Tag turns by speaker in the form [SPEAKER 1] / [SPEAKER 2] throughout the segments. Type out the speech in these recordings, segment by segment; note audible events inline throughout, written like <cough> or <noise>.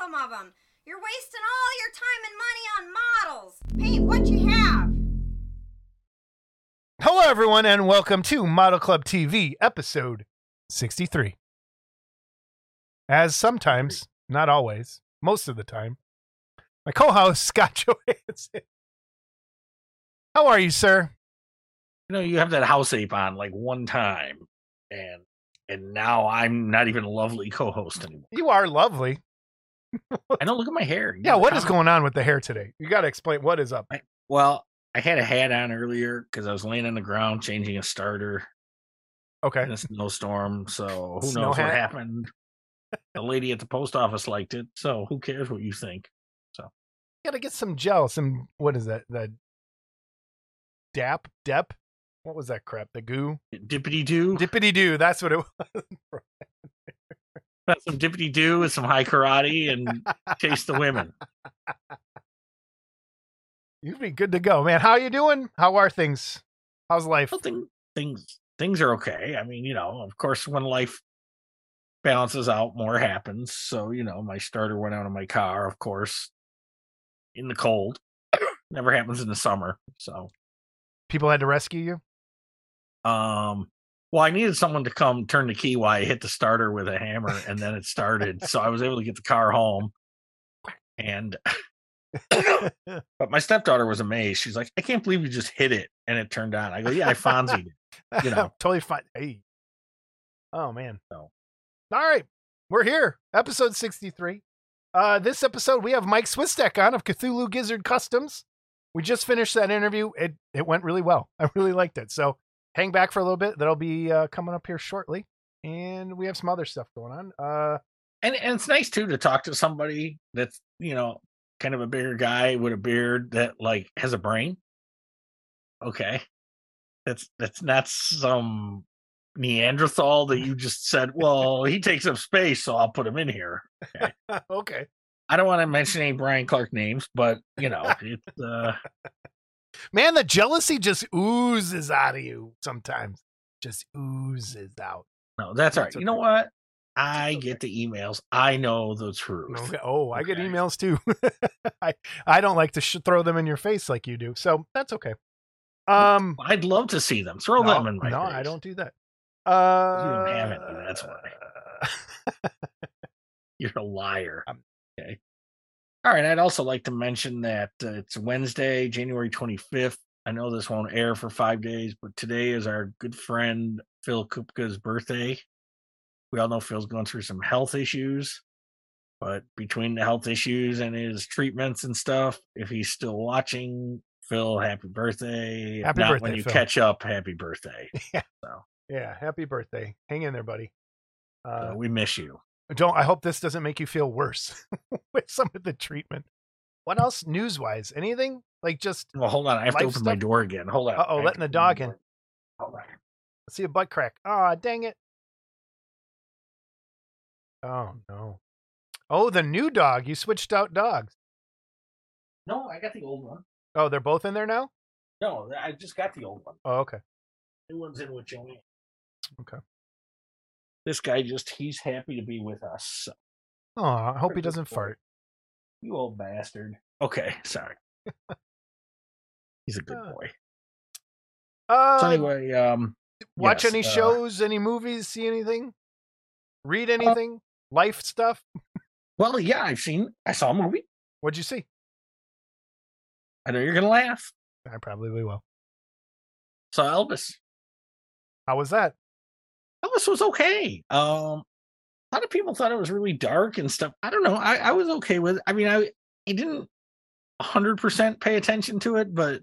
[SPEAKER 1] some of them. You're wasting all your time and money on models. Paint what you have.
[SPEAKER 2] Hello, everyone, and welcome to Model Club TV, episode 63. As sometimes, not always, most of the time, my co host, <laughs> Scott Johansson. How are you, sir?
[SPEAKER 3] You know, you have that house ape on like one time, and and now I'm not even a lovely co-host anymore.
[SPEAKER 2] You are lovely.
[SPEAKER 3] I don't Look at my hair. You
[SPEAKER 2] Yeah, what is going on with the hair today? You got to explain what is up.
[SPEAKER 3] Well, I had a hat on earlier because I was laying on the ground changing a starter
[SPEAKER 2] Okay.
[SPEAKER 3] in a snowstorm. So who
[SPEAKER 2] Snow
[SPEAKER 3] knows
[SPEAKER 2] hat?
[SPEAKER 3] what happened? The lady at the post office liked it. So who cares what you think?
[SPEAKER 2] So you got to get some gel. Some, what is that? The DAP? DEP? What was that crap? The goo?
[SPEAKER 3] Dippity doo.
[SPEAKER 2] Dippity doo. That's what it <laughs> was.
[SPEAKER 3] Some dippity doo with some high karate and chase the women. <laughs>
[SPEAKER 2] You'd be good to go, man. How you doing? How are things? How's life?
[SPEAKER 3] Well, thing, things things are okay. I mean, you know, of course, when life balances out, more happens. So, you know, my starter went out of my car, of course, in the cold. Never happens in the summer. So,
[SPEAKER 2] People had to rescue you?
[SPEAKER 3] um, well, I needed someone to come turn the key while I hit the starter with a hammer, and then it started. so I was able to get the car home. And <laughs> but my stepdaughter was amazed. She's like, "I can't believe you just hit it and it turned on." I go, "Yeah, I Fonzie it." You <laughs> know.
[SPEAKER 2] totally fine. Hey. Oh man.
[SPEAKER 3] So.
[SPEAKER 2] All right. We're here. Episode 63. Uh this episode we have Mike Swistek on of Cthulhu Gizzard Customs. We just finished that interview. It it went really well. I really liked it. So hang back for a little bit. That'll be uh, coming up here shortly. And we have some other stuff going on. Uh
[SPEAKER 3] and and it's nice too to talk to somebody that's you know kind of a bigger guy with a beard that like has a brain okay that's that's not some neanderthal that you just said well he takes up space so i'll put him in here
[SPEAKER 2] okay. <laughs>
[SPEAKER 3] i don't want to mention any brian clark names but you know it's uh
[SPEAKER 2] Man, the jealousy just oozes out of you sometimes. Just oozes out.
[SPEAKER 3] no that's all right
[SPEAKER 2] That's
[SPEAKER 3] you know what i
[SPEAKER 2] okay.
[SPEAKER 3] get the emails i know the truth
[SPEAKER 2] Okay. Oh, I get emails too. <laughs> I I don't like to sh- throw them in your face like you do, so that's okay. Um,
[SPEAKER 3] i'd love to see them throw
[SPEAKER 2] no,
[SPEAKER 3] them in my
[SPEAKER 2] no,
[SPEAKER 3] face.
[SPEAKER 2] I don't do that. Uh,
[SPEAKER 3] don't have any, that's why. <laughs> You're a liar.
[SPEAKER 2] Um,
[SPEAKER 3] okay. All right. I'd also like to mention that uh, it's Wednesday, January 25th. I know this won't air for five days, but today is our good friend Phil Kupka's birthday. We all know Phil's going through some health issues, but between the health issues and his treatments and stuff, if he's still watching, Phil, happy birthday.
[SPEAKER 2] Happy
[SPEAKER 3] not,
[SPEAKER 2] birthday,
[SPEAKER 3] when you
[SPEAKER 2] Phil.
[SPEAKER 3] catch up, happy birthday. <laughs>
[SPEAKER 2] Yeah.
[SPEAKER 3] So
[SPEAKER 2] yeah, happy birthday. Hang in there, buddy.
[SPEAKER 3] uh,
[SPEAKER 2] Uh,
[SPEAKER 3] we miss you.
[SPEAKER 2] Don't. I hope this doesn't make you feel worse <laughs> with some of the treatment. What else news wise? Anything like just
[SPEAKER 3] Well, hold on. I have to open my door again. Hold on.
[SPEAKER 2] Uh-oh, letting the dog in.
[SPEAKER 3] Hold on.
[SPEAKER 2] see a butt crack? Ah, dang it. Oh no. Oh, the new dog. You switched out dogs.
[SPEAKER 3] No, I got the old one.
[SPEAKER 2] Oh, they're both in there now.
[SPEAKER 3] No, I just got the old one.
[SPEAKER 2] Oh, okay.
[SPEAKER 3] New one's in with Joanne.
[SPEAKER 2] Okay.
[SPEAKER 3] This guy just, he's happy to be with us. So,
[SPEAKER 2] Oh, I hope he doesn't fart.
[SPEAKER 3] you old bastard. Okay, <laughs> sorry. he's a good
[SPEAKER 2] Uh,
[SPEAKER 3] boy.
[SPEAKER 2] Uh,
[SPEAKER 3] So, anyway, um,
[SPEAKER 2] watch
[SPEAKER 3] yes,
[SPEAKER 2] any
[SPEAKER 3] uh,
[SPEAKER 2] shows, any movies, see anything, read anything, life stuff. <laughs>
[SPEAKER 3] well, yeah, I've seen, I saw a movie.
[SPEAKER 2] What'd you see?
[SPEAKER 3] I know you're going to laugh.
[SPEAKER 2] I probably will.
[SPEAKER 3] Saw Elvis.
[SPEAKER 2] How was that?
[SPEAKER 3] Elvis was okay. Um, a lot of people thought it was really dark and stuff. I don't know. I, I was okay with it. I mean, I, I didn't 100% pay attention to it, but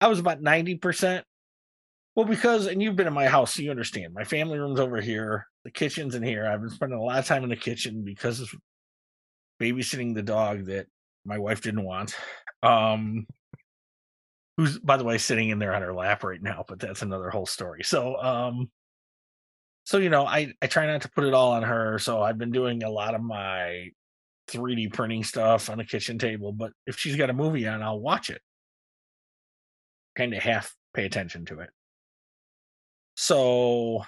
[SPEAKER 3] I was about 90%. Well, because, and you've been in my house, so you understand. My family room's over here, the kitchen's in here. I've been spending a lot of time in the kitchen because of babysitting the dog that my wife didn't want. Um, who's, by the way, sitting in there on her lap right now, but that's another whole story. So, um, so you know, I I try not to put it all on her. So I've been doing a lot of my 3D printing stuff on the kitchen table. But if she's got a movie on, I'll watch it. Kind of half pay attention to it. So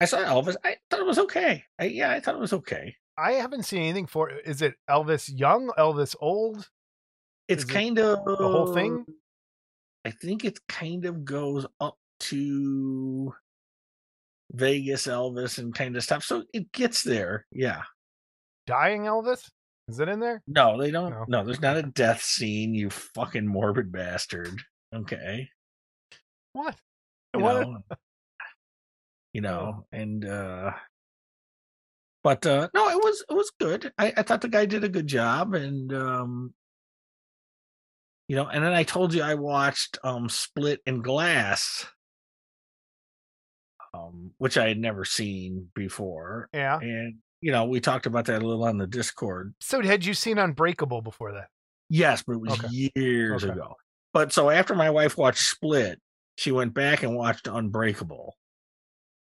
[SPEAKER 3] I saw Elvis. I thought it was okay. I, yeah, I thought it was okay.
[SPEAKER 2] I haven't seen anything for. Is it Elvis young, Elvis old?
[SPEAKER 3] It's
[SPEAKER 2] Is it
[SPEAKER 3] kind of
[SPEAKER 2] the whole thing?
[SPEAKER 3] I think it kind of goes up to Vegas Elvis and kind of stuff. So it gets there. Yeah.
[SPEAKER 2] Dying Elvis? Is it in there?
[SPEAKER 3] No, they don't.
[SPEAKER 2] No.
[SPEAKER 3] No, there's not a death scene, you fucking morbid bastard. Okay.
[SPEAKER 2] What?
[SPEAKER 3] You
[SPEAKER 2] What?
[SPEAKER 3] know, you know, and uh but uh no, it was it was good. I, I thought the guy did a good job and um you know, and then I told you I watched um Split and Glass um which I had never seen before.
[SPEAKER 2] Yeah.
[SPEAKER 3] And you know, we talked about that a little on the Discord.
[SPEAKER 2] So had you seen Unbreakable before that?
[SPEAKER 3] Yes, but it was
[SPEAKER 2] Okay.
[SPEAKER 3] years
[SPEAKER 2] Okay.
[SPEAKER 3] ago. But so after my wife watched Split, she went back and watched Unbreakable.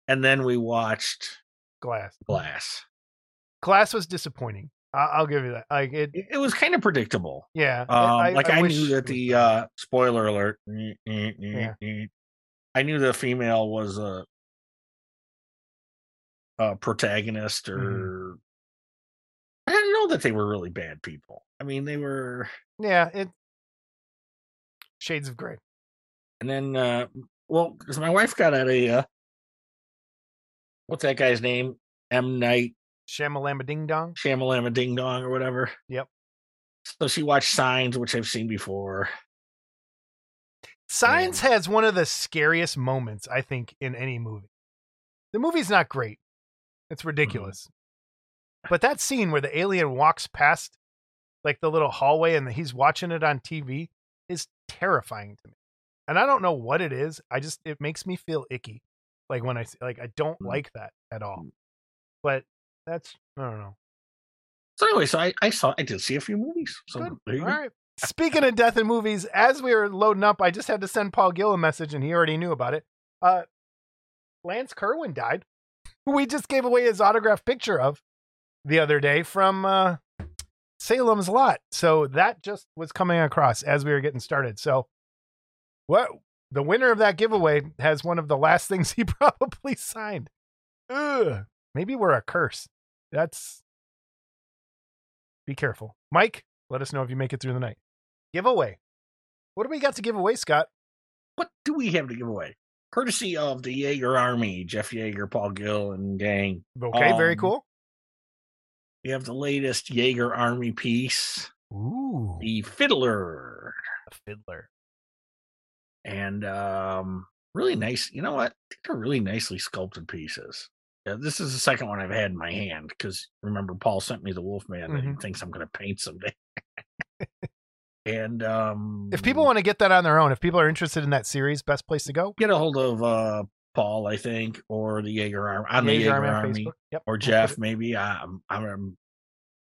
[SPEAKER 3] And then we watched
[SPEAKER 2] Glass.
[SPEAKER 3] Glass.
[SPEAKER 2] Glass was disappointing. I- I'll give you that. Like it.
[SPEAKER 3] It, was kind of predictable.
[SPEAKER 2] Yeah.
[SPEAKER 3] Um, like I,
[SPEAKER 2] wish
[SPEAKER 3] knew that the uh spoiler alert. eh, eh, eh,
[SPEAKER 2] Yeah.
[SPEAKER 3] I knew the female was a, a protagonist or
[SPEAKER 2] Mm-hmm.
[SPEAKER 3] I didn't know that they were really bad people. I mean, they were
[SPEAKER 2] Yeah. It. Shades of Grey.
[SPEAKER 3] And then, uh, well, because my wife got at a, uh, what's that guy's name? M. Night
[SPEAKER 2] Shamalama Ding Dong.
[SPEAKER 3] Shamalama Ding Dong or whatever.
[SPEAKER 2] Yep.
[SPEAKER 3] So she watched Signs, which I've seen before.
[SPEAKER 2] Signs has one of the scariest moments I think in any movie. The movie's not great. It's ridiculous. But that scene where the alien walks past like the little hallway and he's watching it on TV is terrifying to me. And I don't know what it is. I just it makes me feel icky. Like when I like I don't
[SPEAKER 3] Mm.
[SPEAKER 2] like that at all. But that's I don't know.
[SPEAKER 3] So anyway, so I, I saw, I did see a few movies. So
[SPEAKER 2] Good. All right. Speaking of death in movies, as we were loading up, I just had to send Paul Gill a message, and he already knew about it. Uh, Lance Kerwin died. We just gave away his autographed picture of the other day from uh, Salem's Lot. So that just was coming across as we were getting started. So, what the winner of that giveaway has one of the last <laughs> things he probably signed. Ugh. Maybe we're a curse. That's. Be careful, Mike. Let us know if you make it through the night. Giveaway. What do we got to give away, Scott?
[SPEAKER 3] What do we have to give away? Courtesy of the Jaeger Army, Jeff Jaeger, Paul Gill, and gang.
[SPEAKER 2] Okay, very
[SPEAKER 3] Um,
[SPEAKER 2] cool.
[SPEAKER 3] We have the latest Jaeger Army piece,
[SPEAKER 2] Ooh,
[SPEAKER 3] the Fiddler.
[SPEAKER 2] a fiddler.
[SPEAKER 3] and um really nice you know what these are really nicely sculpted pieces yeah, this is the second one i've had in my hand because remember paul sent me the wolfman that he
[SPEAKER 2] Mhm.
[SPEAKER 3] thinks i'm going to paint someday <laughs> and um
[SPEAKER 2] If people want to get that on their own, if people are interested in that series, best place to go.
[SPEAKER 3] get a hold of uh paul i think or the jaeger army on the
[SPEAKER 2] Jaeger Army on
[SPEAKER 3] army,
[SPEAKER 2] Facebook. Yep.
[SPEAKER 3] or jeff maybe i'm i'm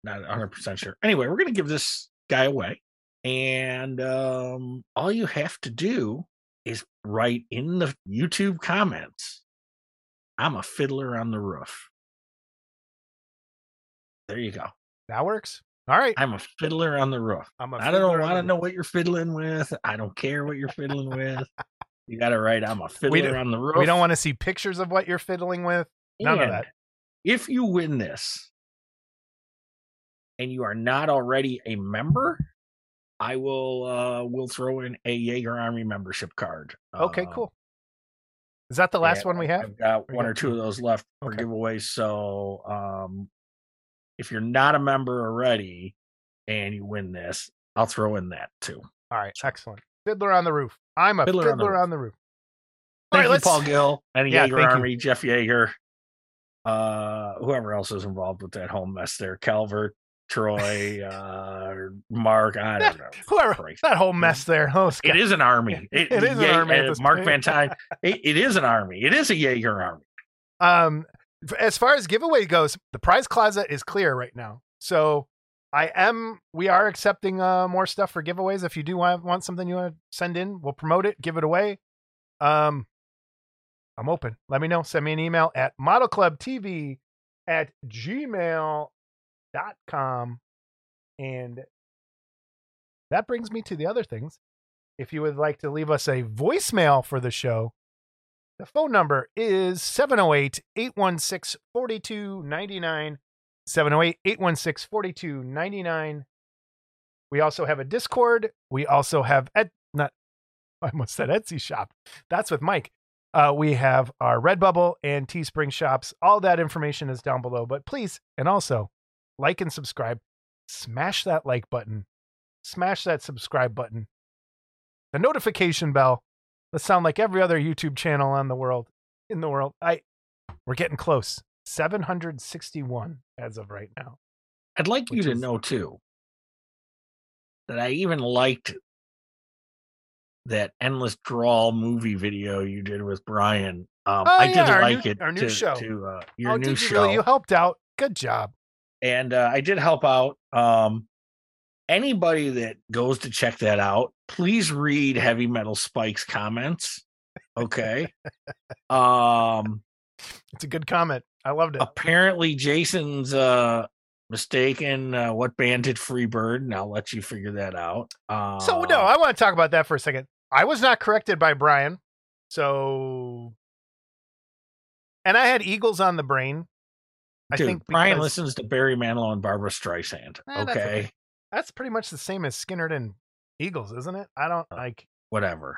[SPEAKER 3] not 100% sure anyway we're going to give this guy away and um all you have to do is write in the youtube comments i'm a fiddler on the roof there you go
[SPEAKER 2] That works. All right.
[SPEAKER 3] i'm a fiddler on the roof
[SPEAKER 2] I'm a
[SPEAKER 3] i don't want to know what you're fiddling with i don't care what you're fiddling with <laughs> you gotta write i'm a fiddler on the roof
[SPEAKER 2] We don't want to see pictures of what you're fiddling with. None of that.
[SPEAKER 3] If you win this and you are not already a member, I will uh will throw in a Jaeger Army membership card.
[SPEAKER 2] Okay,
[SPEAKER 3] Uh,
[SPEAKER 2] cool. Is that the last
[SPEAKER 3] and
[SPEAKER 2] one we have?
[SPEAKER 3] I've got one or two of those left for
[SPEAKER 2] Okay.
[SPEAKER 3] giveaways. So um if you're not a member already and you win this, I'll throw in that too.
[SPEAKER 2] All right, excellent. Fiddler on the roof. I'm a
[SPEAKER 3] Fiddler
[SPEAKER 2] fiddler,
[SPEAKER 3] on the Roof.
[SPEAKER 2] on the roof.
[SPEAKER 3] Thank
[SPEAKER 2] right,
[SPEAKER 3] you, Paul Gill and
[SPEAKER 2] Yeah,
[SPEAKER 3] Jaeger
[SPEAKER 2] thank you.
[SPEAKER 3] Army, Jeff Jaeger, uh, whoever else is involved with that whole mess there, Calvert, Troy, <laughs> uh, Mark. I don't know. <laughs>
[SPEAKER 2] Whoever
[SPEAKER 3] Christ.
[SPEAKER 2] that whole mess there. Oh, Scott.
[SPEAKER 3] It is an army.
[SPEAKER 2] It is an army
[SPEAKER 3] uh, Mark. Van Tine. It, it is an army. It is a Jaeger army. <laughs>
[SPEAKER 2] Um, as far as giveaway goes, the prize closet is clear right now. So I am, we are accepting uh, more stuff for giveaways. If you do want, want something you want to send in, we'll promote it, give it away. Um, I'm open. Let me know. Send me an email at modelclubtv at gmail.com. And that brings me to the other things. If you would like to leave us a voicemail for the show, the phone number is 708 816 4299. 708 816 4299. We also have a Discord. We also have Ed, not, <laughs> I almost said Etsy shop. That's with Mike. Uh, we have our Redbubble and Teespring shops. All that information is down below. But please, and also like and subscribe. Smash that like button. Smash that subscribe button. The notification bell. Let's sound like every other YouTube channel on the world in the world. I we're getting close. 761 as of right now.
[SPEAKER 3] I'd like you to
[SPEAKER 2] is-
[SPEAKER 3] know too that I even liked that endless drawl movie video you did with Brian. Um,
[SPEAKER 2] Oh,
[SPEAKER 3] I
[SPEAKER 2] yeah,
[SPEAKER 3] did like
[SPEAKER 2] new-
[SPEAKER 3] it.
[SPEAKER 2] our new
[SPEAKER 3] to,
[SPEAKER 2] show.
[SPEAKER 3] to uh, your
[SPEAKER 2] oh,
[SPEAKER 3] new show,
[SPEAKER 2] really? You helped out. Good job.
[SPEAKER 3] and uh, I did help out. Um, anybody that goes to check that out, please read Heavy Metal Spike's comments. Okay. um
[SPEAKER 2] It's a good comment. I loved it.
[SPEAKER 3] apparently Jason's uh mistaken uh, what band did Freebird, and I'll let you figure that out. Uh,
[SPEAKER 2] So no, I want to talk about that for a second. I was not corrected by Brian. So and I had Eagles on the brain. I
[SPEAKER 3] dude,
[SPEAKER 2] think
[SPEAKER 3] Brian
[SPEAKER 2] because-
[SPEAKER 3] listens to Barry Manilow and Barbara Streisand.
[SPEAKER 2] Eh, that's
[SPEAKER 3] okay?
[SPEAKER 2] okay. That's pretty much the same as Skynyrd and Eagles, isn't it? I don't like
[SPEAKER 3] whatever.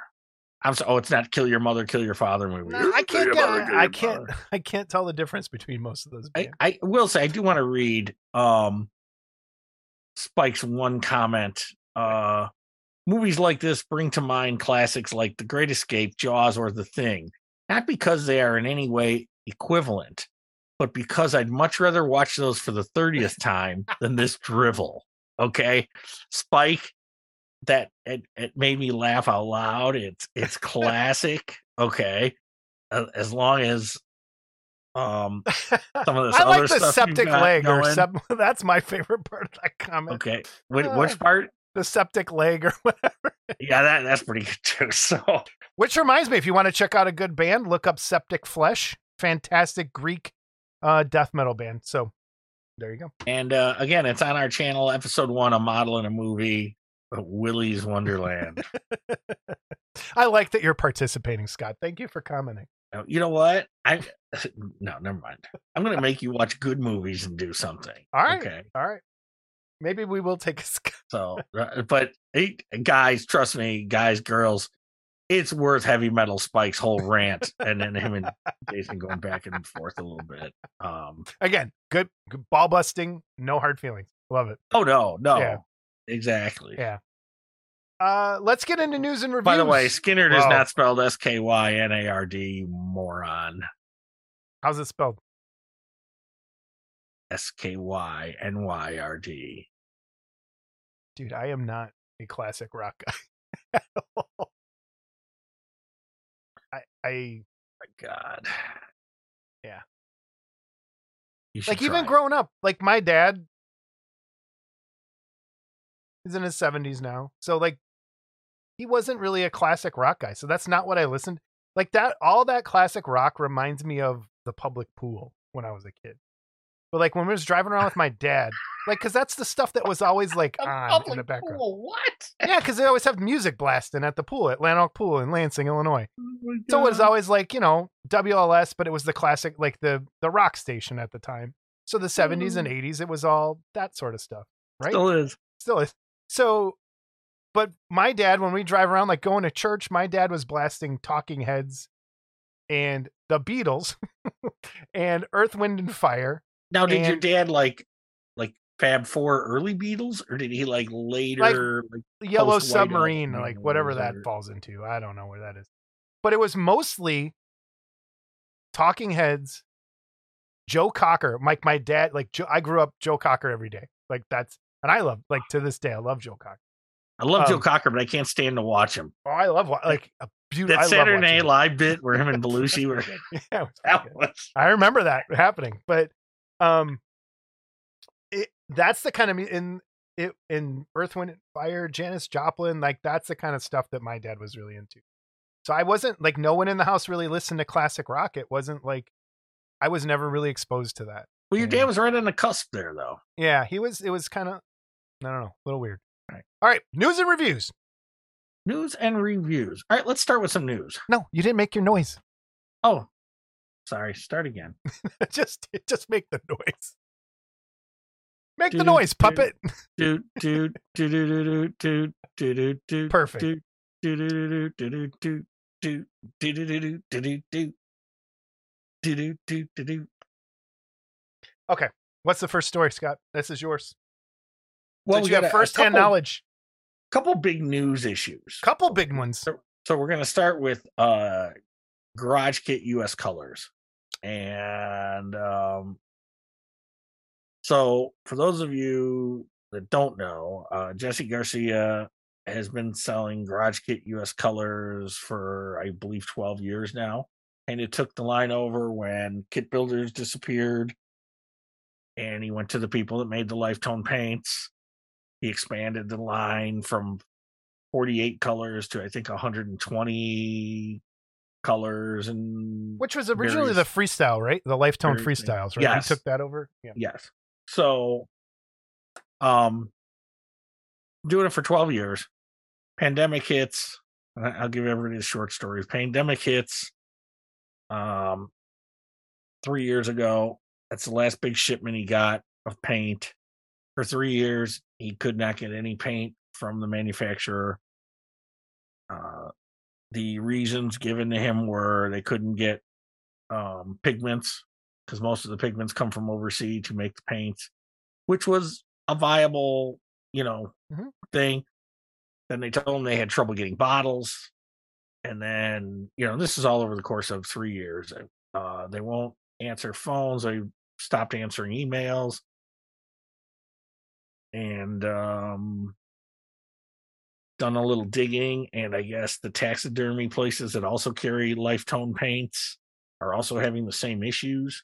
[SPEAKER 3] I'm so. Oh, it's not kill your mother, kill your father movie.
[SPEAKER 2] No, I <laughs> can't get,
[SPEAKER 3] Mother,
[SPEAKER 2] I can't. <laughs> I can't tell the difference between most of those
[SPEAKER 3] I. I will say I do want to read um Spike's one comment. Uh movies like this bring to mind classics like The Great Escape, Jaws, or The Thing. Not because they are in any way equivalent, but because I'd much rather watch those for the 30th time than this drivel. Okay. Spike, that it, it made me laugh out loud. It's it's classic. Okay. As long as um <laughs> some of this
[SPEAKER 2] I like the septic leg or sep- <laughs> that's my favorite part of that comment.
[SPEAKER 3] Okay. Which,
[SPEAKER 2] Uh,
[SPEAKER 3] which part?
[SPEAKER 2] The septic leg or <laughs> whatever.
[SPEAKER 3] Yeah, that that's pretty good too. So
[SPEAKER 2] Which reminds me, if you want to check out a good band, look up Septic Flesh. Fantastic Greek uh, death metal band. So there you go.
[SPEAKER 3] and uh again, it's on our channel, episode one, a model in a movie, Willy's Wonderland. <laughs>
[SPEAKER 2] I like that you're participating, Scott. Thank you for commenting.
[SPEAKER 3] You know what? I <laughs> no, never mind. I'm gonna make you watch good movies and do something.
[SPEAKER 2] All right.
[SPEAKER 3] Okay.
[SPEAKER 2] All right. Maybe we will take a <laughs>
[SPEAKER 3] So, uh, but hey, guys, trust me, guys, girls, it's worth heavy metal Spike's whole rant, and then him and Jason going back and forth a little bit. Um,
[SPEAKER 2] again. Good, good ball busting. No hard feelings. Love it.
[SPEAKER 3] oh no, no,
[SPEAKER 2] Yeah.
[SPEAKER 3] Exactly.
[SPEAKER 2] Yeah. Uh, let's get into news and reviews.
[SPEAKER 3] By the way, Skynyrd is not spelled S K Y N A R D, moron.
[SPEAKER 2] how's it spelled?
[SPEAKER 3] S K Y N Y R D.
[SPEAKER 2] Dude, I am not a classic rock guy. <laughs> at all. I, I
[SPEAKER 3] My God.
[SPEAKER 2] Yeah. Like even growing up, like my dad is in his 70s now. So like he wasn't really a classic rock guy. So that's not what I listened. Like that all that classic rock reminds me of the public pool when I was a kid. But like when we was driving around with my dad, like cuz that's the stuff that was always like on in the background.
[SPEAKER 3] pool, What?
[SPEAKER 2] Yeah, cuz they always have music blasting at the pool at Lanark Pool in Lansing, Illinois.
[SPEAKER 3] Oh
[SPEAKER 2] So it was always like, you know, WLS, but it was the classic, like the the rock station at the time. So the 70s and mm. 80s, it was all that sort of stuff, right?
[SPEAKER 3] Still is.
[SPEAKER 2] Still is. So, but my dad, when we drive around, like going to church, my dad was blasting Talking Heads and the Beatles <laughs> and Earth, Wind, and Fire.
[SPEAKER 3] Now, did your dad like like Fab Four early Beatles, or did he like later? Like,
[SPEAKER 2] Yellow Submarine, like whatever that falls into. I don't know where that is. But it was mostly Talking Heads, Joe Cocker. Like my dad, like Joe, I grew up Joe Cocker every day. Like that's, and I love, like to this day, I love Joe Cocker.
[SPEAKER 3] I love Joe
[SPEAKER 2] Um,
[SPEAKER 3] Cocker, but I can't stand to watch him.
[SPEAKER 2] Oh, I love, like, a beautiful.
[SPEAKER 3] That Saturday Night Live bit where him and <laughs> Belushi were.
[SPEAKER 2] yeah, <laughs> <laughs> was
[SPEAKER 3] That
[SPEAKER 2] good.
[SPEAKER 3] was
[SPEAKER 2] I remember that happening, but um, it that's the kind of in it in Earth, Wind, and Fire, Janis Joplin, like that's the kind of stuff that my dad was really into. So I wasn't like no one in the house really listened to classic rock. It wasn't like I was never really exposed to that.
[SPEAKER 3] well. Your dad was right on the cusp there, though.
[SPEAKER 2] Yeah, he was. It was kind of I don't know, a little weird.
[SPEAKER 3] All right.
[SPEAKER 2] All right, news and reviews.
[SPEAKER 3] News and reviews. All right, let's start with some news.
[SPEAKER 2] No, you didn't make your noise.
[SPEAKER 3] Oh, sorry. Start again.
[SPEAKER 2] just just make the noise. Make the noise,
[SPEAKER 3] dude.
[SPEAKER 2] puppet.
[SPEAKER 3] do do do do do do do do do
[SPEAKER 2] Perfect.
[SPEAKER 3] do do do do do do do do do do do do do do do do do do
[SPEAKER 2] What's the first story, Scott? This is yours.
[SPEAKER 3] Well
[SPEAKER 2] Since
[SPEAKER 3] we
[SPEAKER 2] you
[SPEAKER 3] got
[SPEAKER 2] have first-hand
[SPEAKER 3] a couple,
[SPEAKER 2] knowledge.
[SPEAKER 3] couple big news issues
[SPEAKER 2] Couple big ones.
[SPEAKER 3] So, so we're going to start with uh Garage Kit US Colors. And um so for those of you that don't know, uh Jesse Garcia has been selling Garage Kit US Colors for I believe 12 years now. And it took the line over when Kit Builders disappeared. And he went to the people that made the Lifetone paints. He expanded the line from 48 colors to I think 120 colors and
[SPEAKER 2] Which was originally
[SPEAKER 3] various-
[SPEAKER 2] the freestyle, right? The Lifetone freestyles, right?
[SPEAKER 3] Yes.
[SPEAKER 2] You took that over. Yeah.
[SPEAKER 3] yes. So um doing it for 12 years. Pandemic hits. I'll give everybody the short story. Pandemic hits um 3 years ago. That's the last big shipment he got of paint. For 3 years he could not get any paint from the manufacturer. Uh the reasons given to him were they couldn't get um, pigments because most of the pigments come from overseas to make the paints, which was a viable, you know,
[SPEAKER 2] Mhm.
[SPEAKER 3] thing. Then they told him they had trouble getting bottles, and then you know this is all over the course of three years. Uh, they won't answer phones. They stopped answering emails, and um, done a little digging, and I guess the taxidermy places that also carry Lifetone paints are also having the same issues.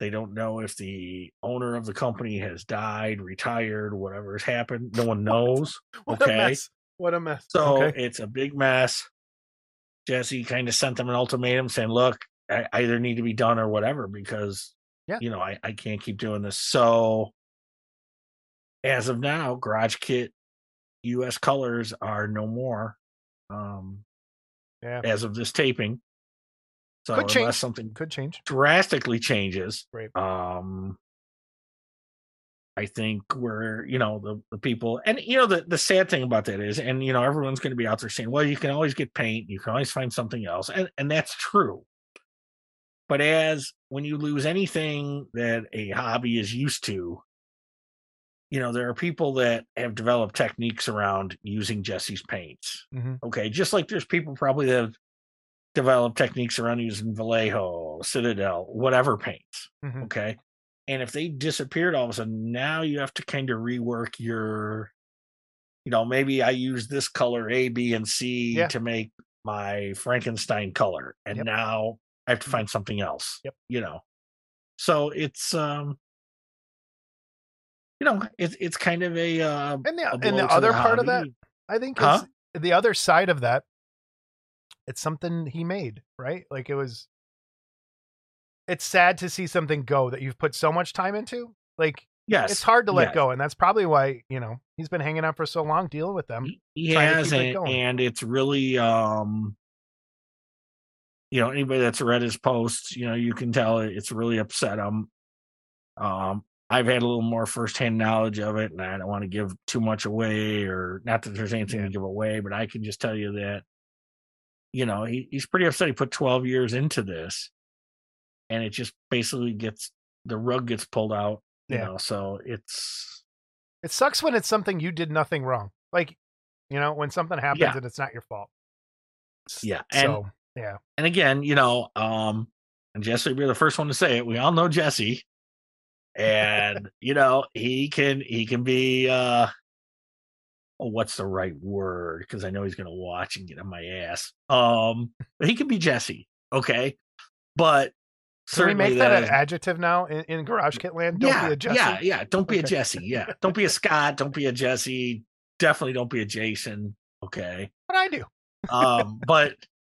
[SPEAKER 3] They don't know if the owner of the company has died, retired, whatever has happened. No one knows. <laughs>
[SPEAKER 2] What
[SPEAKER 3] Okay.
[SPEAKER 2] a mess. What a mess.
[SPEAKER 3] So
[SPEAKER 2] okay.
[SPEAKER 3] it's a big mess. Jesse kind of sent them an ultimatum saying, look, I I either need to be done or whatever because,
[SPEAKER 2] Yeah.
[SPEAKER 3] you know, I, I can't keep doing this. So as of now, Garage Kit US colors are no more um,
[SPEAKER 2] Yeah.
[SPEAKER 3] as of this taping. So
[SPEAKER 2] Could
[SPEAKER 3] unless
[SPEAKER 2] change.
[SPEAKER 3] something
[SPEAKER 2] Could change.
[SPEAKER 3] drastically changes.
[SPEAKER 2] Right.
[SPEAKER 3] Um I think we're, you know, the, the people and you know the the sad thing about that is, and you know, everyone's gonna be out there saying, Well, you can always get paint, you can always find something else. And and that's true. But as when you lose anything that a hobby is used to, you know, there are people that have developed techniques around using Jesse's paints.
[SPEAKER 2] hmm
[SPEAKER 3] Okay, just like there's people probably that have developed techniques around using Vallejo, Citadel, whatever paints.
[SPEAKER 2] hmm
[SPEAKER 3] Okay. And if they disappeared all of a sudden, now you have to kind of rework your, you know, maybe I use this color A, B, and C
[SPEAKER 2] Yeah.
[SPEAKER 3] to make my Frankenstein color. And
[SPEAKER 2] Yep.
[SPEAKER 3] now I have to find something else.
[SPEAKER 2] Yep.
[SPEAKER 3] You know. So it's um you know, it's it's kind of a uh
[SPEAKER 2] And the and the other part of that. I think,
[SPEAKER 3] Huh?
[SPEAKER 2] is the other side of that. It's something he made, right? Like it was. It's sad to see something go that you've put so much time into. Like
[SPEAKER 3] Yes.
[SPEAKER 2] it's hard to let
[SPEAKER 3] yes.
[SPEAKER 2] go, and that's probably why you know he's been hanging out for so long, dealing with them.
[SPEAKER 3] He- has
[SPEAKER 2] keep it
[SPEAKER 3] and, it's really um you know anybody that's read his posts you know you can tell it's really upset him um i've had a little more firsthand knowledge of it and i don't want to give too much away or not that there's anything
[SPEAKER 2] Yeah.
[SPEAKER 3] to give away but i can just tell you that you know he, he's pretty upset he put 12 years into this and it just basically gets the rug gets pulled out you
[SPEAKER 2] Yeah.
[SPEAKER 3] know so it's
[SPEAKER 2] It sucks when it's something you did nothing wrong. Like, you know, when something happens
[SPEAKER 3] Yeah.
[SPEAKER 2] and it's not your fault.
[SPEAKER 3] Yeah, and-
[SPEAKER 2] So yeah,
[SPEAKER 3] and again, you know, um, and Jesse be the first one to say it. We all know Jesse, and you know he can he can be uh, oh, what's the right word? Because I know he's gonna watch and get on my ass. Um, he can be Jesse, okay, but
[SPEAKER 2] can we make that, an adjective now in, in Garage Kit Land? Don't
[SPEAKER 3] yeah,
[SPEAKER 2] be a Jesse.
[SPEAKER 3] yeah, yeah. Don't be a Jesse. Yeah, <laughs> don't be a Scott. Don't be a Jesse. Definitely don't be a Jason. Okay.
[SPEAKER 2] But I do.
[SPEAKER 3] um but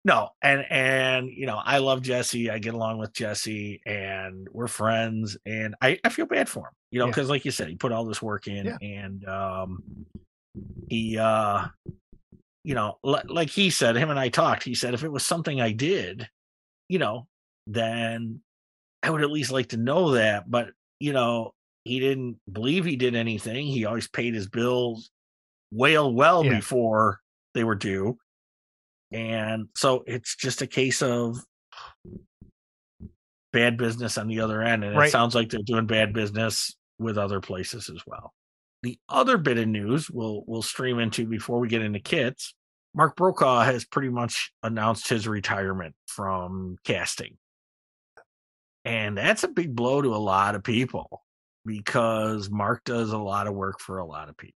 [SPEAKER 3] no and and you know i love jesse i get along with jesse and we're friends and i i feel bad for him you know
[SPEAKER 2] Yeah.
[SPEAKER 3] because like you said he put all this work in
[SPEAKER 2] Yeah.
[SPEAKER 3] and um he uh you know li- like he said him and i talked he said if it was something i did you know then i would at least like to know that but you know he didn't believe he did anything. He always paid his bills well, well
[SPEAKER 2] Yeah.
[SPEAKER 3] before they were due. And so it's just a case of bad business on the other end. And
[SPEAKER 2] Right.
[SPEAKER 3] it sounds like they're doing bad business with other places as well. The other bit of news we'll we'll stream into before we get into kits. Mark Brokaw has pretty much announced his retirement from casting. And that's a big blow to a lot of people because Mark does a lot of work for a lot of people.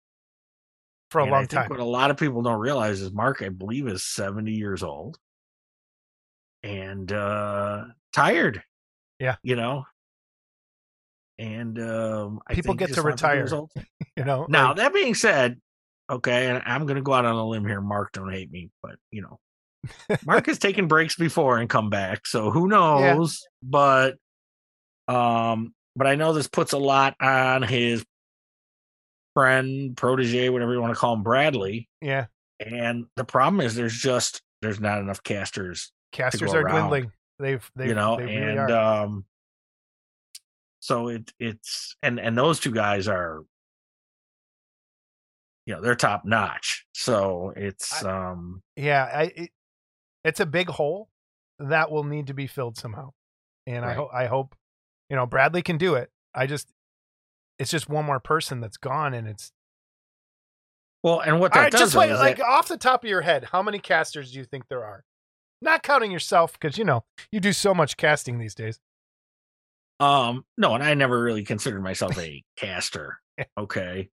[SPEAKER 2] For a
[SPEAKER 3] And
[SPEAKER 2] long time.
[SPEAKER 3] What a lot of people don't realize is Mark, I believe, is 70 years old and uh tired.
[SPEAKER 2] Yeah.
[SPEAKER 3] You know? And um I
[SPEAKER 2] People
[SPEAKER 3] think
[SPEAKER 2] get to
[SPEAKER 3] just wants be
[SPEAKER 2] retire. <laughs> You know,
[SPEAKER 3] Now,
[SPEAKER 2] like,
[SPEAKER 3] that being said, okay, and I'm gonna go out on a limb here. Mark, don't hate me, but you know, Mark has taken <laughs> breaks before and come back, so who knows? But um, but I know this puts a lot on his friend, protege, whatever you want to call him, Bradley.
[SPEAKER 2] yeah,
[SPEAKER 3] And the problem is there's just there's not enough casters,
[SPEAKER 2] casters are
[SPEAKER 3] around,
[SPEAKER 2] dwindling. They've, they
[SPEAKER 3] you know,
[SPEAKER 2] they really
[SPEAKER 3] and
[SPEAKER 2] are.
[SPEAKER 3] um so it it's and and those two guys are you know, they're top notch. So it's um
[SPEAKER 2] yeah, I it, it's a big hole that will need to be filled somehow, and I hope I hope you know Bradley can do it. I just it's just one more person that's gone, and it's
[SPEAKER 3] well and what
[SPEAKER 2] all
[SPEAKER 3] that
[SPEAKER 2] right.
[SPEAKER 3] does
[SPEAKER 2] Just wait, like
[SPEAKER 3] that-
[SPEAKER 2] off the top of your head, how many casters do you think there are? Not counting yourself, because you know you do so much casting these days.
[SPEAKER 3] Um, no, and I never really considered myself a caster. <laughs> Okay.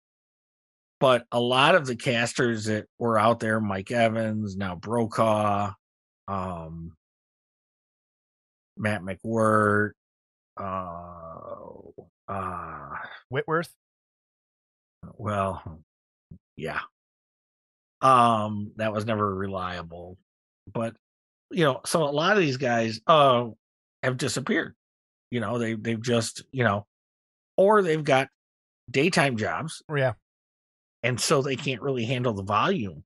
[SPEAKER 3] But a lot of the casters that were out there, Mike Evans, now Brokaw, um, Matt McWhirter, uh, uh,
[SPEAKER 2] Whitworth,
[SPEAKER 3] well, yeah. Um, that was never reliable. But you know, so a lot of these guys uh have disappeared. You know, they they've just, you know, or they've got daytime jobs
[SPEAKER 2] yeah,
[SPEAKER 3] and so they can't really handle the volume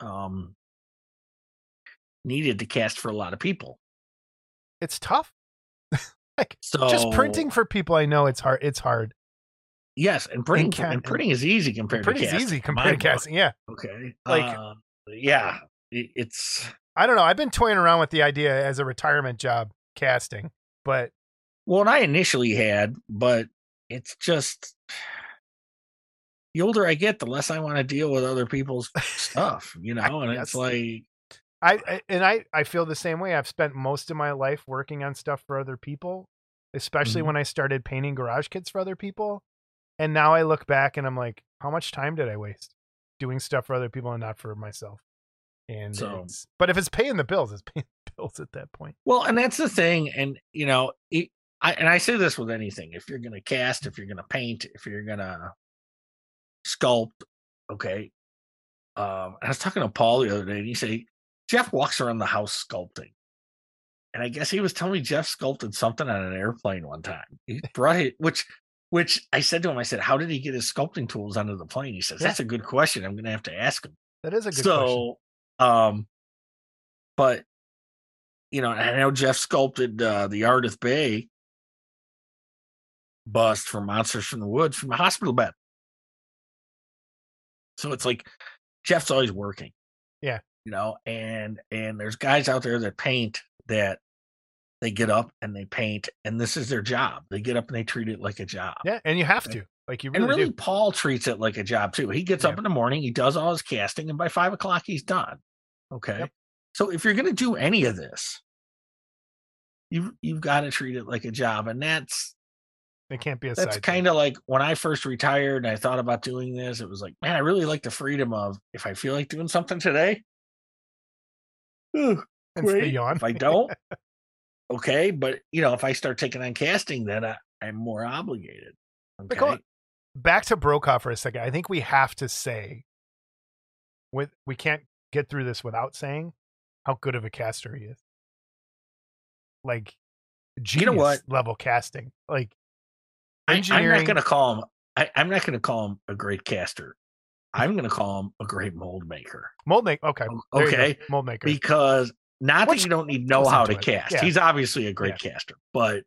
[SPEAKER 3] um needed to cast for a lot of people.
[SPEAKER 2] it's tough.
[SPEAKER 3] So
[SPEAKER 2] Just printing for people, I know it's hard. It's hard.
[SPEAKER 3] yes, and printing
[SPEAKER 2] ca-
[SPEAKER 3] and printing is easy compared
[SPEAKER 2] Printing's
[SPEAKER 3] to casting.
[SPEAKER 2] easy compared to casting. Yeah,
[SPEAKER 3] Okay.
[SPEAKER 2] Like-
[SPEAKER 3] um, yeah, it's
[SPEAKER 2] I don't know. I've been toying around with the idea as a retirement job casting, but
[SPEAKER 3] Well, and I initially had, but it's just the older I get, the less I want to deal with other people's <laughs> stuff, you know. And
[SPEAKER 2] Yes.
[SPEAKER 3] it's like,
[SPEAKER 2] I, I and I I feel the same way. I've spent most of my life working on stuff for other people, especially
[SPEAKER 3] Mhm.
[SPEAKER 2] when I started painting garage kits for other people. And now I look back and I'm like, how much time did I waste doing stuff for other people and not for myself? And
[SPEAKER 3] So-
[SPEAKER 2] but if it's paying the bills, it's <laughs> paying the bills at that point.
[SPEAKER 3] well, and that's the thing. And you know, it, I and I say this with anything: if you're going to cast, if you're going to paint, if you're going to sculpt, okay. Um, I was talking to Paul the other day, and he said Jeff walks around the house sculpting. And I guess he was telling me Jeff sculpted something on an airplane one time. He <laughs> brought it, which which I said to him, I said, How did he get his sculpting tools onto the plane? He says, That's a good question. I'm gonna have to ask him.
[SPEAKER 2] That is a good question.
[SPEAKER 3] So um but you know, I know Jeff sculpted uh the Ardeth Bay bust for Monsters from the Woods from a hospital bed. So it's like Jeff's always working.
[SPEAKER 2] Yeah.
[SPEAKER 3] You know, and and there's guys out there that paint that they get up and they paint and this is their job. They get up and they treat it like a job.
[SPEAKER 2] Yeah, and you have to. Like you
[SPEAKER 3] And
[SPEAKER 2] really,
[SPEAKER 3] really,
[SPEAKER 2] do.
[SPEAKER 3] Paul treats it like a job too. He gets
[SPEAKER 2] Yeah.
[SPEAKER 3] up in the morning, he does all his casting, and by five o'clock he's done. Okay.
[SPEAKER 2] Yep.
[SPEAKER 3] So if you're gonna do any of this, you've you've got to treat it like a job. And that's
[SPEAKER 2] It can't be a
[SPEAKER 3] that's kind of like when I first retired and I thought about doing this, it was like, man, I really like the freedom of if I feel like doing something today. "Ugh,
[SPEAKER 2] and stay on.
[SPEAKER 3] If I <laughs> don't, okay. But you know, if I start taking on casting, then I, I'm more obligated. Okay.
[SPEAKER 2] on. back to Brokaw for a second. I think we have to say, with we can't get through this without saying how good of a caster he is. Like, genius
[SPEAKER 3] know what?
[SPEAKER 2] level casting. Like,
[SPEAKER 3] I, I'm not going to call him. I, I'm not going to call him a great caster. I'm going to call him a great mold maker
[SPEAKER 2] mold maker. Okay,
[SPEAKER 3] O-
[SPEAKER 2] there you go,
[SPEAKER 3] okay,
[SPEAKER 2] mold maker.
[SPEAKER 3] because not
[SPEAKER 2] Which-
[SPEAKER 3] that you don't need know how
[SPEAKER 2] to
[SPEAKER 3] cast.
[SPEAKER 2] Yeah.
[SPEAKER 3] He's obviously a great caster, but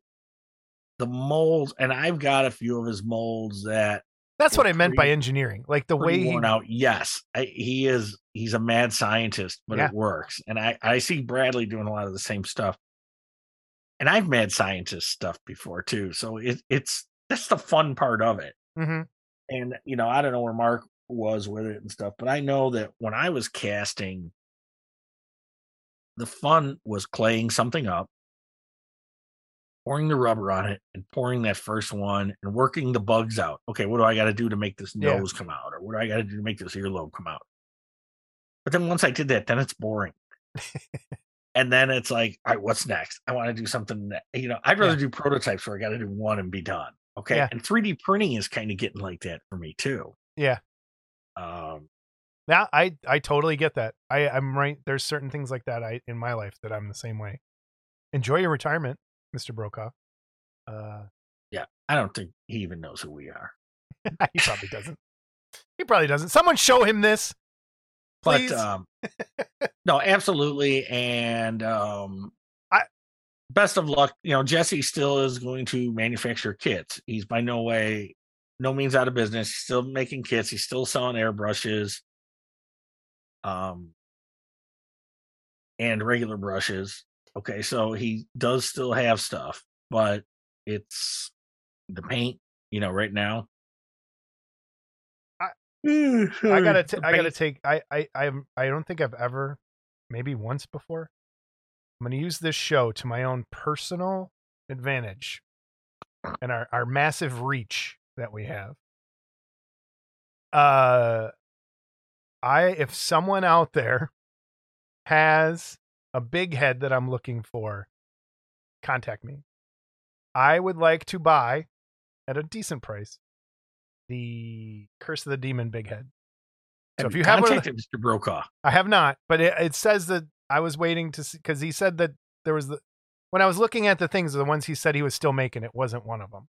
[SPEAKER 3] the molds, and I've got a few of his molds that
[SPEAKER 2] That's what I meant by engineering. Like the way
[SPEAKER 3] pretty
[SPEAKER 2] he
[SPEAKER 3] out. Yes, I, he is. He's a mad scientist, but
[SPEAKER 2] Yeah.
[SPEAKER 3] it works. And I I see Bradley doing a lot of the same stuff. And I've mad scientist stuff before too, so it, it's that's the fun part of it.
[SPEAKER 2] Mhm.
[SPEAKER 3] And you know, I don't know where Mark was with it and stuff, but I know that when I was casting, the fun was claying something up, pouring the rubber on it, and pouring that first one and working the bugs out. Okay, what do I got to do to make this
[SPEAKER 2] Yeah.
[SPEAKER 3] nose come out, or what do I got to do to make this earlobe come out? But then once I did that, then it's boring. <laughs> and then it's like, all right, what's next? I want to do something that you know. I'd rather
[SPEAKER 2] Yeah.
[SPEAKER 3] do prototypes where I got to do one and be done. Okay,
[SPEAKER 2] Yeah.
[SPEAKER 3] and 3D printing is kind of getting like that for me too.
[SPEAKER 2] Yeah.
[SPEAKER 3] Um,
[SPEAKER 2] Yeah, I I totally get that. I I'm right. There's certain things like that I in my life that I'm the same way. Enjoy your retirement, Mr. Brokaw. Uh,
[SPEAKER 3] yeah, I don't think he even knows who we are. <laughs>
[SPEAKER 2] he probably doesn't. He probably doesn't. Someone show him this, please.
[SPEAKER 3] But um, <laughs> no, absolutely, and um,
[SPEAKER 2] I-
[SPEAKER 3] best of luck. You know, Jesse still is going to manufacture kits. He's by no way, no means out of business. He's still making kits. He's still selling airbrushes, um, and regular brushes. Okay, so he does still have stuff, but it's the paint. You know, right now.
[SPEAKER 2] I-
[SPEAKER 3] I <laughs>
[SPEAKER 2] I gotta t- I gotta take I I I'm I don't think I've ever maybe once before. I'm gonna use this show to my own personal advantage and our our massive reach that we have. Uh, I if someone out there has a big head that I'm looking for, contact me. I would like to buy at a decent price the Curse of the Demon big head. So if you have one
[SPEAKER 3] Mr. Brokaw,
[SPEAKER 2] I have not, but it, it says that I was waiting to see because he said that there was the when I was looking at the things, the ones he said he was still making, it wasn't one of them.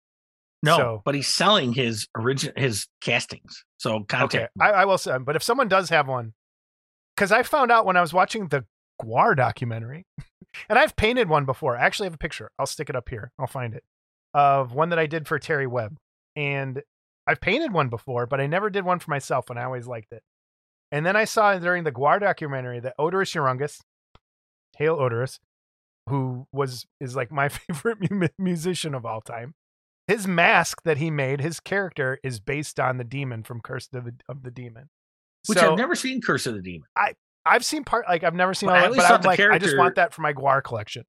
[SPEAKER 3] No,
[SPEAKER 2] So-
[SPEAKER 3] but he's selling his original his castings. So contact.
[SPEAKER 2] Okay. I, I will say, but if someone does have one, because I found out when I was watching the GWAR documentary, <laughs> and I've painted one before. I actually have a picture. I'll stick it up here. I'll find it of one that I did for Terry Webb, and I've painted one before, but I never did one for myself, and I always liked it. And then I saw during the GWAR documentary that Oderus Urungus, hail Oderus, who was is like my <laughs> favorite mu- musician of all time. His mask that he made, his character is based on the demon from Curse of the, of the Demon.
[SPEAKER 3] which
[SPEAKER 2] so
[SPEAKER 3] I've never seen Curse of the Demon.
[SPEAKER 2] I I've seen part like I've never seen
[SPEAKER 3] But
[SPEAKER 2] all
[SPEAKER 3] I
[SPEAKER 2] that,
[SPEAKER 3] always
[SPEAKER 2] but
[SPEAKER 3] thought the
[SPEAKER 2] like I just want that for my GWAR collection.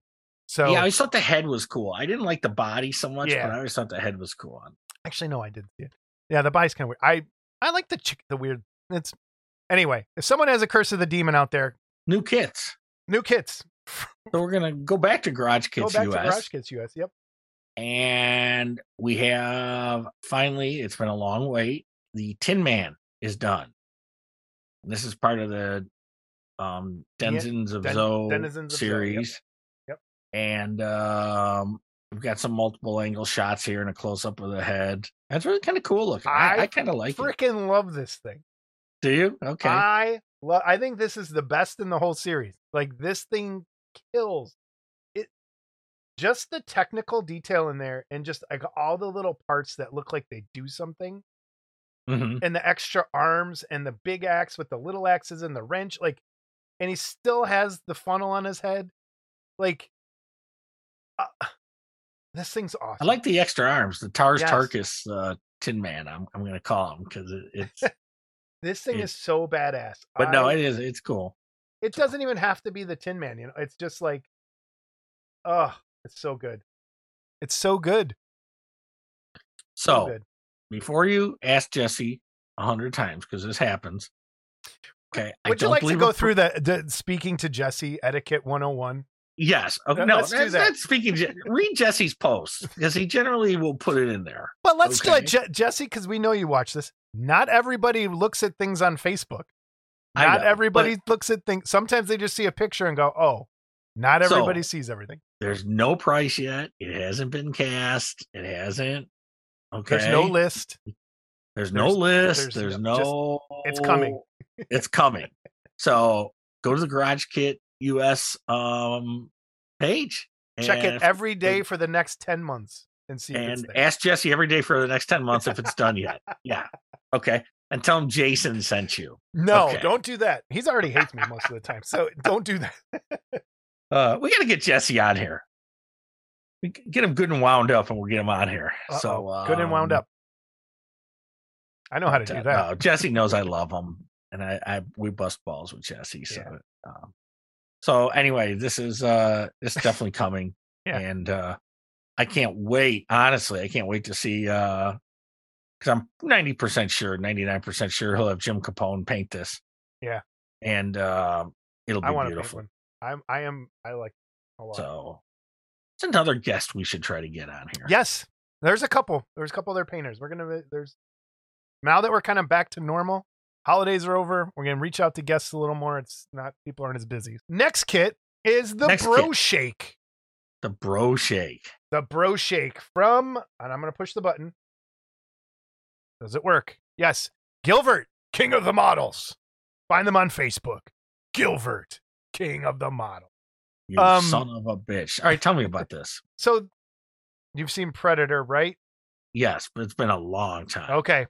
[SPEAKER 2] So
[SPEAKER 3] yeah, I always thought the head was cool. I didn't like the body so much,
[SPEAKER 2] Yeah.
[SPEAKER 3] but I always thought the head was cool.
[SPEAKER 2] actually no, I did see it. Yeah, the body's kind of weird. I I like the chick, the weird. It's anyway. If someone has a Curse of the Demon out there,
[SPEAKER 3] New kits.
[SPEAKER 2] new kits.
[SPEAKER 3] So we're gonna go back to Garage
[SPEAKER 2] Go
[SPEAKER 3] Kits
[SPEAKER 2] back
[SPEAKER 3] US,
[SPEAKER 2] to Garage Kits US. Yep.
[SPEAKER 3] And we have finally. It's been a long wait. The Tin Man is done. This is part of the um
[SPEAKER 2] Yeah,
[SPEAKER 3] Denizens of
[SPEAKER 2] Den-
[SPEAKER 3] Zoe
[SPEAKER 2] Denizens of Zoe, yep.
[SPEAKER 3] series.
[SPEAKER 2] Yep.
[SPEAKER 3] And um we've got some multiple angle shots here and a close up of the head. That's really kind of cool looking. I,
[SPEAKER 2] I
[SPEAKER 3] I kind of like it.
[SPEAKER 2] Freaking love this thing.
[SPEAKER 3] Do you? Okay.
[SPEAKER 2] I love. I think this is the best in the whole series. Like this thing kills. Just the technical detail in there, and just like all the little parts that look like they do something,
[SPEAKER 3] Mhm.
[SPEAKER 2] and the extra arms and the big axe with the little axes and the wrench, like, and he still has the funnel on his head, like. Uh, <sighs> this thing's awesome.
[SPEAKER 3] I like the extra arms, the Tars
[SPEAKER 2] Yes.
[SPEAKER 3] Tarkas uh, Tin Man. I'm I'm gonna call him because it, it's. <laughs>
[SPEAKER 2] this thing
[SPEAKER 3] it-
[SPEAKER 2] is so badass.
[SPEAKER 3] but no, it is. It's cool.
[SPEAKER 2] it doesn't even have to be the Tin Man. You know, it's just like, oh, it's so good. It's so good. So
[SPEAKER 3] So
[SPEAKER 2] good.
[SPEAKER 3] before you ask Jesse a hundred times, because this happens. Okay.
[SPEAKER 2] Would you like to go through the, the speaking to Jesse etiquette 101?
[SPEAKER 3] Yes. Okay.
[SPEAKER 2] Uh,
[SPEAKER 3] no,
[SPEAKER 2] let's do
[SPEAKER 3] that's,
[SPEAKER 2] that.
[SPEAKER 3] speaking. Read Jesse's post because he generally will put it in there.
[SPEAKER 2] But let's do it, Je- Jesse, because we know you watch this. Not everybody looks at things on Facebook. Not
[SPEAKER 3] know,
[SPEAKER 2] everybody looks at things. Sometimes they just see a picture and go, oh, not
[SPEAKER 3] So-
[SPEAKER 2] everybody sees everything.
[SPEAKER 3] There's no price yet. It hasn't been cast. It hasn't. Okay.
[SPEAKER 2] There's no list.
[SPEAKER 3] There's no list.
[SPEAKER 2] there's
[SPEAKER 3] There's,
[SPEAKER 2] no- just- it's coming.
[SPEAKER 3] it's coming. So go to the Garage Kit US um page.
[SPEAKER 2] Check it every day for the next 10 months. and see if it's
[SPEAKER 3] and ask Jesse every day for the next 10 months if it's <laughs> done yet. Yeah. Okay. And tell him Jason sent you.
[SPEAKER 2] no,
[SPEAKER 3] okay.
[SPEAKER 2] don't do that. He's already hates me most of the time, so don't do that. <laughs>
[SPEAKER 3] Uh, we got to get Jesse on here. We get him good and wound up, and we'll get him on here. So
[SPEAKER 2] Uh-oh. good and wound
[SPEAKER 3] um,
[SPEAKER 2] up. I know how to do
[SPEAKER 3] uh,
[SPEAKER 2] that.
[SPEAKER 3] no, Jesse knows I love him, and I, I we bust balls with Jesse. So,
[SPEAKER 2] Yeah.
[SPEAKER 3] um, so anyway, this is uh, this is definitely <laughs> coming,
[SPEAKER 2] Yeah.
[SPEAKER 3] and uh, I can't wait. Honestly, I can't wait to see. uh because I'm 90 percent sure, 99 percent sure he'll have Jim Capone paint this.
[SPEAKER 2] Yeah.
[SPEAKER 3] and uh, it'll be
[SPEAKER 2] I want paint
[SPEAKER 3] beautiful.
[SPEAKER 2] I'm. I am. I like a lot.
[SPEAKER 3] So it's another guest we should try to get on here.
[SPEAKER 2] Yes, there's a couple. There's a couple other painters. We're gonna. There's now that we're kind of back to normal. Holidays are over. We're gonna reach out to guests a little more. It's not people aren't as busy. Next kit is the
[SPEAKER 3] Next
[SPEAKER 2] Bro
[SPEAKER 3] kit.
[SPEAKER 2] Shake.
[SPEAKER 3] The bro shake.
[SPEAKER 2] The Bro Shake from, and I'm gonna push the button. Does it work? Yes. Gilbert, King of the Models. Find them on Facebook. Gilbert, King of the Model.
[SPEAKER 3] You
[SPEAKER 2] Um,
[SPEAKER 3] son of a bitch. All right, tell me about this. <laughs>
[SPEAKER 2] So, you've seen Predator, right?
[SPEAKER 3] Yes, but it's been a long time.
[SPEAKER 2] Okay.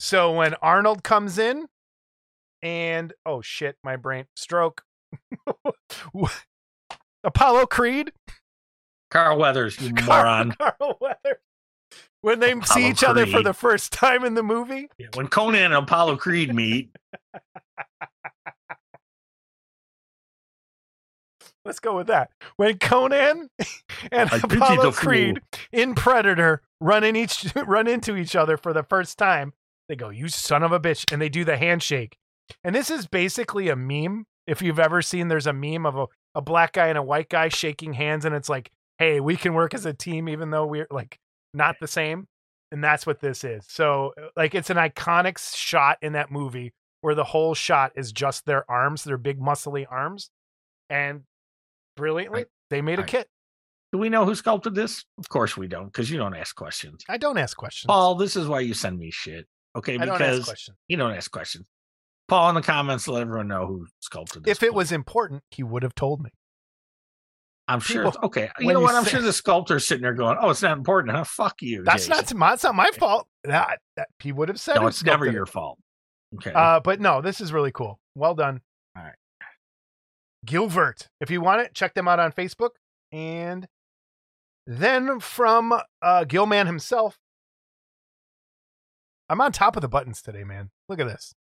[SPEAKER 2] So when Arnold comes in and oh shit, my brain stroke. <laughs> Apollo Creed,
[SPEAKER 3] Carl Weathers, you <laughs>
[SPEAKER 2] Carl-
[SPEAKER 3] moron.
[SPEAKER 2] Carl Weathers. When they see
[SPEAKER 3] Apollo
[SPEAKER 2] each other for the first time in the movie,
[SPEAKER 3] Yeah, When Conan and Apollo Creed meet,
[SPEAKER 2] let's go with that. When Conan <laughs> and
[SPEAKER 3] I
[SPEAKER 2] Apollo. Creed in Predator run in each <laughs> run into each other for the first time, they go, "You son of a bitch," and they do the handshake. And this is basically a meme. If you've ever seen, there's a meme of a, a black guy and a white guy shaking hands, and it's like, "Hey, we can work as a team, even though we're like not the same." And that's what this is. So, uh, like, it's an iconic shot in that movie where the whole shot is just their arms, their big muscly arms, and brilliantly
[SPEAKER 3] Right.
[SPEAKER 2] they made a kit.
[SPEAKER 3] do we know who sculpted this? Of course we don't, because you don't ask questions.
[SPEAKER 2] I don't ask questions.
[SPEAKER 3] Paul, this is why you send me shit. Okay,
[SPEAKER 2] I don't ask
[SPEAKER 3] because you don't ask questions. Paul in the comments, let everyone know who sculpted this.
[SPEAKER 2] If it
[SPEAKER 3] please.
[SPEAKER 2] was important, he would have told me.
[SPEAKER 3] I'm sure.
[SPEAKER 2] people-
[SPEAKER 3] it's- okay, you know
[SPEAKER 2] you
[SPEAKER 3] what? I'm
[SPEAKER 2] say-
[SPEAKER 3] sure the sculptor's sitting there going, "Oh, it's not important, huh? Fuck you."
[SPEAKER 2] That's
[SPEAKER 3] Jason."
[SPEAKER 2] not that's not my fault. That, that he would have said.
[SPEAKER 3] No, it's never your
[SPEAKER 2] it.
[SPEAKER 3] fault. Okay.
[SPEAKER 2] Uh, but no, this is really cool. Well done. Gilbert. If you want it, check them out on Facebook. And then from uh, Gilman himself, I'm on top of the buttons today, man. Look at this.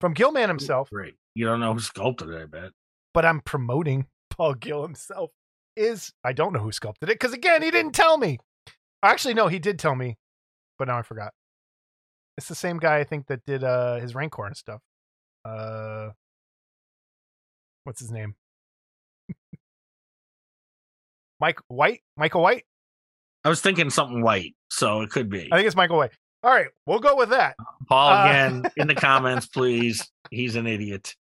[SPEAKER 2] From Gilman himself,
[SPEAKER 3] Great. You don't know who sculpted it, I bet.
[SPEAKER 2] but I'm promoting <laughs> Paul Gill himself. Is I don't know who sculpted it because again, he didn't tell me. Actually, no, he did tell me, but now I forgot. It's the same guy I think that did uh his Rancor and stuff. Uh, what's his name? Mike White, Michael White.
[SPEAKER 3] I was thinking something white, so it could be.
[SPEAKER 2] I think it's Michael White. All right, we'll go with that.
[SPEAKER 3] Paul
[SPEAKER 2] uh,
[SPEAKER 3] again in the <laughs> comments, please. He's an idiot.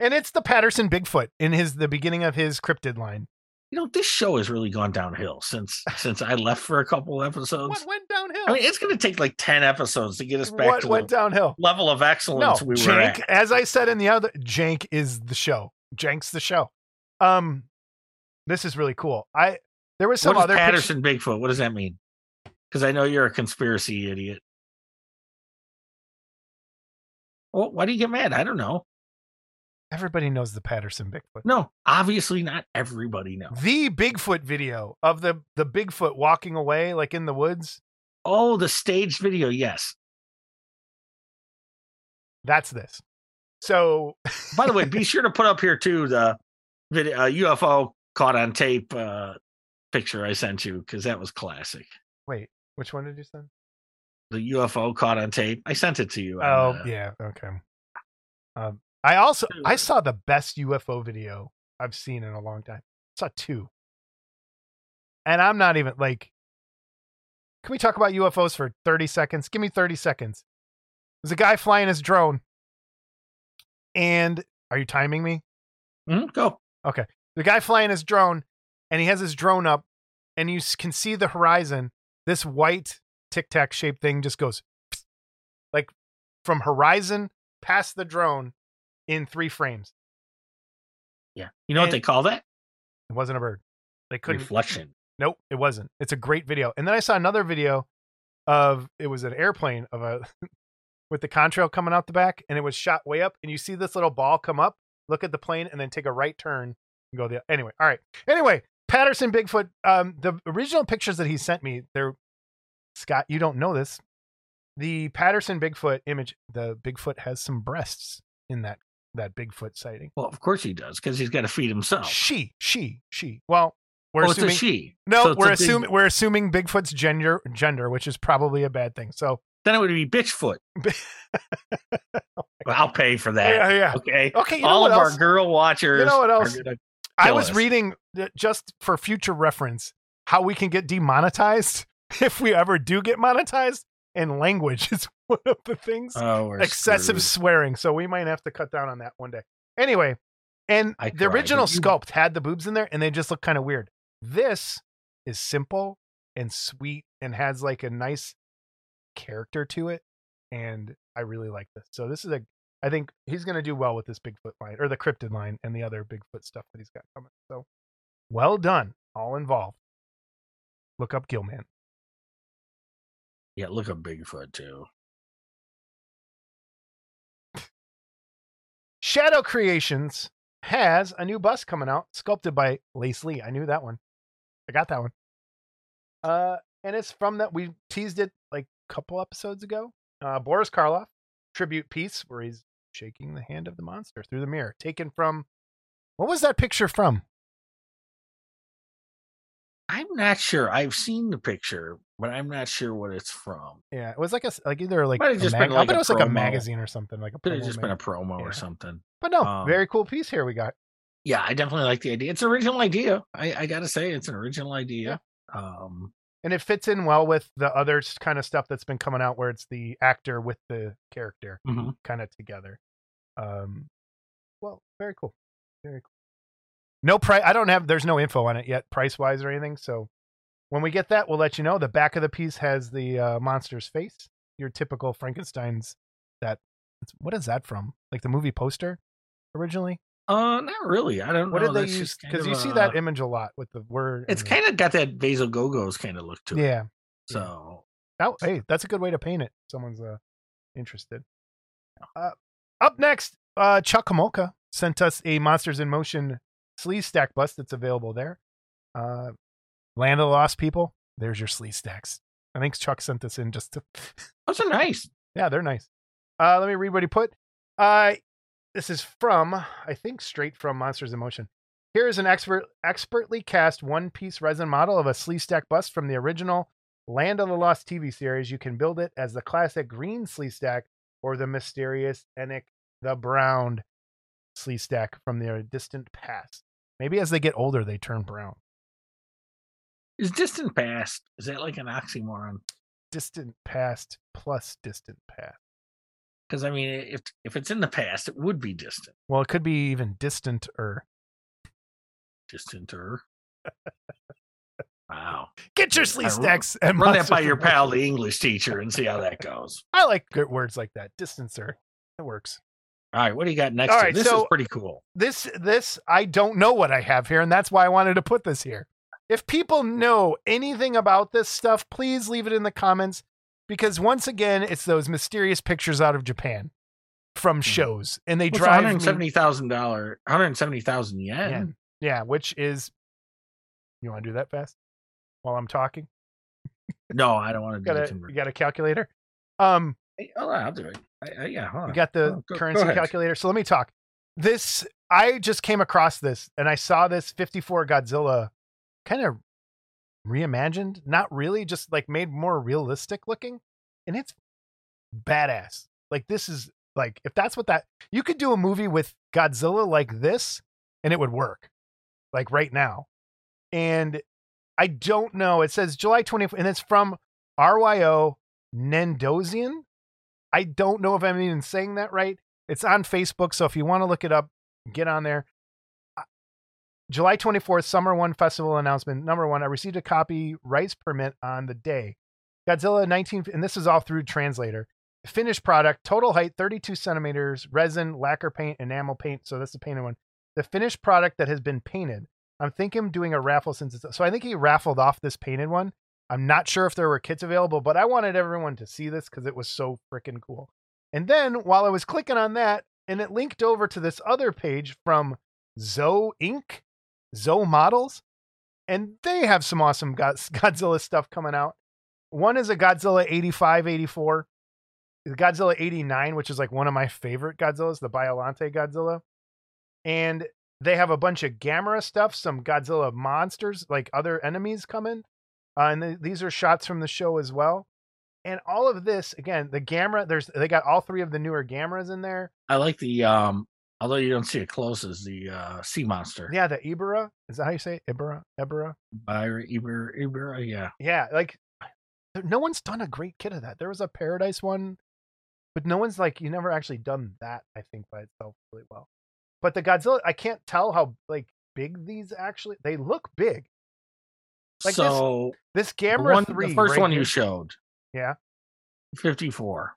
[SPEAKER 2] And it's the Patterson Bigfoot in his the beginning of his cryptid line.
[SPEAKER 3] You know, this show has really gone downhill since <laughs> since I left for a couple episodes.
[SPEAKER 2] What went downhill?
[SPEAKER 3] I mean, it's going to take like ten episodes to get us back
[SPEAKER 2] what
[SPEAKER 3] to
[SPEAKER 2] went
[SPEAKER 3] the
[SPEAKER 2] downhill?
[SPEAKER 3] level of excellence
[SPEAKER 2] no,
[SPEAKER 3] we were
[SPEAKER 2] Jank,
[SPEAKER 3] at.
[SPEAKER 2] as I said in the other, Jank is the show. Jank's the show. Um, this is really cool. I there was some
[SPEAKER 3] What
[SPEAKER 2] other picture-
[SPEAKER 3] Patterson Bigfoot? What does that mean? Because I know you're a conspiracy idiot. Well, why do you get mad? I don't know.
[SPEAKER 2] Everybody knows the Patterson Bigfoot.
[SPEAKER 3] No, obviously not everybody knows.
[SPEAKER 2] The Bigfoot video of the the Bigfoot walking away like in the woods.
[SPEAKER 3] Oh, the staged video, yes.
[SPEAKER 2] That's this. So <laughs>
[SPEAKER 3] By the way, be sure to put up here too the video uh, UFO caught on tape uh, picture I sent you because that was classic.
[SPEAKER 2] wait, which one did you send?
[SPEAKER 3] The UFO caught on tape. I sent it to you. on,
[SPEAKER 2] Oh
[SPEAKER 3] uh,
[SPEAKER 2] yeah, okay. Um, I also I saw the best UFO video I've seen in a long time. saw two, and I'm not even like. Can we talk about UFOs for 30 seconds? Give me 30 seconds. There's a guy flying his drone, and are you timing me?
[SPEAKER 3] mhm, go. Okay.
[SPEAKER 2] The guy flying his drone and he has his drone up and you can see the horizon this white tic tac shaped thing just goes <sniffs> like from horizon past the drone in three frames
[SPEAKER 3] Yeah. You know what they call that?
[SPEAKER 2] it wasn't a bird they couldn't
[SPEAKER 3] Reflection.
[SPEAKER 2] Nope, it wasn't. It's a great video. And then I saw another video of it was an airplane of a <laughs> with the contrail coming out the back, and it was shot way up, and you see this little ball come up, look at the plane, and then take a right turn and go the anyway. All right. Anyway, Patterson Bigfoot. Um, the original pictures that he sent me, they're Scott. You don't know this. The Patterson Bigfoot image, the Bigfoot has some breasts in that that Bigfoot sighting.
[SPEAKER 3] Well, of course he does, because he's got to feed himself.
[SPEAKER 2] She, she, she. Well, we're
[SPEAKER 3] oh,
[SPEAKER 2] assuming
[SPEAKER 3] it's a she.
[SPEAKER 2] no,
[SPEAKER 3] So
[SPEAKER 2] we're
[SPEAKER 3] a big-
[SPEAKER 2] assuming we're assuming Bigfoot's gender gender, which is probably a bad thing. So
[SPEAKER 3] Then it would be bitchfoot. Well, <laughs> I'll pay for that.
[SPEAKER 2] yeah, yeah.
[SPEAKER 3] Okay.
[SPEAKER 2] Okay,
[SPEAKER 3] All of
[SPEAKER 2] else?
[SPEAKER 3] our girl watchers.
[SPEAKER 2] You know what else? I was
[SPEAKER 3] us.
[SPEAKER 2] reading uh, just for future reference how we can get demonetized <laughs> if we ever do get monetized, and language <laughs> is one of the things.
[SPEAKER 3] Oh,
[SPEAKER 2] excessive
[SPEAKER 3] screwed.
[SPEAKER 2] swearing, so we might have to cut down on that one day. Anyway, and
[SPEAKER 3] I
[SPEAKER 2] the original
[SPEAKER 3] you-
[SPEAKER 2] sculpt had the boobs in there, and they just look kind of weird. This is simple and sweet and has like a nice character to it, and I really like this. So this is a, I think he's going to do well with this Bigfoot line or the cryptid line and the other Bigfoot stuff that he's got coming. So well done, all involved. Look up Gilman.
[SPEAKER 3] Yeah, look up Bigfoot too.
[SPEAKER 2] Shadow Creations has a new bust coming out, sculpted by Lace Lee. I knew that one. I got that one. Uh, and it's from that we teased it couple episodes ago. Uh, Boris Karloff tribute piece where he's shaking the hand of the monster through the mirror, taken from what was that picture from?
[SPEAKER 3] I'm not sure. I've seen the picture, but I'm not sure what it's from.
[SPEAKER 2] Yeah, it was like a like either like a
[SPEAKER 3] just
[SPEAKER 2] mag-
[SPEAKER 3] been like
[SPEAKER 2] it was like a magazine or something like a.
[SPEAKER 3] Could have
[SPEAKER 2] promo
[SPEAKER 3] just been a promo
[SPEAKER 2] Yeah.
[SPEAKER 3] or something.
[SPEAKER 2] But no,
[SPEAKER 3] um,
[SPEAKER 2] very cool piece here we got.
[SPEAKER 3] Yeah, I definitely like the idea. It's an original idea. I, I gotta say, it's an original idea. Um,
[SPEAKER 2] and it fits in well with the other kind of stuff that's been coming out where it's the actor with the character
[SPEAKER 3] mhm.
[SPEAKER 2] kind of together. Um well very cool very cool. No price i don't have there's no info on it yet price wise or anything so when we get that we'll let you know. The back of the piece has the uh, monster's face your typical frankenstein's that what is that from? Like the movie poster originally
[SPEAKER 3] uh, not really. I don't
[SPEAKER 2] what
[SPEAKER 3] know.
[SPEAKER 2] did they use because you see
[SPEAKER 3] a-
[SPEAKER 2] that image a lot with the word
[SPEAKER 3] It's kind of got that Basil Gogos kind of look to it.
[SPEAKER 2] yeah
[SPEAKER 3] So
[SPEAKER 2] That, hey, that's a good way to paint it. Someone's uh, interested. Uh, up next, uh, Chuck Homolka sent us a Monsters in Motion Sleestak bust that's available there. Uh, Land of the Lost People. There's your Sleestaks. I think Chuck sent this in just to.
[SPEAKER 3] those are nice. <laughs>
[SPEAKER 2] yeah, they're nice. Uh, let me read what he put. Uh, this is from, I think, straight from Monsters in Motion. Here is an expert, expertly cast one piece resin model of a Sleestak bust from the original Land of the Lost TV series. You can build it as the classic green Sleestak or the mysterious Enik the Brown Sleestak from their distant past. Maybe as they get older, they turn brown.
[SPEAKER 3] Is distant past? Is that like an oxymoron?
[SPEAKER 2] Distant past plus distant past.
[SPEAKER 3] Because I mean, if if it's in the past, it would be distant,
[SPEAKER 2] Well, it could be even distant or
[SPEAKER 3] distanter. wow.
[SPEAKER 2] get your Sleestaks and
[SPEAKER 3] Run that by your pal, the <laughs> English teacher, and see how that goes.
[SPEAKER 2] I like good words like that. Distancer. It works.
[SPEAKER 3] All right, what do you got next?
[SPEAKER 2] All right,
[SPEAKER 3] this
[SPEAKER 2] so-
[SPEAKER 3] is pretty cool.
[SPEAKER 2] This this I don't know what I have here, and that's why I wanted to put this here. If people know anything about this stuff, please leave it in the comments. Because once again, it's those mysterious pictures out of Japan from shows, and they drive
[SPEAKER 3] hundred
[SPEAKER 2] me.
[SPEAKER 3] seventy thousand dollar, one hundred seventy thousand yen.
[SPEAKER 2] yen. Yeah, which is. You want to do that fast while I'm talking?
[SPEAKER 3] No, I don't want to do
[SPEAKER 2] Got a you got a calculator? Um,
[SPEAKER 3] Hey, on, I'll do it. I, I, yeah, hold on.
[SPEAKER 2] You got the
[SPEAKER 3] Oh, go- go
[SPEAKER 2] currency
[SPEAKER 3] ahead.
[SPEAKER 2] calculator. So let me talk. This I just came across this and I saw this 54 Godzilla kind of reimagined, not really, just like made more realistic looking. And it's badass. Like this is like if that's what that you could do a movie with Godzilla like this and it would work. Like right now. And I don't know. It says July 24th and it's from RYO Nendozian. I don't know if I'm even saying that right. It's on Facebook, so if you want to look it up, get on there. July 24th, Summer One Festival announcement. Number one, I received a copy rights permit on the day. Godzilla 19, and this is all through translator. Finished product, total height 32 centimeters, resin, lacquer paint, enamel paint. So that's the painted one. The finished product that has been painted. I'm thinking doing a raffle since it's so I think he raffled off this painted one. I'm not sure if there were kits available, but I wanted everyone to see this because it was so freaking cool. And then while I was clicking on that, and it linked over to this other page from Zoe Inc., Zoe Models, and they have some awesome <laughs> Godzilla stuff coming out. One is a Godzilla 85, 84, the Godzilla 89, which is like one of my favorite Godzillas, the Biolante Godzilla. And they have a bunch of Gamera stuff, some Godzilla monsters, like other enemies coming. Uh, and th- these are shots from the show as well. And all of this, again, the Gamera, there's they got all three of the newer Gameras in there.
[SPEAKER 3] I like the um Although you don't see it close as the uh, sea monster.
[SPEAKER 2] Yeah, the Ibera. Is that how you say it? Ibera? Ibera?
[SPEAKER 3] Ibera, Ibera, Ibera yeah.
[SPEAKER 2] Yeah, like no one's done a great kit of that. There was a Paradise one, but no one's like, you never actually done that, I think, by itself really well. But the Godzilla, I can't tell how like big these actually, they look big.
[SPEAKER 3] Like so
[SPEAKER 2] this, this Gamma
[SPEAKER 3] one,
[SPEAKER 2] 3.
[SPEAKER 3] The first
[SPEAKER 2] right
[SPEAKER 3] one
[SPEAKER 2] here,
[SPEAKER 3] you showed.
[SPEAKER 2] Yeah.
[SPEAKER 3] 54.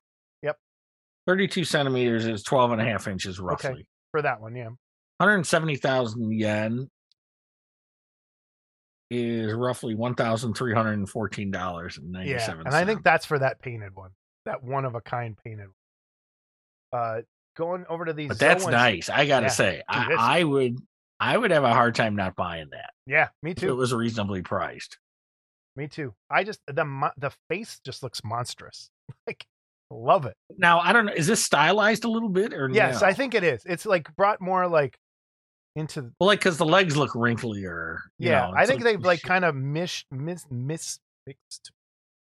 [SPEAKER 3] 32 centimeters is 12 and a half inches roughly.
[SPEAKER 2] Okay. For that one, yeah.
[SPEAKER 3] 170,000 yen is roughly one thousand three hundred fourteen dollars and ninety-seven.
[SPEAKER 2] Yeah, and I think that's for that painted one, that one of a kind painted one. Uh, going over to these.
[SPEAKER 3] But that's nice. I got to
[SPEAKER 2] yeah,
[SPEAKER 3] say, I, I would. I would have a hard time not buying that.
[SPEAKER 2] Yeah, me
[SPEAKER 3] too. It was reasonably priced.
[SPEAKER 2] Me too. I just the the face just looks monstrous. <laughs> Like love it.
[SPEAKER 3] Now I don't know. Is this stylized a little bit or
[SPEAKER 2] Yes,
[SPEAKER 3] no?
[SPEAKER 2] I think it is. It's like brought more like into
[SPEAKER 3] well, like because the legs look wrinklier. you
[SPEAKER 2] yeah.
[SPEAKER 3] know,
[SPEAKER 2] I think they've like kind of mish mis mis mixed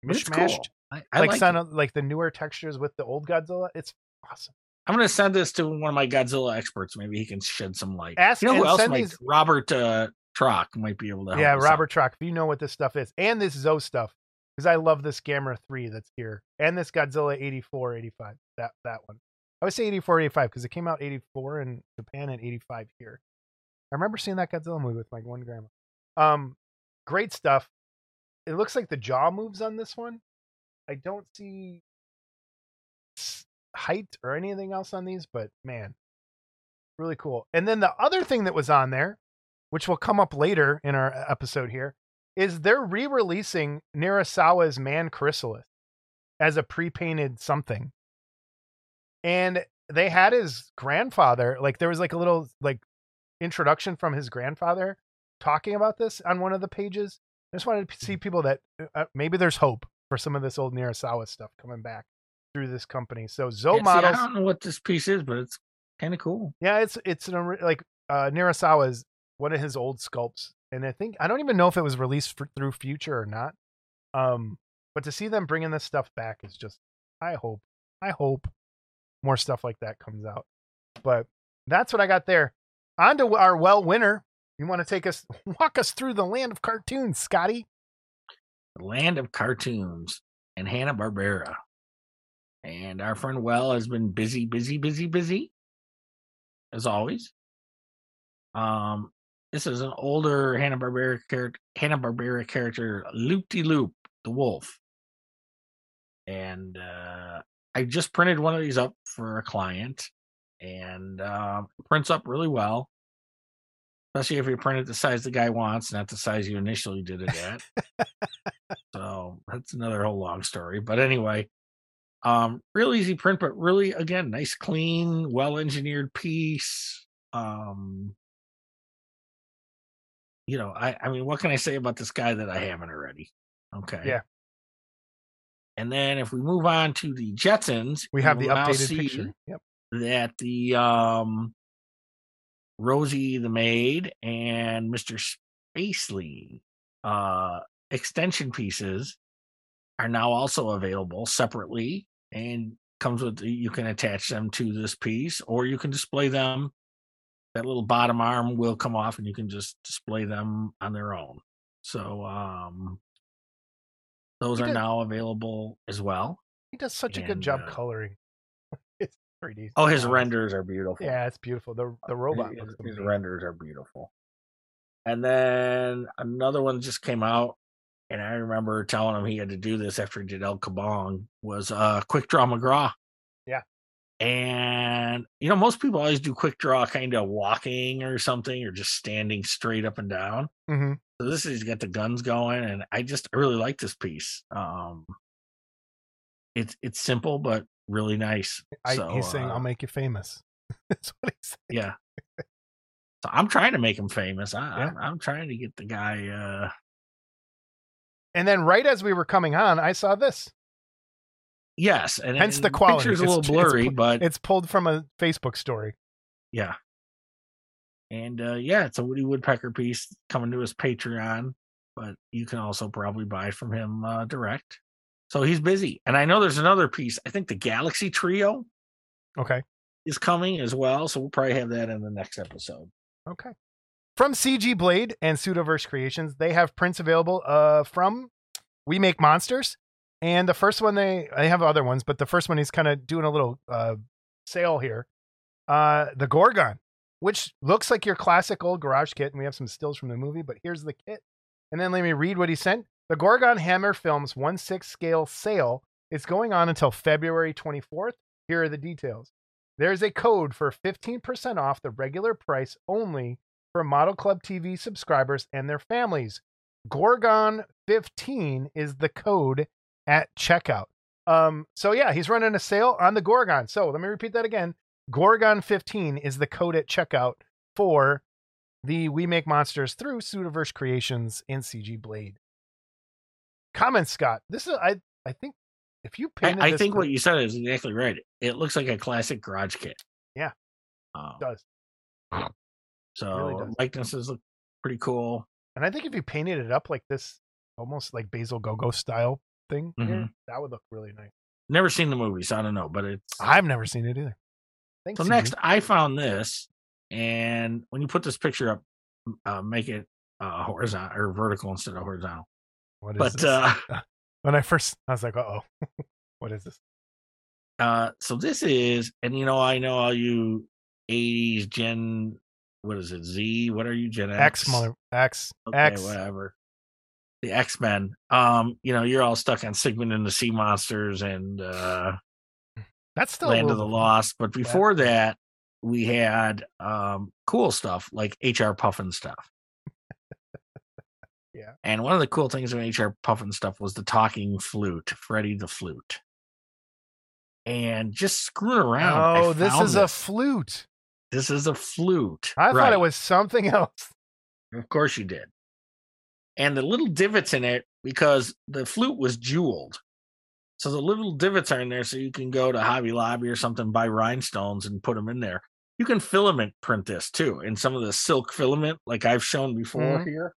[SPEAKER 3] it's cool. I, I
[SPEAKER 2] like
[SPEAKER 3] like
[SPEAKER 2] some of like the newer textures with the old Godzilla. It's awesome.
[SPEAKER 3] I'm gonna send this to one of my Godzilla experts. Maybe he can shed some light.
[SPEAKER 2] Ask
[SPEAKER 3] you know who else might?
[SPEAKER 2] these-
[SPEAKER 3] Robert uh, Trock might be able to. Help
[SPEAKER 2] yeah,
[SPEAKER 3] us out.
[SPEAKER 2] Robert Trock, if you know what this stuff is, and this Zoe stuff, because I love this Gamera 3 that's here, and this Godzilla 84, 85, that, that one. I would say 84, 85, because it came out 84 in Japan and 85 here. I remember seeing that Godzilla movie with my one grandma. Um, great stuff. It looks like the jaw moves on this one. I don't see height or anything else on these, but man, really cool. And then the other thing that was on there, which will come up later in our uh, episode here, is they're re-releasing Nirasawa's Man Chrysalis as a pre-painted something. And they had his grandfather, like there was like a little like introduction from his grandfather talking about this on one of the pages. I just wanted to see people that uh, maybe there's hope for some of this old Nirasawa stuff coming back through this company. So Zoe
[SPEAKER 3] Yeah, see,
[SPEAKER 2] models
[SPEAKER 3] I don't know what this piece is, but it's kind of cool.
[SPEAKER 2] yeah, it's it's an like uh Nirasawa is one of his old sculpts, and I think I don't even know if it was released for, through Future or not. Um, but to see them bringing this stuff back is just, I hope, I hope more stuff like that comes out. But that's what I got there. On to our well winner. You want to take us, <laughs> walk us through the land of cartoons, Scotty?
[SPEAKER 3] The land of cartoons and Hanna Barbera. And our friend Well has been busy, busy, busy, busy, as always. Um, this is an older Hanna Barbera character, Hanna Barbera character, Loop De Loop, the wolf. And uh, I just printed one of these up for a client, and uh, prints up really well. Especially if you print it the size the guy wants, not the size you initially did it at. So that's another whole long story. But anyway, um, real easy print, but really again, nice, clean, well engineered piece. Um, you know, I I mean, what can I say about this guy that I haven't already? Okay.
[SPEAKER 2] Yeah.
[SPEAKER 3] And then if we move on to the Jetsons,
[SPEAKER 2] We have the updated picture. Yep.
[SPEAKER 3] that the um Rosie the maid and Mr. Spacely uh extension pieces are now also available separately and comes with you can attach them to this piece or you can display them that little bottom arm will come off and you can just display them on their own so um those
[SPEAKER 2] He
[SPEAKER 3] are now available as well
[SPEAKER 2] He does such a good job
[SPEAKER 3] uh,
[SPEAKER 2] coloring. <laughs> it's 3D.
[SPEAKER 3] oh his renders are beautiful
[SPEAKER 2] Yeah, it's beautiful. The the robot
[SPEAKER 3] His-
[SPEAKER 2] looks
[SPEAKER 3] his renders are beautiful. And then another one just came out, and I remember telling him he had to do this after he did El Kabong was uh Quick Draw McGraw.
[SPEAKER 2] Yeah.
[SPEAKER 3] And you know, most people always do quick draw kind of walking or something or just standing straight up and down.
[SPEAKER 2] hmm
[SPEAKER 3] So this is got the guns going, and I just I really like this piece. Um it's it's simple but really nice.
[SPEAKER 2] I,
[SPEAKER 3] So,
[SPEAKER 2] he's saying,
[SPEAKER 3] uh,
[SPEAKER 2] "I'll make you famous." <laughs> That's what he's saying.
[SPEAKER 3] yeah. So I'm trying to make him famous. I,
[SPEAKER 2] Yeah.
[SPEAKER 3] I'm, I'm trying to get the guy. uh
[SPEAKER 2] And then, right as we were coming on, I saw this.
[SPEAKER 3] Yes, and
[SPEAKER 2] Hence
[SPEAKER 3] and
[SPEAKER 2] the quality.
[SPEAKER 3] Picture's a little blurry,
[SPEAKER 2] pu-
[SPEAKER 3] but
[SPEAKER 2] It's pulled from a Facebook story.
[SPEAKER 3] yeah. And uh yeah, it's a Woody Woodpecker piece coming to his Patreon, but you can also probably buy from him uh direct. So he's busy. And I know there's another piece. I think the Galaxy Trio
[SPEAKER 2] Okay.
[SPEAKER 3] is coming as well. So we'll probably have that in the next episode.
[SPEAKER 2] Okay. From CG Blade and Pseudoverse Creations, they have prints available uh, from We Make Monsters. And the first one, they, they have other ones, but the first one is kind of doing a little uh, sale here. Uh, the Gorgon, which looks like your classic old garage kit. And we have some stills from the movie, but here's the kit. And then let me read what he sent. The Gorgon Hammer Films 1 6 scale sale is going on until February 24th. Here are the details. There's a code for 15% off the regular price only for Model Club TV subscribers and their families. Gorgon15 is the code at checkout. Um, so yeah, he's running a sale on the Gorgon. So let me repeat that again. Gorgon15 is the code at checkout for the We Make Monsters through Pseudoverse Creations in CG Blade. Comment, Scott. This is I I think if you painted
[SPEAKER 3] I, I think what you said is exactly right. It looks like a classic garage kit.
[SPEAKER 2] Yeah.
[SPEAKER 3] Um,
[SPEAKER 2] does.
[SPEAKER 3] so
[SPEAKER 2] really does.
[SPEAKER 3] likenesses look pretty cool.
[SPEAKER 2] And I think if you painted it up like this, almost like Basil Go-Go style thing, here,
[SPEAKER 3] Mhm.
[SPEAKER 2] that would look really nice.
[SPEAKER 3] Never seen the movie, so I don't know, but it's
[SPEAKER 2] I've never seen it either. Thanks.
[SPEAKER 3] so next I found this, and when you put this picture up, uh, make it uh, horizontal or vertical instead of horizontal.
[SPEAKER 2] what is
[SPEAKER 3] But
[SPEAKER 2] this?
[SPEAKER 3] uh, <laughs>
[SPEAKER 2] when I first, I was like, "Uh oh, <laughs> what is this?"
[SPEAKER 3] uh, so this is, and you know, I know all you '80s Gen, what is it, Z? What are you, Gen X?
[SPEAKER 2] X, mother, X,
[SPEAKER 3] Okay,
[SPEAKER 2] X.
[SPEAKER 3] whatever. The X Men. Um, you know, you're all stuck on Sigmund and the Sea Monsters and uh
[SPEAKER 2] That's still
[SPEAKER 3] Land of the Lost. But before that, we had um cool stuff like HR Pufnstuf.
[SPEAKER 2] Yeah.
[SPEAKER 3] And one of the cool things in HR Pufnstuf was the talking flute, Freddy the flute. And just screwing around.
[SPEAKER 2] Oh, this is a flute.
[SPEAKER 3] this is a flute.
[SPEAKER 2] I thought it was something <laughs> else.
[SPEAKER 3] Of course you did. And the little divots in it, because the flute was jeweled. So the little divots are in there so you can go to Hobby Lobby or something, buy rhinestones and put them in there. You can filament print this too in some of the silk filament, like I've shown before
[SPEAKER 2] Mhm.
[SPEAKER 3] here.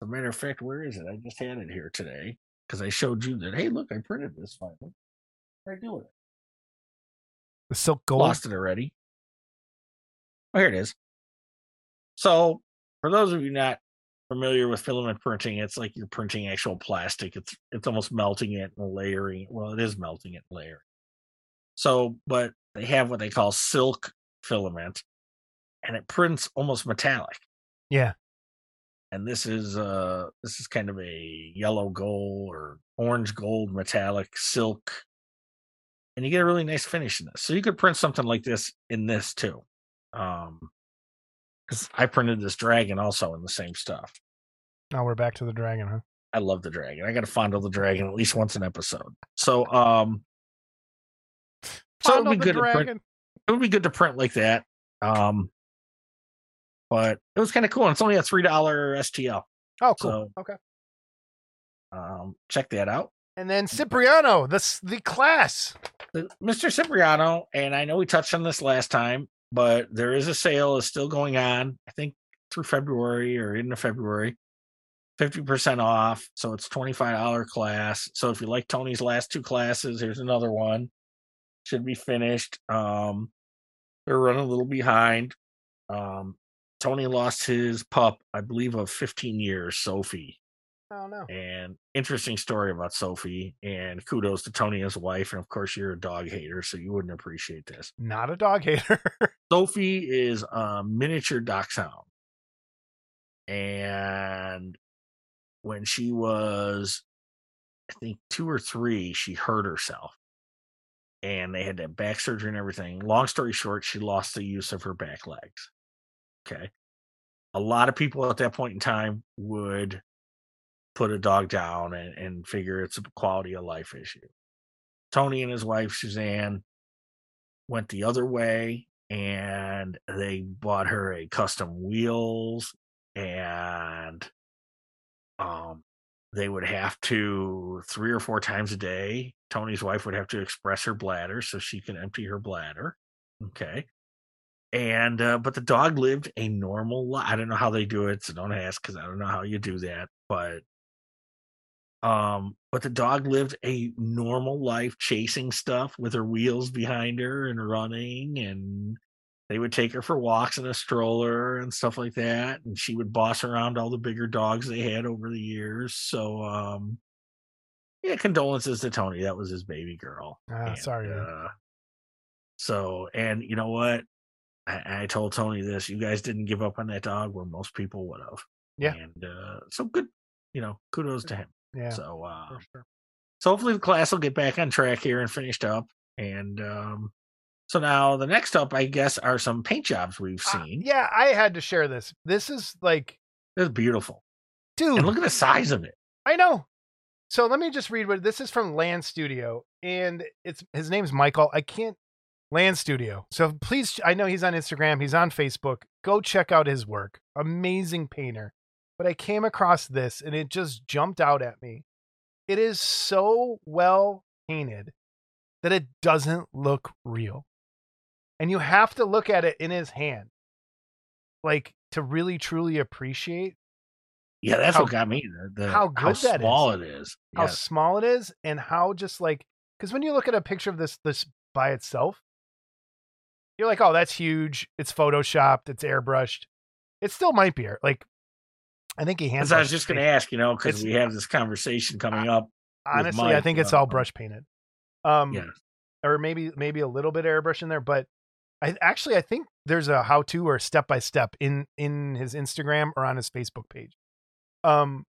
[SPEAKER 3] As a matter of fact, where is it? I just had it here today because I showed you that. Hey, look, I printed this finally. What did I do with it?
[SPEAKER 2] The silk gold.
[SPEAKER 3] Lost it already. Oh, here it is. So, for those of you not familiar with filament printing, it's like you're printing actual plastic. It's it's almost melting it and layering. Well, it is melting it and layering. So, but they have what they call silk filament, and it prints almost metallic.
[SPEAKER 2] Yeah.
[SPEAKER 3] And this is uh this is kind of a yellow gold or orange gold metallic silk. And you get a really nice finish in this. So you could print something like this in this too. Um because I printed this dragon also in the same stuff.
[SPEAKER 2] Now we're back to the dragon, huh?
[SPEAKER 3] I love the dragon. I gotta fondle the dragon at least once an episode. So um so it'd be
[SPEAKER 2] the
[SPEAKER 3] good to print it would be good to print like that. Um but it was kind of cool. And it's only a three dollar STL.
[SPEAKER 2] Oh, cool.
[SPEAKER 3] So-
[SPEAKER 2] okay.
[SPEAKER 3] Um check that out.
[SPEAKER 2] And then Cipriano, the the class.
[SPEAKER 3] Mr. Cipriano, and I know we touched on this last time, but there is a sale is still going on. I think through February or into February, fifty percent off. So it's twenty five dollar class. So if you like Tony's last two classes, here's another one. Should be finished. Um, they're running a little behind. Um, Tony lost his pup, I believe, of fifteen years, Sophie.
[SPEAKER 2] Oh no.
[SPEAKER 3] And interesting story about Sophie. And kudos to Tony and his wife. And of course, you're a dog hater, so you wouldn't appreciate this.
[SPEAKER 2] Not a dog hater. <laughs>
[SPEAKER 3] Sophie is a miniature dachshund. And when she was, I think, two or three, she hurt herself. and they had to have back surgery and everything. Long story short, she lost the use of her back legs. Okay. A lot of people at that point in time would put a dog down and, and figure it's a quality of life issue. Tony and his wife, Suzanne, went the other way and they bought her a custom wheels and um they would have to three or four times a day tony's wife would have to express her bladder so she can empty her bladder okay and uh, but the dog lived a normal life i don't know how they do it so don't ask because i don't know how you do that but um but the dog lived a normal life chasing stuff with her wheels behind her and running and they would take her for walks in a stroller and stuff like that and she would boss around all the bigger dogs they had over the years so um yeah condolences to tony that was his baby girl
[SPEAKER 2] Ah,
[SPEAKER 3] And,
[SPEAKER 2] sorry.
[SPEAKER 3] uh, so and you know what I, I told tony this you guys didn't give up on that dog where most people would have
[SPEAKER 2] Yeah.
[SPEAKER 3] and uh so good you know kudos to him
[SPEAKER 2] yeah.
[SPEAKER 3] so uh
[SPEAKER 2] sure.
[SPEAKER 3] so hopefully the class will get back on track here and finished up. And um, so now the next up, I guess, are some paint jobs we've
[SPEAKER 2] Uh,
[SPEAKER 3] seen.
[SPEAKER 2] yeah, I had to share this. This is like,
[SPEAKER 3] It's beautiful.
[SPEAKER 2] dude,
[SPEAKER 3] And look at the size of it.
[SPEAKER 2] I know. So let me just read what this is from Land Studio, and it's his name's Michael. I can't Land Studio. So please, I know he's on Instagram, he's on Facebook. Go check out his work. Amazing painter. But I came across this, and it just jumped out at me. It is so well painted that it doesn't look real, and you have to look at it in his hand, like to really truly appreciate
[SPEAKER 3] Yeah, that's
[SPEAKER 2] How-
[SPEAKER 3] what got me. The, the,
[SPEAKER 2] how good that is.
[SPEAKER 3] small it is.
[SPEAKER 2] how
[SPEAKER 3] Yes.
[SPEAKER 2] small it is and how just like because when you look at a picture of this this by itself you're like oh that's huge it's photoshopped it's airbrushed it still might be air- like i think he hands
[SPEAKER 3] I was just going to ask, you know, because we have this conversation coming up.
[SPEAKER 2] honestly i
[SPEAKER 3] Mike,
[SPEAKER 2] think it's all
[SPEAKER 3] uh,
[SPEAKER 2] brush painted um
[SPEAKER 3] Yes.
[SPEAKER 2] or maybe maybe a little bit airbrush in there but i actually i think there's a how to or step by step in in his instagram or on his facebook page um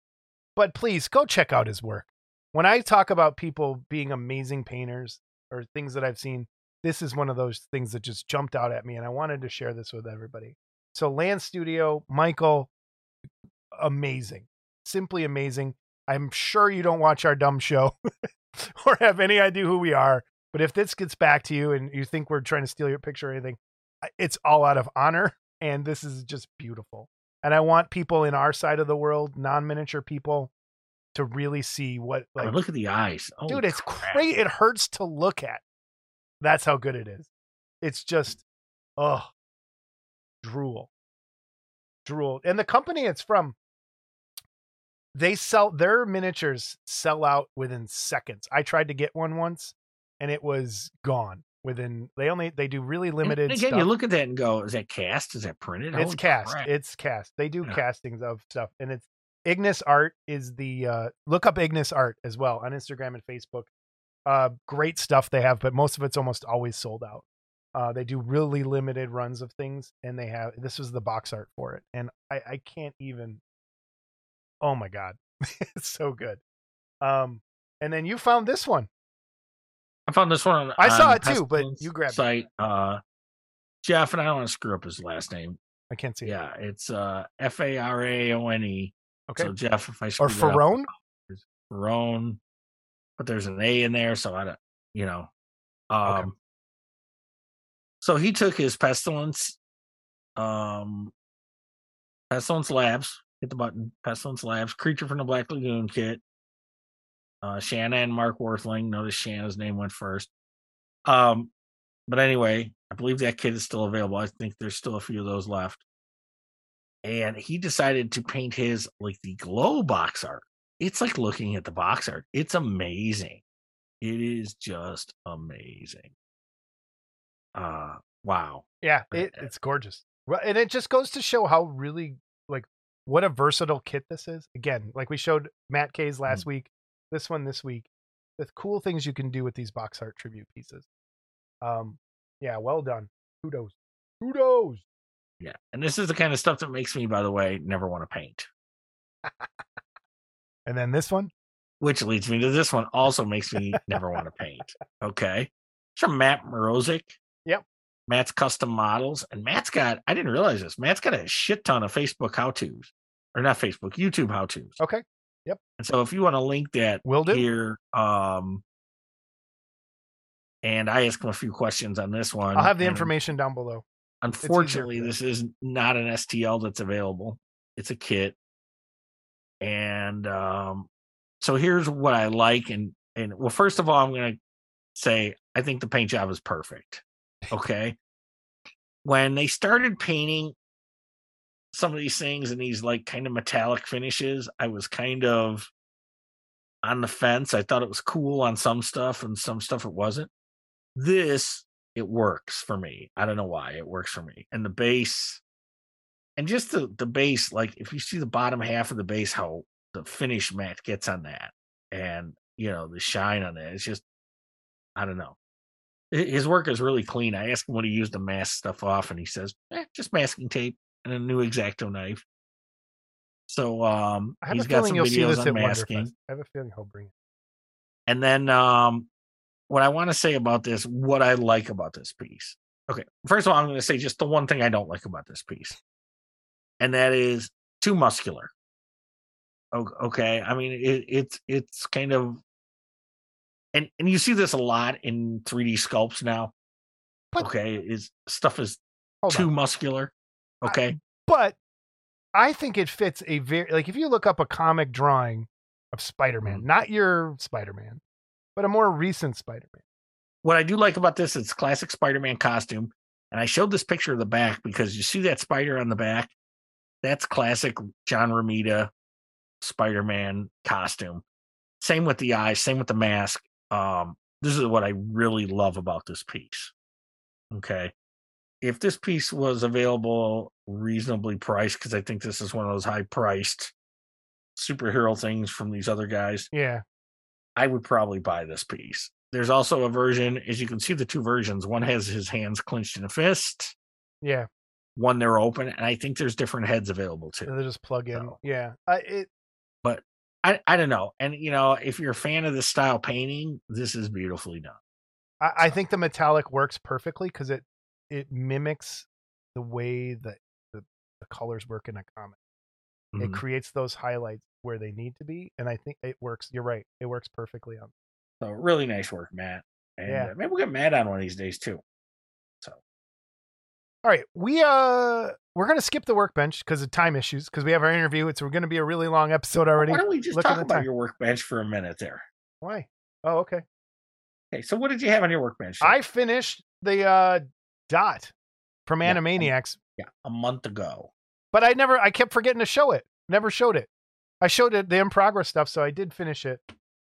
[SPEAKER 2] but please go check out his work when i talk about people being amazing painters or things that i've seen this is one of those things that just jumped out at me and i wanted to share this with everybody so land studio michael amazing simply amazing. I'm sure you don't watch our dumb show <laughs> or have any idea who we are but if this gets back to you and you think we're trying to steal your picture or anything it's all out of honor and this is just beautiful. And i want people in our side of the world non-miniature people to really see what
[SPEAKER 3] mean,
[SPEAKER 2] like
[SPEAKER 3] look at the eyes. Holy
[SPEAKER 2] dude it's great it hurts to look at. That's how good it is. It's just oh drool. Drool. And the company it's from they sell their miniatures sell out within seconds i tried to get one once and it was gone within they only they do really
[SPEAKER 3] And
[SPEAKER 2] limited
[SPEAKER 3] again,
[SPEAKER 2] stuff.
[SPEAKER 3] you look at that and go, is that cast? Is that printed?
[SPEAKER 2] it's
[SPEAKER 3] Holy
[SPEAKER 2] cast
[SPEAKER 3] crap.
[SPEAKER 2] it's cast they do
[SPEAKER 3] Yeah.
[SPEAKER 2] castings of stuff and it's ignis art is the uh look up ignis art as well on instagram and facebook uh great stuff they have but most of it's almost always sold out uh they do really limited runs of things and they have this was the box art for it and i i can't even oh my god <laughs> it's so good um and then you found this one
[SPEAKER 3] I found this one.
[SPEAKER 2] I saw
[SPEAKER 3] on
[SPEAKER 2] it too, but you grabbed it.
[SPEAKER 3] site. Uh, Jeff, and I don't want to screw up his last name.
[SPEAKER 2] i can't see it
[SPEAKER 3] Yeah, it's uh F A R A O N E.
[SPEAKER 2] okay
[SPEAKER 3] So Jeff, if I
[SPEAKER 2] or
[SPEAKER 3] it up,
[SPEAKER 2] Ferrone?
[SPEAKER 3] Ferrone, but there's an A in there, so I don't, you know. Um,
[SPEAKER 2] Okay.
[SPEAKER 3] so he took his pestilence, um, pestilence labs. Hit the button. Pestilence labs. Creature from the Black Lagoon kit. Uh, Shanna and Mark Worthling. Notice Shanna's name went first. Um, but anyway, I believe that kit is still available. I think there's still a few of those left. And he decided to paint his like the glow box art. It's like looking at the box art. It's amazing. It is just amazing. Uh wow.
[SPEAKER 2] Yeah, it, it's gorgeous. Well, and it just goes to show how really what a versatile kit this is. Again, like we showed Matt K's
[SPEAKER 3] Mm.
[SPEAKER 2] last week, this one this week. The cool things you can do with these box art tribute pieces. Um, yeah, well done. Kudos. Kudos.
[SPEAKER 3] Yeah. And this is the kind of stuff that makes me, by the way, never want to paint. <laughs>
[SPEAKER 2] And then this one,
[SPEAKER 3] Which leads me to this one, also makes me never want to paint. Okay. from Matt Morozik.
[SPEAKER 2] Yep.
[SPEAKER 3] Matt's custom models. And Matt's got, I didn't realize this, Matt's got a shit ton of Facebook how to's, or not Facebook, YouTube how to's.
[SPEAKER 2] Okay. Yep.
[SPEAKER 3] And so if you want to link that
[SPEAKER 2] we'll do.
[SPEAKER 3] here, um, and I ask him a few questions on this one.
[SPEAKER 2] I'll have the information down below.
[SPEAKER 3] Unfortunately, this is not an STL that's available. It's a kit. And um, so here's what I like. And and well, first of all, I'm gonna say I think the paint job is perfect. Okay. when they started painting some of these things in these like kind of metallic finishes, I was kind of on the fence. I thought it was cool on some stuff and some stuff it wasn't. This it works for me. I don't know why it works for me. And the base and just the the base like if you see the bottom half of the base how the finish mat gets on that and you know the shine on it it's just I don't know. Hi- His work is really clean. I asked him what he used to mask stuff off and he says, eh, just masking tape and a new exacto knife. So um
[SPEAKER 2] I have
[SPEAKER 3] he's
[SPEAKER 2] a
[SPEAKER 3] got
[SPEAKER 2] feeling
[SPEAKER 3] some
[SPEAKER 2] you'll see
[SPEAKER 3] videos
[SPEAKER 2] this
[SPEAKER 3] on masking.
[SPEAKER 2] I have a feeling he'll bring it.
[SPEAKER 3] And then um what I want to say about this, what I like about this piece. Okay, first of all, I'm going to say just the one thing I don't like about this piece, and that is too muscular. Okay, I mean it, it's it's kind of, and and you see this a lot in 3D sculpts now.
[SPEAKER 2] But-
[SPEAKER 3] okay, is stuff is too
[SPEAKER 2] on.
[SPEAKER 3] muscular. Okay,
[SPEAKER 2] But I think it fits a very like if you look up a comic drawing of Spider-Man,
[SPEAKER 3] Mhm.
[SPEAKER 2] not your Spider-Man, but a more recent Spider-Man.
[SPEAKER 3] what I do like about this, it's classic Spider-Man costume. And I showed this picture of the back because you see that spider on the back. That's classic John Romita Spider-Man costume. Same with the eyes, same with the mask. Um, this is what I really love about this piece. Okay. If this piece was available reasonably priced, because I think this is one of those high priced superhero things from these other guys,
[SPEAKER 2] Yeah.
[SPEAKER 3] I would probably buy this piece. There's also a version, as you can see, the two versions. One has his hands clenched in a fist,
[SPEAKER 2] Yeah.
[SPEAKER 3] one they're open, and I think there's different heads available too.
[SPEAKER 2] And They'll just plug in.
[SPEAKER 3] So-
[SPEAKER 2] Yeah. Uh, it
[SPEAKER 3] I, I don't know. And you know, if you're a fan of this style painting, this is beautifully done.
[SPEAKER 2] I, I think the metallic works perfectly because it it mimics the way that the, the colors work in a comic. It
[SPEAKER 3] Mhm.
[SPEAKER 2] creates those highlights where they need to be, and I think it works. You're right; it works perfectly on.
[SPEAKER 3] So really nice work, Matt. And
[SPEAKER 2] Yeah.
[SPEAKER 3] uh, maybe we'll get Matt on one of these days too.
[SPEAKER 2] All right, we uh we're gonna skip the workbench because of time issues because we have our interview. It's we're going to be a really long episode already.
[SPEAKER 3] why don't we just
[SPEAKER 2] Look
[SPEAKER 3] talk about
[SPEAKER 2] time.
[SPEAKER 3] your workbench for a minute there?
[SPEAKER 2] Why? Oh, okay.
[SPEAKER 3] Okay, so what did you have on your workbench? there?
[SPEAKER 2] I finished the uh dot from
[SPEAKER 3] Yeah,
[SPEAKER 2] Animaniacs,
[SPEAKER 3] yeah, a month ago.
[SPEAKER 2] but I never. I kept forgetting to show it. Never showed it. I showed it the in progress stuff, so I did finish it,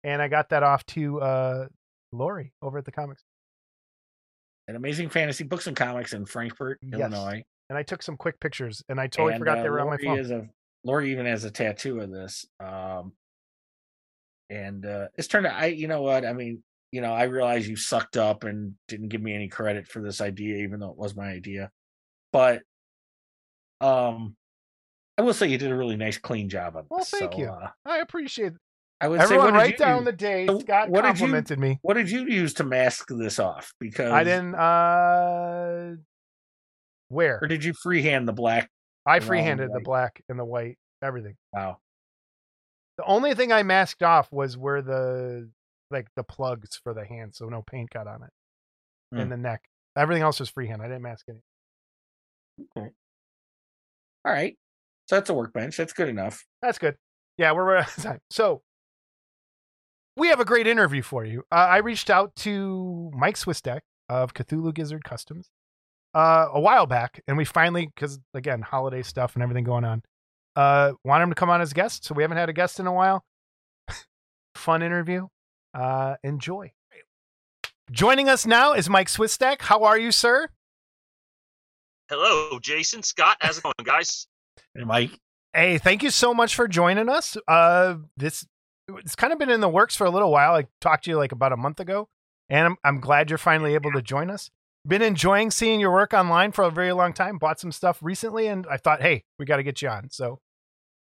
[SPEAKER 2] and I got that off to uh Lori over at the comics,
[SPEAKER 3] An amazing fantasy books and comics in Frankfort,
[SPEAKER 2] Yes.
[SPEAKER 3] Illinois.
[SPEAKER 2] and I took some quick pictures, and I totally
[SPEAKER 3] And,
[SPEAKER 2] forgot
[SPEAKER 3] uh,
[SPEAKER 2] they were on my phone.
[SPEAKER 3] Is a, Lori even has a tattoo of this. Um, and uh, it's turned out, I, you know what? I mean, you know, I realize you sucked up and didn't give me any credit for this idea, even though it was my idea. But um, I will say you did a really nice, clean job on this.
[SPEAKER 2] Well, thank
[SPEAKER 3] So,
[SPEAKER 2] you.
[SPEAKER 3] uh,
[SPEAKER 2] I appreciate it.
[SPEAKER 3] I would
[SPEAKER 2] Everyone
[SPEAKER 3] say,
[SPEAKER 2] write down
[SPEAKER 3] use-
[SPEAKER 2] the date. Scott
[SPEAKER 3] what did you-
[SPEAKER 2] complimented me.
[SPEAKER 3] What did you use to mask this off? Because
[SPEAKER 2] I didn't. uh Where
[SPEAKER 3] or did you freehand the black?
[SPEAKER 2] I freehanded the black and the white, everything.
[SPEAKER 3] Wow.
[SPEAKER 2] The only thing I masked off was where the like the plugs for the hand, so no paint got on it,
[SPEAKER 3] Hmm.
[SPEAKER 2] and the neck. Everything else was freehand. I didn't mask any. Okay.
[SPEAKER 3] All right. So that's a workbench. That's good enough.
[SPEAKER 2] That's good. Yeah, we're we're out of time. So we have a great interview for you. Uh, I reached out to Mike Swistek of Cthulhu Gizzard Customs uh, a while back, and we finally, because again, holiday stuff and everything going on, uh, want him to come on as guest. So we haven't had a guest in a while. <laughs> Fun interview. Uh, enjoy. Joining us now is Mike Swistek. How are you, sir?
[SPEAKER 4] Hello, Jason, Scott. How's it going, guys?
[SPEAKER 3] And Mike,
[SPEAKER 2] Hey, thank you so much for joining us. Uh, this it's kind of been in the works for a little while. I talked to you like about a month ago, and I'm I'm glad you're finally able to join us. Been enjoying seeing your work online for a very long time. Bought some stuff recently, and I thought, hey, we got to get you on. So,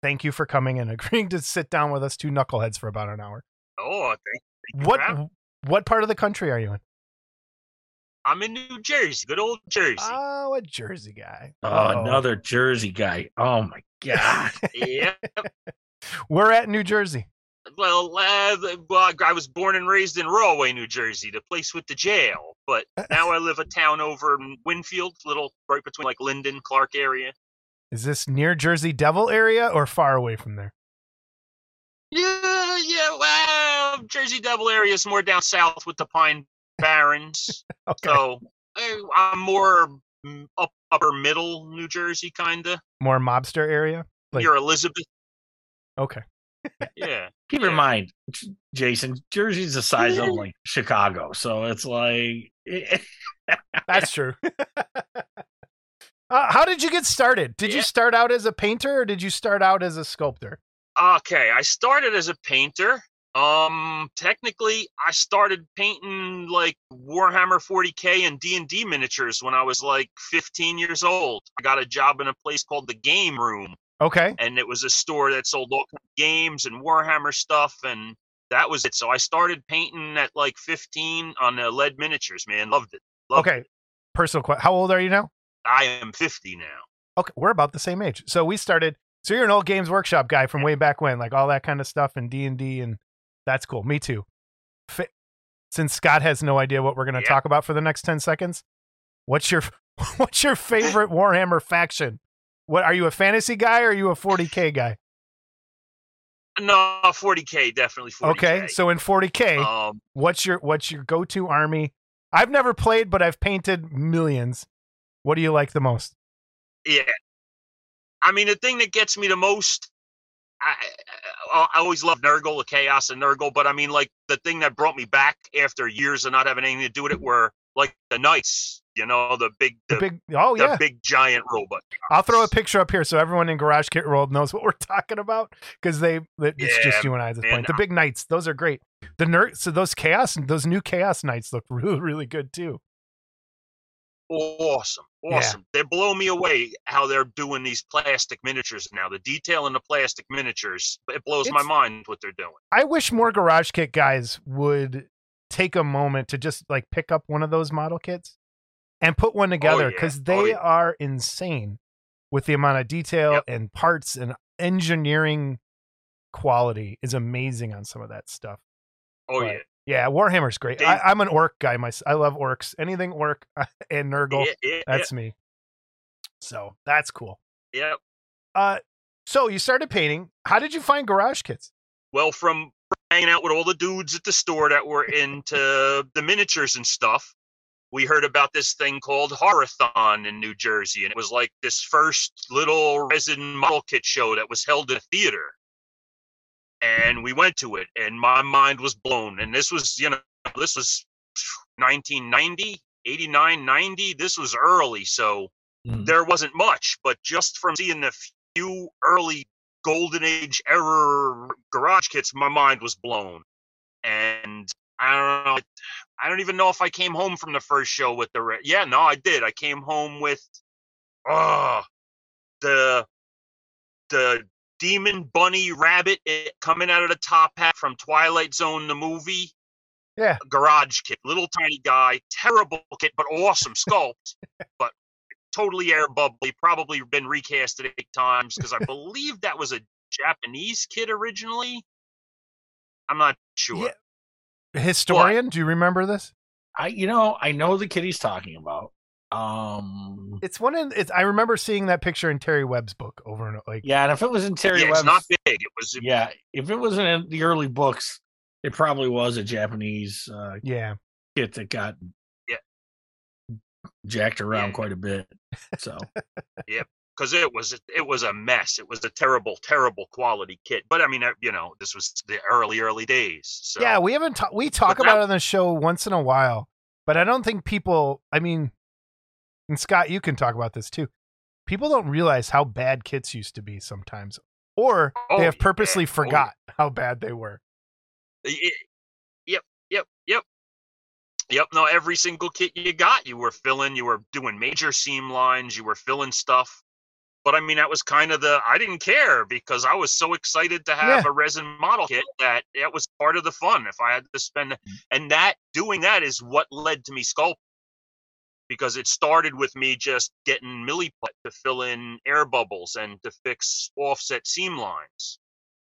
[SPEAKER 2] thank you for coming and <laughs> agreeing to sit down with us two knuckleheads for about an hour.
[SPEAKER 4] Oh, thank you.
[SPEAKER 2] What
[SPEAKER 4] for having-
[SPEAKER 2] what part of the country are you in?
[SPEAKER 4] I'm in New Jersey, good old Jersey.
[SPEAKER 2] Oh, a Jersey guy.
[SPEAKER 3] Oh,
[SPEAKER 2] Uh-oh.
[SPEAKER 3] another Jersey guy. Oh my <laughs> god.
[SPEAKER 4] yeah.
[SPEAKER 2] We're at New Jersey.
[SPEAKER 4] Well, uh, well, I was born and raised in Rahway, New Jersey, the place with the jail. But now <laughs> I live a town over in Winfield, little right between like Linden, Clark area.
[SPEAKER 2] Is this near Jersey Devil area or far away from there?
[SPEAKER 4] Yeah, yeah. Well, Jersey Devil area is more down south with the Pine Barrens. <laughs>
[SPEAKER 2] Okay.
[SPEAKER 4] So I'm more mm, up upper middle New Jersey, kinda.
[SPEAKER 2] More mobster area? Like-
[SPEAKER 4] Near Elizabeth.
[SPEAKER 2] Okay.
[SPEAKER 4] Yeah.
[SPEAKER 3] Keep in mind, Jason, Jersey's the size of <laughs> like Chicago, so it's like <laughs>
[SPEAKER 2] That's true. <laughs> uh, how did you get started? Did you start out as a painter or did you start out as a sculptor?
[SPEAKER 4] Okay, I started as a painter. Um, technically, I started painting like Warhammer 40k and D and D miniatures when I was like 15 years old. I got a job in a place called the Game Room,
[SPEAKER 2] Okay.
[SPEAKER 4] and it was a store that sold all kinds of games and Warhammer stuff, and that was it. So I started painting at like 15 on the lead miniatures. Man, loved it. Loved
[SPEAKER 2] Okay.
[SPEAKER 4] it.
[SPEAKER 2] Personal question. How old are you now?
[SPEAKER 4] I am 50 now.
[SPEAKER 2] Okay, we're about the same age. So we started. So you're an old Games Workshop guy from way back when, like all that kind of stuff and D and D, and that's cool. Me too. Since Scott has no idea what we're going to
[SPEAKER 4] Yeah.
[SPEAKER 2] talk about for the next ten seconds, what's your <laughs> what's your <laughs> favorite Warhammer faction? What are you a fantasy guy or are you a 40k guy?
[SPEAKER 4] No, 40k definitely 40k.
[SPEAKER 2] Okay, so in 40k,
[SPEAKER 4] um,
[SPEAKER 2] what's your what's your go-to army? I've never played, but I've painted millions. What do you like the most?
[SPEAKER 4] Yeah. I mean, the thing that gets me the most, I, I, I always love Nurgle, the Chaos and Nurgle, but I mean, like, the thing that brought me back after years of not having anything to do with it were, like, the Knights, you know, the big,
[SPEAKER 2] The
[SPEAKER 4] the,
[SPEAKER 2] big oh
[SPEAKER 4] the
[SPEAKER 2] yeah,
[SPEAKER 4] big giant robot.
[SPEAKER 2] I'll throw a picture up here so everyone in Garage Kit World knows <laughs> what we're talking about because they it's just you and I at this point. The big knights, those are great. The nerd, so those chaos, those new chaos knights look <laughs> really really good too.
[SPEAKER 4] Awesome.
[SPEAKER 2] Yeah.
[SPEAKER 4] Awesome. They blow me away how they're doing these plastic miniatures now. The detail in the plastic miniatures, it blows my mind what they're doing.
[SPEAKER 2] I wish more Garage Kit guys would take a moment to just like pick up one of those model kits and put one together because
[SPEAKER 4] Oh,
[SPEAKER 2] they
[SPEAKER 4] yeah.
[SPEAKER 2] are insane with the amount of detail
[SPEAKER 4] Yep.
[SPEAKER 2] and parts and engineering quality is amazing on some of that stuff.
[SPEAKER 4] Oh,
[SPEAKER 2] But-
[SPEAKER 4] yeah.
[SPEAKER 2] Yeah, Warhammer's great.
[SPEAKER 4] They-
[SPEAKER 2] I, I'm an orc guy. My, I love orcs. Anything orc <laughs> and Nurgle,
[SPEAKER 4] Yeah, yeah, yeah,
[SPEAKER 2] that's me. So that's cool.
[SPEAKER 4] yeah.
[SPEAKER 2] Uh, so you started painting. How did you find garage kits?
[SPEAKER 4] Well, from hanging out with all the dudes at the store that were <laughs> into the miniatures and stuff, we heard about this thing called Horathon in New Jersey, and it was like this first little resin model kit show that was held in a theater. And we went to it, and my mind was blown. And this was, you know, this was 1990, 89, 90. This was early, so
[SPEAKER 3] Mm.
[SPEAKER 4] there wasn't much, but just from seeing a few early golden age era garage kits, my mind was blown. And I don't know, I don't even know if I came home from the first show with the yeah, no, I did. I came home with oh the the demon bunny rabbit eh, coming out of the top hat from Twilight Zone the movie
[SPEAKER 2] Yeah.
[SPEAKER 4] garage kit, little tiny guy, terrible kit, but awesome <laughs> sculpt, but totally air bubbly. Probably been recasted eight times because I <laughs> believe that was a Japanese kit originally. I'm not sure.
[SPEAKER 2] Yeah. Historian, do you remember this?
[SPEAKER 3] I you know, I know the kid he's talking about. Um
[SPEAKER 2] It's one in. It's. I remember seeing that picture in Terry Webb's book over and like.
[SPEAKER 3] yeah, and if it was in Terry
[SPEAKER 4] Yeah,
[SPEAKER 3] Webb's
[SPEAKER 4] it's not big. It was
[SPEAKER 3] Yeah, if it wasn't in the early books, it probably was a Japanese uh,
[SPEAKER 2] Yeah.
[SPEAKER 3] kit that got
[SPEAKER 4] Yeah.
[SPEAKER 3] jacked around
[SPEAKER 4] Yeah.
[SPEAKER 3] quite a bit. So <laughs>
[SPEAKER 4] because it was it was a mess. It was a terrible, terrible quality kit. But I mean, you know, this was the early, early days. So
[SPEAKER 2] Yeah, we haven't. Ta- we talk
[SPEAKER 4] But
[SPEAKER 2] about
[SPEAKER 4] that-
[SPEAKER 2] it on the show once in a while, but I don't think people. I mean, and Scott, you can talk about this too. People don't realize how bad kits used to be sometimes, or
[SPEAKER 4] Oh,
[SPEAKER 2] they have purposely
[SPEAKER 4] Oh, yeah.
[SPEAKER 2] forgot how bad they were.
[SPEAKER 4] Yep, yep, yep. Yep, no, every single kit you got, you were filling, you were doing major seam lines, you were filling stuff. But I mean, that was kind of the, I didn't care because I was so excited to have a resin model kit that that was part of the fun. If I had to spend, mm-hmm. and that, doing that is what led to me sculpting. because it started with me just getting milliput to fill in air bubbles and to fix offset seam lines.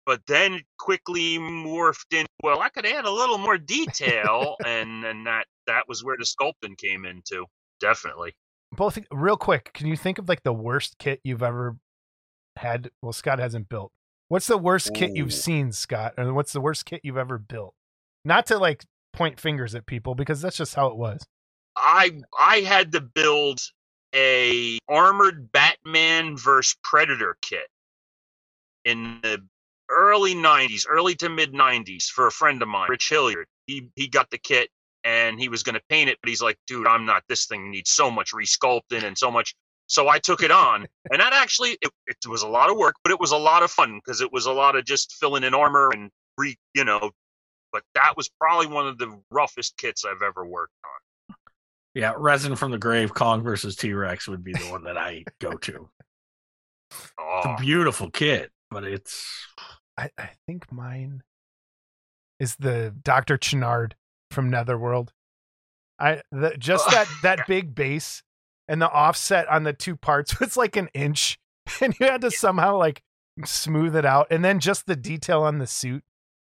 [SPEAKER 4] But then quickly morphed in. Well, I could add a little more detail, <laughs> and and that that was where the sculpting came into. Definitely.
[SPEAKER 2] Both real quick. Can you think of like the worst kit you've ever had? Well, Scott hasn't built. What's the worst kit you've seen, Scott? And what's the worst kit you've ever built? Not to like point fingers at people because that's just how it was.
[SPEAKER 4] I I had to build a armored Batman versus Predator kit in the early '90s, early to mid '90s, for a friend of mine, Rich Hilliard. He he got the kit and he was going to paint it, but he's like, "Dude, I'm not. This thing needs so much resculpting and so much." So I took it on, <laughs> and that actually it, it was a lot of work, but it was a lot of fun because it was a lot of just filling in armor and re, you know. But that was probably one of the roughest kits I've ever worked on.
[SPEAKER 3] Yeah, resin from the grave, Kong versus T Rex would be the one that I go to. It's
[SPEAKER 4] Oh,
[SPEAKER 3] a beautiful kit, but it's
[SPEAKER 2] I, I think mine is the Doctor Chenard from Netherworld. I the, just that that <laughs> big base and the offset on the two parts <laughs> was like an inch, and you had to somehow like smooth it out, and then just the detail on the suit.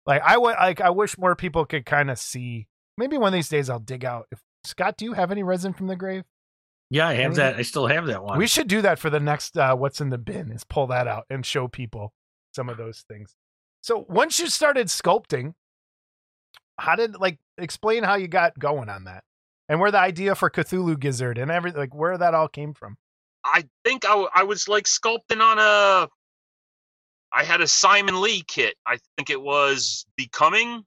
[SPEAKER 2] Like I would like I wish more people could kind of see. Maybe one of these days I'll dig out. If Scott, do you have any resin from the grave?
[SPEAKER 3] yeah, I have
[SPEAKER 2] Any-
[SPEAKER 3] that. I still have that one.
[SPEAKER 2] We should do that for the next uh, what's in the bin is pull that out and show people some of those things. So once you started sculpting, how did like explain how you got going on that and where the idea for Cthulhu Gizzard and everything like where that all came from?
[SPEAKER 4] I think I, w- I was like sculpting on a. I had a Simon Lee kit. I think it was Becoming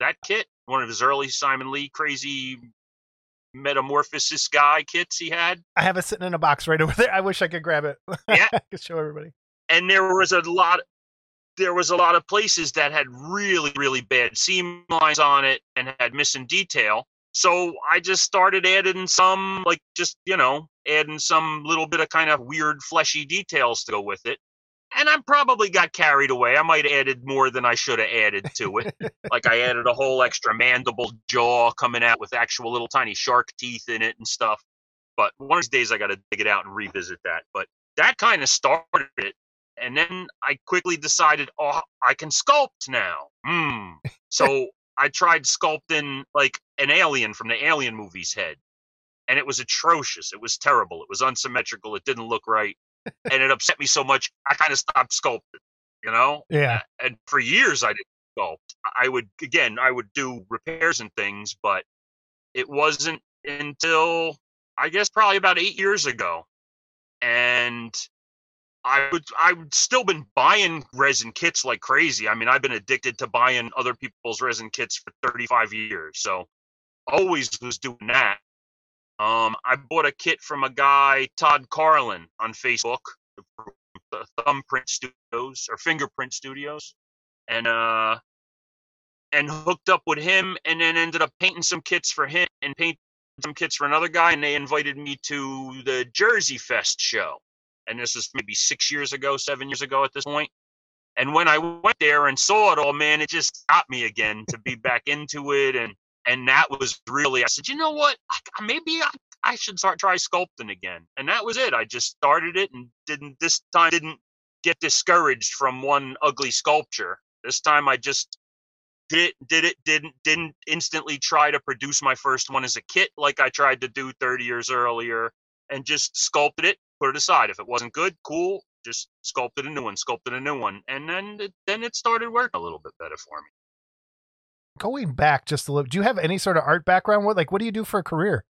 [SPEAKER 4] that kit, one of his early Simon Lee crazy metamorphosis guy kits he had.
[SPEAKER 2] I have it sitting in a box right over there. I wish I could grab it. <laughs>
[SPEAKER 4] Yeah.
[SPEAKER 2] I could show everybody.
[SPEAKER 4] And there was a lot. There was a lot of places that had really, really bad seam lines on it and had missing detail. So I just started adding some, like, just, you know, adding some little bit of kind of weird fleshy details to go with it. And I probably got carried away. I might have added more than I should have added to it. <laughs> like I added a whole extra mandible jaw coming out with actual little tiny shark teeth in it and stuff. But one of these days I got to dig it out and revisit that. But that kind of started it. And then I quickly decided, oh, I can sculpt now. Hmm. So <laughs> I tried sculpting like an alien from the Alien movies head, and it was atrocious. It was terrible. It was unsymmetrical. It didn't look right, <laughs> and it upset me so much. I kind of stopped sculpting. You know.
[SPEAKER 2] Yeah.
[SPEAKER 4] And for years I didn't sculpt. I would again, I would do repairs and things, but it wasn't until I guess probably about eight years ago, and I would I've still been buying resin kits like crazy. I mean, I've been addicted to buying other people's resin kits for 35 years. So always was doing that. Um, I bought a kit from a guy, Todd Carlin, on Facebook, Thumbprint Studios or Fingerprint Studios, and uh, and hooked up with him, and then ended up painting some kits for him and painting some kits for another guy, and they invited me to the Jersey Fest show and this is maybe six years ago, seven years ago at this point. And when I went there and saw it all, man, it just got me again to be back into it. And and that was really, I said, you know what? Maybe I, I should start try sculpting again. And that was it. I just started it and didn't this time didn't get discouraged from one ugly sculpture. This time I just did did it didn't didn't instantly try to produce my first one as a kit like I tried to do 30 years earlier and just sculpted it put it aside. If it wasn't good, cool, just sculpted a new one, sculpted a new one, and then it, then it started working a little bit better for me.
[SPEAKER 2] Going back just a little, do you have any sort of art background? What like what do you do for a career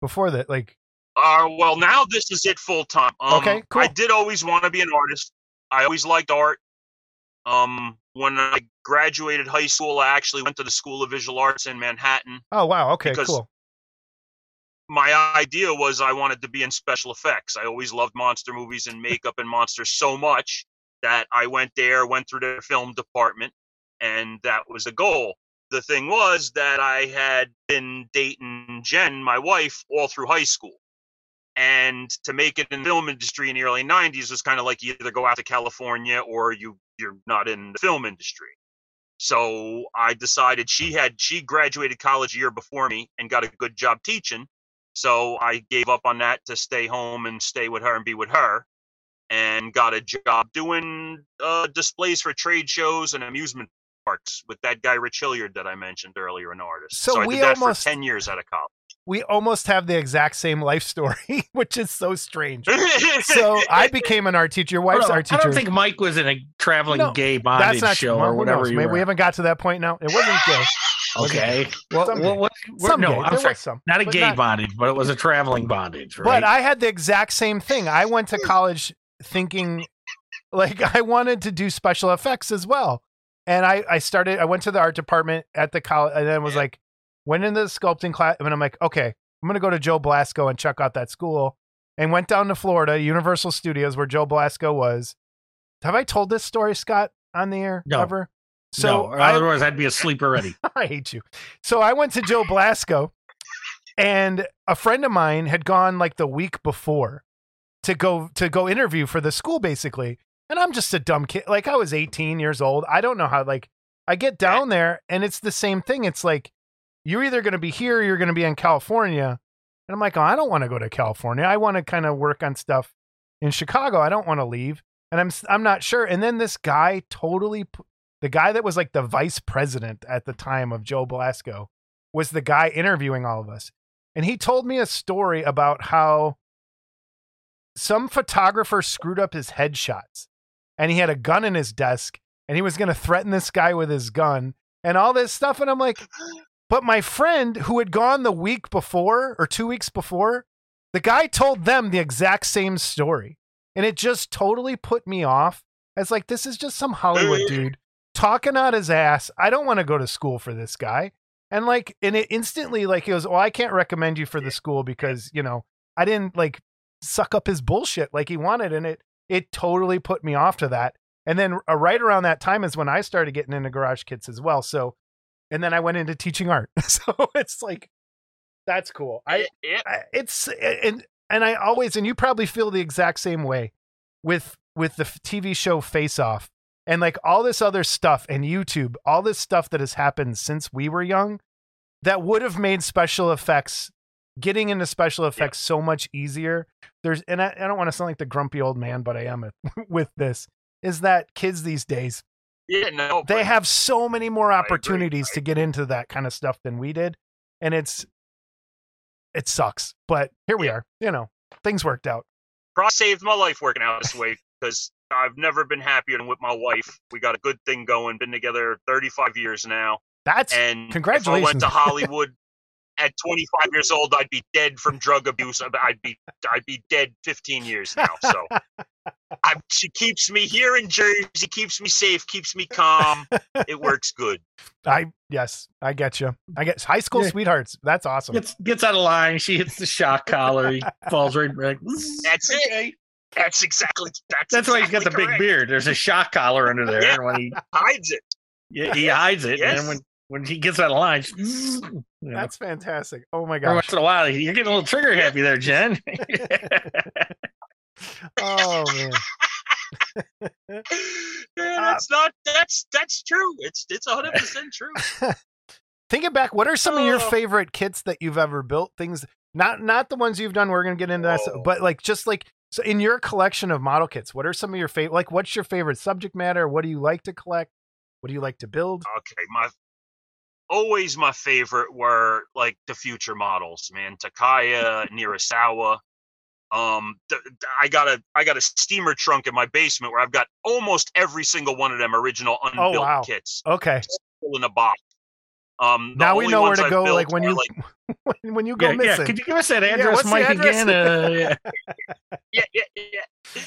[SPEAKER 2] before that? Like
[SPEAKER 4] Uh, well, now this is it full time. Um,
[SPEAKER 2] Okay, cool.
[SPEAKER 4] I did always want to be an artist. I always liked art. Um, when I graduated high school, I actually went to the School of Visual Arts in Manhattan.
[SPEAKER 2] oh wow, okay,
[SPEAKER 4] Because-
[SPEAKER 2] cool.
[SPEAKER 4] My idea was I wanted to be in special effects. I always loved monster movies and makeup and monsters so much that I went there, went through their film department, and that was the goal. The thing was that I had been dating Jen, my wife, all through high school. And to make it in the film industry in the early 90s was kind of like you either go out to California or you you're not in the film industry. So I decided she had she graduated college a year before me and got a good job teaching So I gave up on that to stay home and stay with her and be with her, and got a job doing uh, displays for trade shows and amusement parks with that guy Rich Hilliard that I mentioned earlier, an artist.
[SPEAKER 2] So
[SPEAKER 4] I
[SPEAKER 2] we
[SPEAKER 4] did that
[SPEAKER 2] almost-
[SPEAKER 4] for ten years out of college.
[SPEAKER 2] We almost have the exact same life story, <laughs> which is so strange. So <laughs> I became an art teacher. Your
[SPEAKER 3] I
[SPEAKER 2] wife's
[SPEAKER 3] don't,
[SPEAKER 2] art
[SPEAKER 3] I don't think Mike was in a traveling
[SPEAKER 2] No,
[SPEAKER 3] gay bondage
[SPEAKER 2] That's not
[SPEAKER 3] show or whatever. you
[SPEAKER 2] Maybe we haven't got to that point now. It wasn't gay.
[SPEAKER 3] Okay. Well,
[SPEAKER 2] Some
[SPEAKER 3] well, what, what,
[SPEAKER 2] Some
[SPEAKER 3] no. I'm sorry.
[SPEAKER 2] some.
[SPEAKER 3] Not a gay
[SPEAKER 2] not-
[SPEAKER 3] bondage, but it was a traveling bondage, right?
[SPEAKER 2] But I had the exact same thing. I went to college thinking like I wanted to do special effects as well. And I, I started, I went to the art department at the college and then was
[SPEAKER 4] Yeah.
[SPEAKER 2] like, went into the sculpting class. And I'm like, okay, I'm going to go to Joe Blasco and check out that school. And went down to Florida, Universal Studios, where Joe Blasco was. Have I told this story, Scott, on the air
[SPEAKER 3] No.
[SPEAKER 2] ever?
[SPEAKER 3] So,
[SPEAKER 2] So
[SPEAKER 3] or
[SPEAKER 2] I,
[SPEAKER 3] otherwise I'd be asleep already. <laughs>
[SPEAKER 2] I hate you. So I went to Joe Blasco, and a friend of mine had gone like the week before to go to go interview for the school, basically. And I'm just a dumb kid. Like I was 18 years old. I don't know how. Like I get down there, and it's the same thing. It's like you're either going to be here, or you're going to be in California. And I'm like, oh, I don't want to go to California. I want to kind of work on stuff in Chicago. I don't want to leave. And I'm I'm not sure. And then this guy totally p- the guy that was like the vice president at the time of Joe Blasco was the guy interviewing all of us. And he told me a story about how some photographer screwed up his headshots and he had a gun in his desk and he was going to threaten this guy with his gun and all this stuff. And I'm like, but my friend who had gone the week before or two weeks before, the guy told them the exact same story. And it just totally put me off as like, this is just some Hollywood <laughs> dude talking out his ass. I don't want to go to school for this guy. And like, and it instantly like he goes, well, I can't recommend you for the school because you know I didn't like suck up his bullshit like he wanted, and it it totally put me off to that. And then uh, right around that time is when I started getting into garage kits as well. So, and then I went into teaching art. <laughs> so it's like that's cool. I I- it's and and I always and you probably feel the exact same way with with the TV show Face Off and like all this other stuff and YouTube, all this stuff that has happened since we were young that would have made special effects getting into special effects so much easier. There's and I, I don't want to sound like the grumpy old man, but I am with <laughs> this. Is that kids these days
[SPEAKER 4] yeah, no,
[SPEAKER 2] they have so many more
[SPEAKER 4] agree,
[SPEAKER 2] opportunities to get into that kind of stuff than we did and it's it sucks but here we
[SPEAKER 4] Yeah.
[SPEAKER 2] are you know things worked out
[SPEAKER 4] probably saved my life working out this way because I've never been happier than with my wife. We got a good thing going. Been together 35 years now,
[SPEAKER 2] that's
[SPEAKER 4] and if I
[SPEAKER 2] Congratulations.
[SPEAKER 4] went to <laughs> Hollywood at 25 years old, I'd be dead from drug abuse. I'd- I'd be I'd be dead 15 years now. So <laughs> I, she keeps me here in Jersey, keeps me safe, keeps me calm. It works good.
[SPEAKER 2] i yes i get you i get high school
[SPEAKER 3] Yeah.
[SPEAKER 2] sweethearts that's awesome
[SPEAKER 3] Gets gets out of line. She hits the shock collar. He <laughs> falls right back.
[SPEAKER 4] That's mm, it.
[SPEAKER 3] Okay.
[SPEAKER 4] That's exactly that's
[SPEAKER 3] That's why he's got the
[SPEAKER 4] exactly
[SPEAKER 3] big beard. There's a shock collar under there,
[SPEAKER 4] Yeah.
[SPEAKER 3] and when he
[SPEAKER 4] Hides it.
[SPEAKER 3] yeah, he hides it,
[SPEAKER 4] Yes.
[SPEAKER 3] and when when he gets out of line, she- you know,
[SPEAKER 2] that's fantastic oh my
[SPEAKER 3] every
[SPEAKER 2] gosh
[SPEAKER 3] once in a while, you're getting a little trigger happy there, Jen. <laughs>
[SPEAKER 2] oh man <laughs>
[SPEAKER 4] Yeah, uh, that's not that's that's true. It's it's 100 percent true. <laughs>
[SPEAKER 2] thinking back what are some of your
[SPEAKER 4] Oh.
[SPEAKER 2] favorite kits that you've ever built things not not the ones you've done we're gonna get into that
[SPEAKER 4] Oh.
[SPEAKER 2] but like just like so in your collection of model kits what are some of your favorite like what's your favorite subject matter what do you like to collect what do you like to build
[SPEAKER 4] Okay, my always my favorite were like the future models, man. Takeya, Nirasawa. Um, th- th- I got a I got a steamer trunk in my basement where I've got almost every single one of them original unbuilt
[SPEAKER 2] Oh, wow.
[SPEAKER 4] kits
[SPEAKER 2] okay
[SPEAKER 4] in a box. Um,
[SPEAKER 2] now we know where to
[SPEAKER 4] I've
[SPEAKER 2] go
[SPEAKER 4] built
[SPEAKER 2] like when you
[SPEAKER 4] like, <laughs>
[SPEAKER 2] when, when you go
[SPEAKER 3] yeah, yeah.
[SPEAKER 2] missing
[SPEAKER 3] Could you give us that
[SPEAKER 2] Yeah,
[SPEAKER 3] address,
[SPEAKER 2] what's the
[SPEAKER 3] Mike,
[SPEAKER 2] address?
[SPEAKER 3] again? Uh, <laughs> <laughs> yeah.
[SPEAKER 4] yeah, yeah, yeah.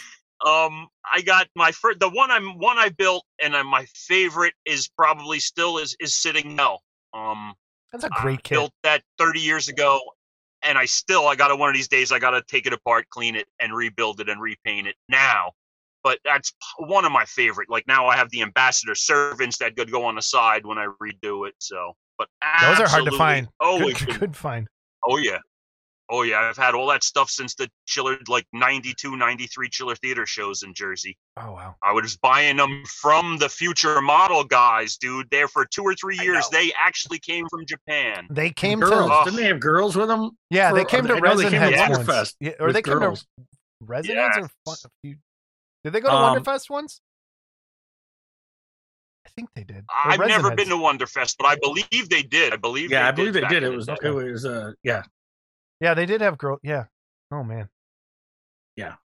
[SPEAKER 4] Um, I got my first, the one I'm one I built, and uh, my favorite is probably still is is sitting now. Um,
[SPEAKER 2] that's a great kit
[SPEAKER 4] built that 30 years ago, and I still I got it one of these days. I got to take it apart, clean it, and rebuild it and repaint it now. But that's one of my favorite. Like now, I have the ambassador servants that could go on the side when I redo it. So, but
[SPEAKER 2] those are hard to find
[SPEAKER 4] Oh,
[SPEAKER 2] good,
[SPEAKER 4] been-
[SPEAKER 2] good find
[SPEAKER 4] oh yeah, Oh yeah, I've had all that stuff since the Chiller like 92, 93 Chiller Theater shows in Jersey.
[SPEAKER 2] Oh wow.
[SPEAKER 4] I was buying them from the future model guys, dude. There for two or three years. They actually came from Japan.
[SPEAKER 2] They came
[SPEAKER 3] girls.
[SPEAKER 2] to
[SPEAKER 4] Oh.
[SPEAKER 3] Didn't they have girls with them?
[SPEAKER 2] yeah, they
[SPEAKER 3] for-
[SPEAKER 2] came to
[SPEAKER 3] I know they came to
[SPEAKER 2] Heads
[SPEAKER 3] Wonderfest.
[SPEAKER 2] Yeah, or they came
[SPEAKER 3] girls.
[SPEAKER 2] to Resin Heads or fun, a few. Did they go to
[SPEAKER 3] Um,
[SPEAKER 2] Wonderfest once? I think they did.
[SPEAKER 4] I've never been to Wonderfest, but I believe they did. I believe.
[SPEAKER 3] Yeah,
[SPEAKER 4] they
[SPEAKER 3] I believe they did. It was it was uh yeah.
[SPEAKER 2] Yeah, they did have girl. Yeah. Oh man.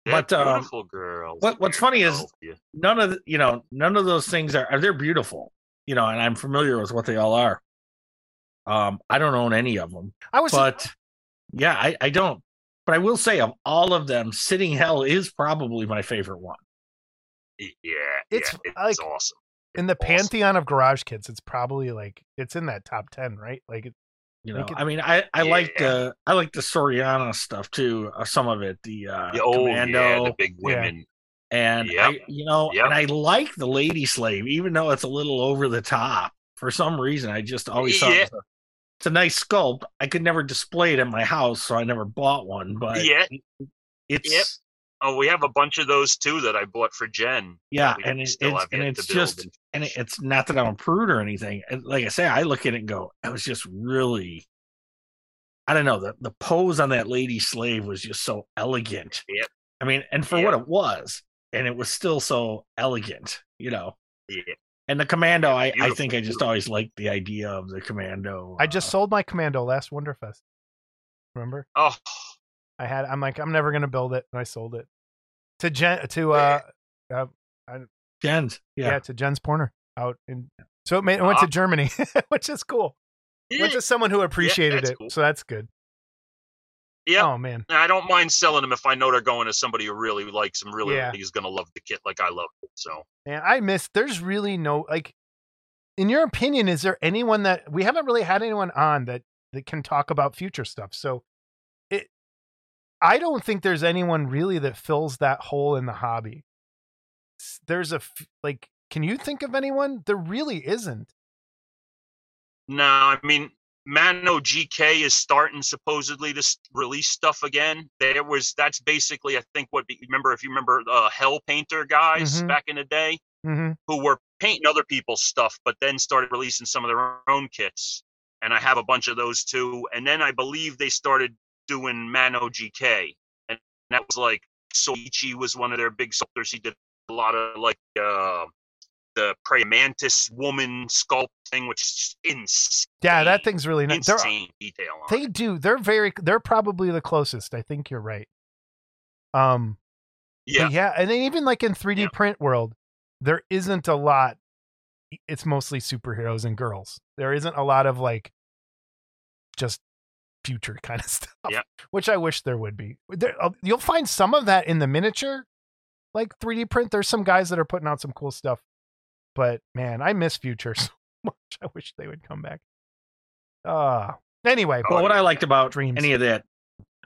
[SPEAKER 4] They're
[SPEAKER 3] but, um,
[SPEAKER 4] beautiful girls.
[SPEAKER 3] what- what's funny is- None of the, you know none of those things are, are they're beautiful. You know, and I'm familiar with what they all are. Um, I don't own any of them,
[SPEAKER 2] I was.
[SPEAKER 3] but yeah, I, I don't. But I will say, of all of them, Sitting Hell is probably my favorite one.
[SPEAKER 4] yeah,
[SPEAKER 2] It's,
[SPEAKER 4] yeah, it's
[SPEAKER 2] like,
[SPEAKER 4] awesome.
[SPEAKER 2] in the
[SPEAKER 4] awesome.
[SPEAKER 2] pantheon of garage kits, it's probably like it's in that top ten, right? Like it,
[SPEAKER 3] You know,
[SPEAKER 2] Like it-
[SPEAKER 3] I mean, I I like
[SPEAKER 4] Yeah.
[SPEAKER 3] the I like the Soriana stuff too. Uh, some of it, the uh,
[SPEAKER 4] Yeah, oh
[SPEAKER 3] Commando,
[SPEAKER 4] yeah, the big
[SPEAKER 2] Yeah.
[SPEAKER 4] women.
[SPEAKER 3] and
[SPEAKER 4] Yep.
[SPEAKER 3] I, you know,
[SPEAKER 4] Yep.
[SPEAKER 3] and I like the Lady Slave, even though it's a little over the top. For some reason, I just always thought
[SPEAKER 4] Yeah.
[SPEAKER 3] it was a- it's a nice sculpt. I could never display it in my house, so I never bought one. But
[SPEAKER 4] Yeah.
[SPEAKER 3] it's
[SPEAKER 4] Yep. Oh, we have a bunch of those too that I bought for Jen.
[SPEAKER 3] yeah, and it, it's and it's just
[SPEAKER 4] and-
[SPEAKER 3] and it, it's not that I'm a prude or anything. And like I say, I look at it and go, it was just really, I don't know, the the pose on that lady slave was just so elegant.
[SPEAKER 4] Yep.
[SPEAKER 3] I mean, and for what it was, and it was still so elegant, you know.
[SPEAKER 4] Yeah.
[SPEAKER 3] And the commando, I, I think I just always liked the idea of the commando.
[SPEAKER 2] I just
[SPEAKER 3] uh,
[SPEAKER 2] sold my commando last Wonderfest. Remember?
[SPEAKER 4] Oh,
[SPEAKER 2] I had. I'm like, I'm never gonna build it, and I sold it to Jen. To uh, uh
[SPEAKER 3] Jens,
[SPEAKER 2] yeah.
[SPEAKER 3] yeah,
[SPEAKER 2] to Jen's Porner out in. So it, made, it went to
[SPEAKER 4] Ah.
[SPEAKER 2] Germany, <laughs> which is cool. Went to someone who appreciated
[SPEAKER 4] that's
[SPEAKER 2] it,
[SPEAKER 4] cool.
[SPEAKER 2] so that's good.
[SPEAKER 4] Yeah.
[SPEAKER 2] Oh man,
[SPEAKER 4] I don't mind selling them if I know they're going to somebody who really likes them. Really,
[SPEAKER 2] Yeah.
[SPEAKER 4] he's gonna love the kit like I love it. So
[SPEAKER 2] and I miss. There's really no like. In your opinion, is there anyone that we haven't really had anyone on that that can talk about future stuff? So, it. I don't think there's anyone really that fills that hole in the hobby. There's a like. Can you think of anyone? There really isn't.
[SPEAKER 4] no, I mean. Mano GK is starting supposedly to release stuff again. There was that's basically I think what remember if you remember uh, Hell Painter guys
[SPEAKER 2] Mhm.
[SPEAKER 4] back in the day.
[SPEAKER 2] Mm-hmm.
[SPEAKER 4] who were painting other people's stuff, but then started releasing some of their own kits. And I have a bunch of those too. And then I believe they started doing Mano GK, and that was like Soichi was one of their big sculptors. He did a lot of like uh, the prey mantis woman sculpt thing, which is insane.
[SPEAKER 2] Yeah, that thing's really nice. They're,
[SPEAKER 4] insane detail. On
[SPEAKER 2] they
[SPEAKER 4] it.
[SPEAKER 2] do. They're very. They're probably the closest. I think you're right. Um.
[SPEAKER 4] Yeah,
[SPEAKER 2] Yeah, and then even like in 3D
[SPEAKER 4] Yeah.
[SPEAKER 2] print world, there isn't a lot. It's mostly superheroes and girls. There isn't a lot of like just future <laughs> kind of stuff.
[SPEAKER 4] Yeah.
[SPEAKER 2] Which I wish there would be. There, uh, you'll find some of that in the miniature, like 3D print. There's some guys that are putting out some cool stuff. But man, I miss future <laughs> so much. I wish they would come back. Uh anyway,
[SPEAKER 3] Well, what I liked about
[SPEAKER 2] Dreams.
[SPEAKER 3] any of that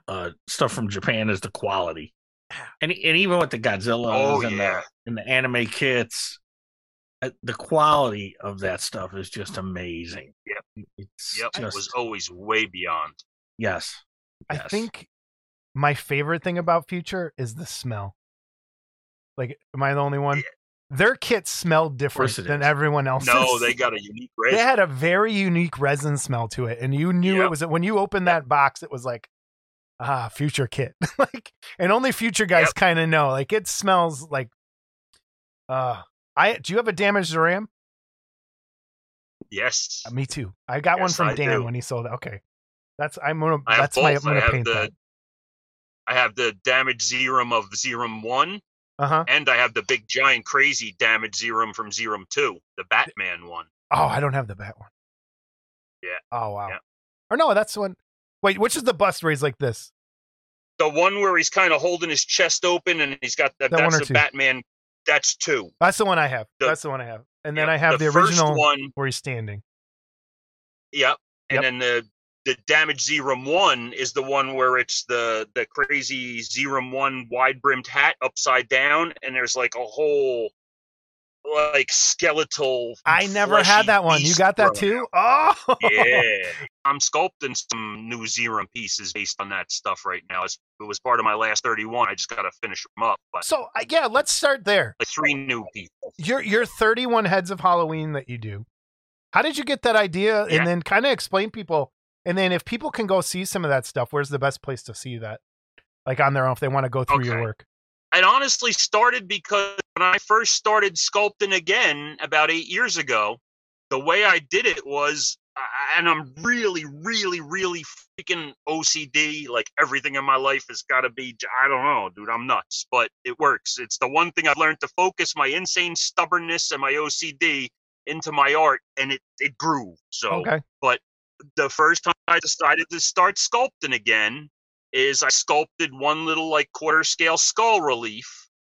[SPEAKER 3] uh, stuff from Japan is the quality, and and even with the Godzilla
[SPEAKER 4] Oh,
[SPEAKER 3] and
[SPEAKER 4] yeah.
[SPEAKER 3] the and the anime kits, uh, the quality of that stuff is just amazing.
[SPEAKER 4] Yep.
[SPEAKER 3] it's
[SPEAKER 4] yep.
[SPEAKER 3] just
[SPEAKER 4] It was always way beyond.
[SPEAKER 3] yes.
[SPEAKER 2] I
[SPEAKER 3] yes.
[SPEAKER 2] think my favorite thing about Future is the smell. Like, am I the only one? Their kit smelled different than
[SPEAKER 3] is.
[SPEAKER 2] everyone else's.
[SPEAKER 4] No, they got a unique
[SPEAKER 2] they had a very unique resin smell to it, and you knew it
[SPEAKER 4] Yep.
[SPEAKER 2] was when you opened that box. It was like, ah, Future kit. <laughs> like, and only Future guys
[SPEAKER 4] Yep.
[SPEAKER 2] kind of know. Like, it smells like. Uh, I do you have a damaged Ram?
[SPEAKER 4] yes.
[SPEAKER 2] Uh, me too. I got one from
[SPEAKER 4] I
[SPEAKER 2] Dan
[SPEAKER 4] do.
[SPEAKER 2] when he sold it. Okay, that's I'm gonna.
[SPEAKER 4] I
[SPEAKER 2] that's my. I'm gonna
[SPEAKER 4] have
[SPEAKER 2] paint
[SPEAKER 4] the
[SPEAKER 2] that.
[SPEAKER 4] I have the damaged Zerum of Zerum One,
[SPEAKER 2] Uh huh.
[SPEAKER 4] and I have the big giant crazy damage Zerum from Zerum Two, the Batman one.
[SPEAKER 2] Oh, I don't have the bat one.
[SPEAKER 4] Yeah.
[SPEAKER 2] Oh wow.
[SPEAKER 4] Yeah.
[SPEAKER 2] Or no, that's the one. Wait, which is the bust raised like this?
[SPEAKER 4] The one where he's kind of holding his chest open and he's got the,
[SPEAKER 2] That
[SPEAKER 4] that's the
[SPEAKER 2] two?
[SPEAKER 4] Batman. That's two.
[SPEAKER 2] That's the one I have.
[SPEAKER 4] The-
[SPEAKER 2] that's the one I have. And then I have the,
[SPEAKER 4] first
[SPEAKER 2] original
[SPEAKER 4] one.
[SPEAKER 2] where he's standing.
[SPEAKER 4] Yep.
[SPEAKER 2] Yep.
[SPEAKER 4] And then the the damage Zerum One is the one where it's the the crazy Zerum One wide brimmed hat upside down, and there's like a whole like skeletal.
[SPEAKER 2] I never had that one. You got that too? Oh,
[SPEAKER 4] yeah. I'm sculpting some new Zerum pieces based on that stuff right now. It's, it was part of my last 31. I just got to finish them up. But
[SPEAKER 2] So yeah, let's start there.
[SPEAKER 4] like three new people.
[SPEAKER 2] Your your 31 heads of Halloween that you do. How did you get that idea?
[SPEAKER 4] Yeah.
[SPEAKER 2] And then kind of explain people. And then if people can go see some of that stuff, where's the best place to see that? Like on their own, if they want to go through your work.
[SPEAKER 4] It honestly started because when I first started sculpting again about eight years ago, the way I did it was, and I'm really, really, really freaking OCD. Like everything in my life has got to be, I don't know, dude, I'm nuts, but it works. It's the one thing I've learned to focus my insane stubbornness and my OCD into my art, and it, it grew. So
[SPEAKER 2] Okay.
[SPEAKER 4] The first time I decided to start sculpting again is I sculpted one little like quarter scale skull relief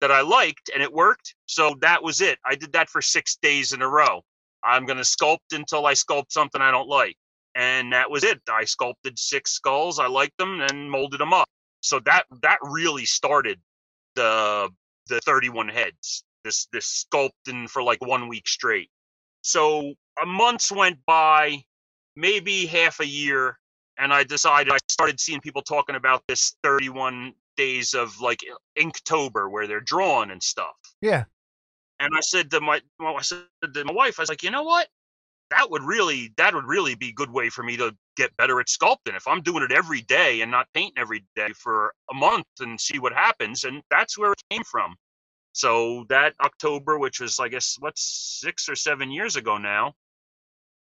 [SPEAKER 4] that I liked and it worked. So that was it. I did that for six days in a row. I'm going to sculpt until I sculpt something I don't like. And that was it. I sculpted six skulls. I liked them and molded them up. So that that really started the the 31 heads. This this sculpting for like one week straight. So a months went by, maybe half a year, and I decided I started seeing people talking about this 31 days of like Inktober where they're drawing and stuff.
[SPEAKER 2] Yeah.
[SPEAKER 4] And I said to my well, I said to my wife, I was like, you know what? That would really that would really be a good way for me to get better at sculpting. If I'm doing it every day and not painting every day for a month and see what happens. And that's where it came from. So that October, which was I guess what's six or seven years ago now,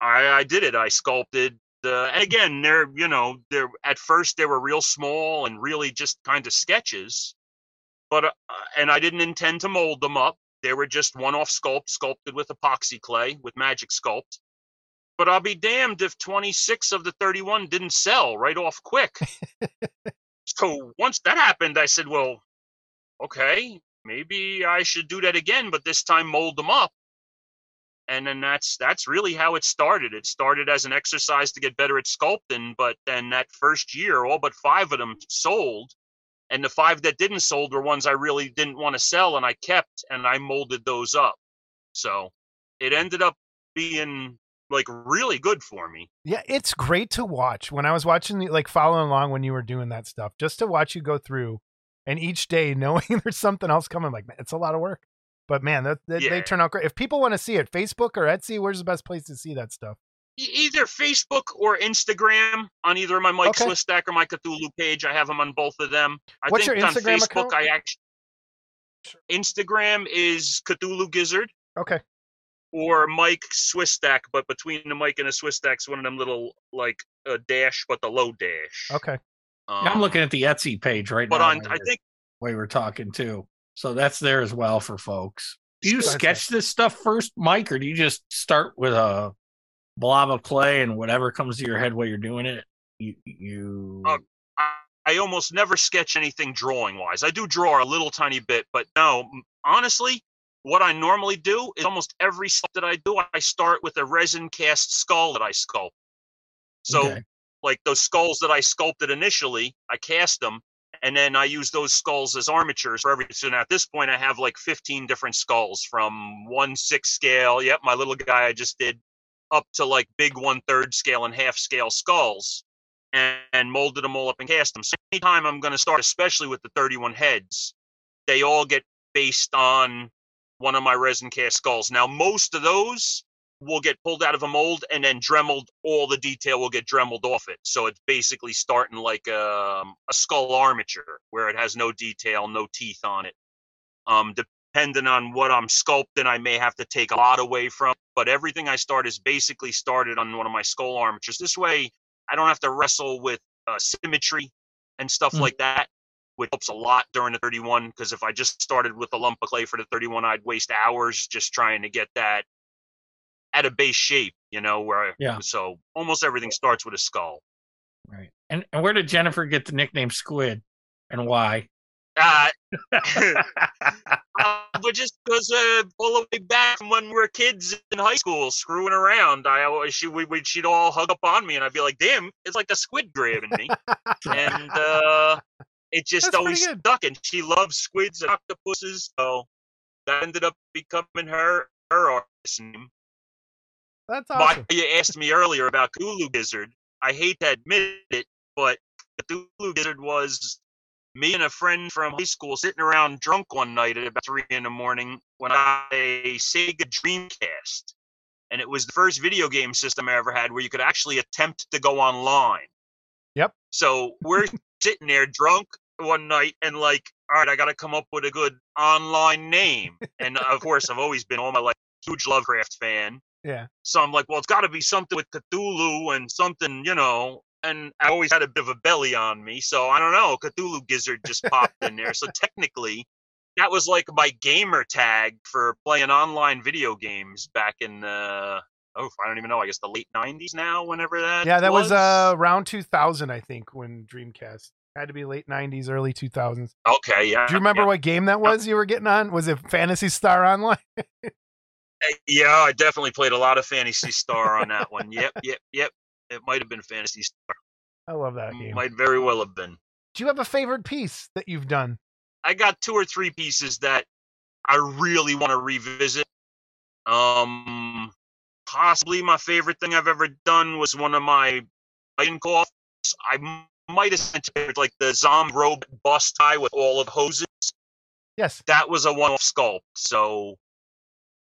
[SPEAKER 4] I, I did it. I sculpted the and again they're you know they're at first they were real small and really just kind of sketches, but uh, and I didn't intend to mold them up. They were just one-off sculpt, sculpted with epoxy clay with Magic Sculpt. But I'll be damned if 26 of the 31 didn't sell right off quick. so once that happened, I said, well, okay, maybe I should do that again, but this time mold them up. And then that's that's really how it started. It started as an exercise to get better at sculpting, but then that first year, all but five of them sold and the five that didn't sold were ones I really didn't want to sell, and I kept and I molded those up. So it ended up being like really good for me.
[SPEAKER 2] Yeah, it's great to watch. When I was watching, like following along when you were doing that stuff, just to watch you go through, and each day <laughs> knowing there's something else coming, like man, it's a lot of work. But man, that, that they turn out great. If people want to see it, Facebook or Etsy, where's the best place to see that stuff?
[SPEAKER 4] Either Facebook or Instagram on either of my Mike
[SPEAKER 2] Okay.
[SPEAKER 4] Swistak or my Cthulhu page. I have them on both of them. I
[SPEAKER 2] What's
[SPEAKER 4] think
[SPEAKER 2] your
[SPEAKER 4] on
[SPEAKER 2] Instagram
[SPEAKER 4] Facebook
[SPEAKER 2] account?
[SPEAKER 4] I actually Instagram is Cthulhu Gizzard
[SPEAKER 2] Okay,
[SPEAKER 4] or Mike Swistak, but between the Mike and the Swiss Swistak's one of them little like a dash, but the low dash.
[SPEAKER 2] okay.
[SPEAKER 4] Um,
[SPEAKER 3] I'm looking at the Etsy page right
[SPEAKER 4] but
[SPEAKER 3] now.
[SPEAKER 4] But
[SPEAKER 3] on
[SPEAKER 4] I think
[SPEAKER 3] while we're talking too. So that's there as well for folks. Do you sketch this stuff first, Mike, or do you just start with a blob of clay and whatever comes to your head while you're doing it? You you
[SPEAKER 4] Uh, I, I almost never sketch anything drawing wise. I do draw a little tiny bit, but no, honestly, what I normally do is almost every sculpt that I do, I start with a resin cast skull that I sculpt. So,
[SPEAKER 3] Okay.
[SPEAKER 4] like those skulls that I sculpted initially, I cast them, and then I use those skulls as armatures for everything. So now at this point, I have like 15 different skulls from one six scale. Yep, my little guy I just did, up to like big one third scale and half scale skulls and, and molded them all up and cast them. So anytime I'm going to start, especially with the 31 heads, they all get based on one of my resin cast skulls. Now, most of those will get pulled out of a mold and then dremeled. All the detail will get dremeled off it. So it's basically starting like um, a skull armature where it has no detail, no teeth on it. Um, depending on what I'm sculpting, I may have to take a lot away from. But everything I start is basically started on one of my skull armatures. This way, I don't have to wrestle with uh, symmetry and stuff
[SPEAKER 3] Mm.
[SPEAKER 4] like that, which helps a lot during the 31. Because if I just started with a lump of clay for the 31, I'd waste hours just trying to get that at a base shape, you know. Where
[SPEAKER 3] Yeah.
[SPEAKER 4] so almost everything starts with a skull.
[SPEAKER 3] Right. And and where did Jennifer get the nickname Squid, and why?
[SPEAKER 4] Uh, <laughs> uh, but just because uh, all the way back from when we were kids in high school, screwing around, I always she we, we she'd all hug up on me, and I'd be like, "Damn, it's like a squid grabbing me," and uh, it just
[SPEAKER 2] That's
[SPEAKER 4] always stuck. And she loves squids and octopuses, so that ended up becoming her her artist name.
[SPEAKER 2] That's awesome.
[SPEAKER 4] you asked me earlier about Cthulhu Gizzard. I hate to admit it, but Cthulhu Gizzard was me and a friend from high school sitting around drunk one night at about three in the morning when I had a Sega Dreamcast. And it was the first video game system I ever had where you could actually attempt to go online.
[SPEAKER 2] Yep.
[SPEAKER 4] So we're <laughs> sitting there drunk one night and like, all right, I got to come up with a good online name. And of course, I've always been all my life a huge Lovecraft fan.
[SPEAKER 2] Yeah.
[SPEAKER 4] So I'm like, well, it's got to be something with Cthulhu and something, you know. And I always had a bit of a belly on me, so I don't know. Cthulhu Gizzard just popped in there. So technically, that was like my gamer tag for playing online video games back in the oh, I don't even know. I guess the late '90s now. Whenever that
[SPEAKER 2] Yeah, that was, uh around 2000, I think, when Dreamcast had to be late 90s, early 2000s.
[SPEAKER 4] okay. Yeah.
[SPEAKER 2] Do you remember
[SPEAKER 4] yeah.
[SPEAKER 2] what game that was you were getting on? Was it Phantasy Star Online? <laughs>
[SPEAKER 4] Yeah, I definitely played a lot of Phantasy Star on that one. Yep, yep, yep. It might have been Phantasy Star.
[SPEAKER 2] I love that game.
[SPEAKER 4] Might very well have been.
[SPEAKER 2] Do you have a favorite piece that you've done?
[SPEAKER 4] I got two or three pieces that I really want to revisit. Um, possibly my favorite thing I've ever done was one of my Titan coughs. I might have sent it like the zombie robe bust tie with all of hoses.
[SPEAKER 2] Yes.
[SPEAKER 4] That was a one-off sculpt, so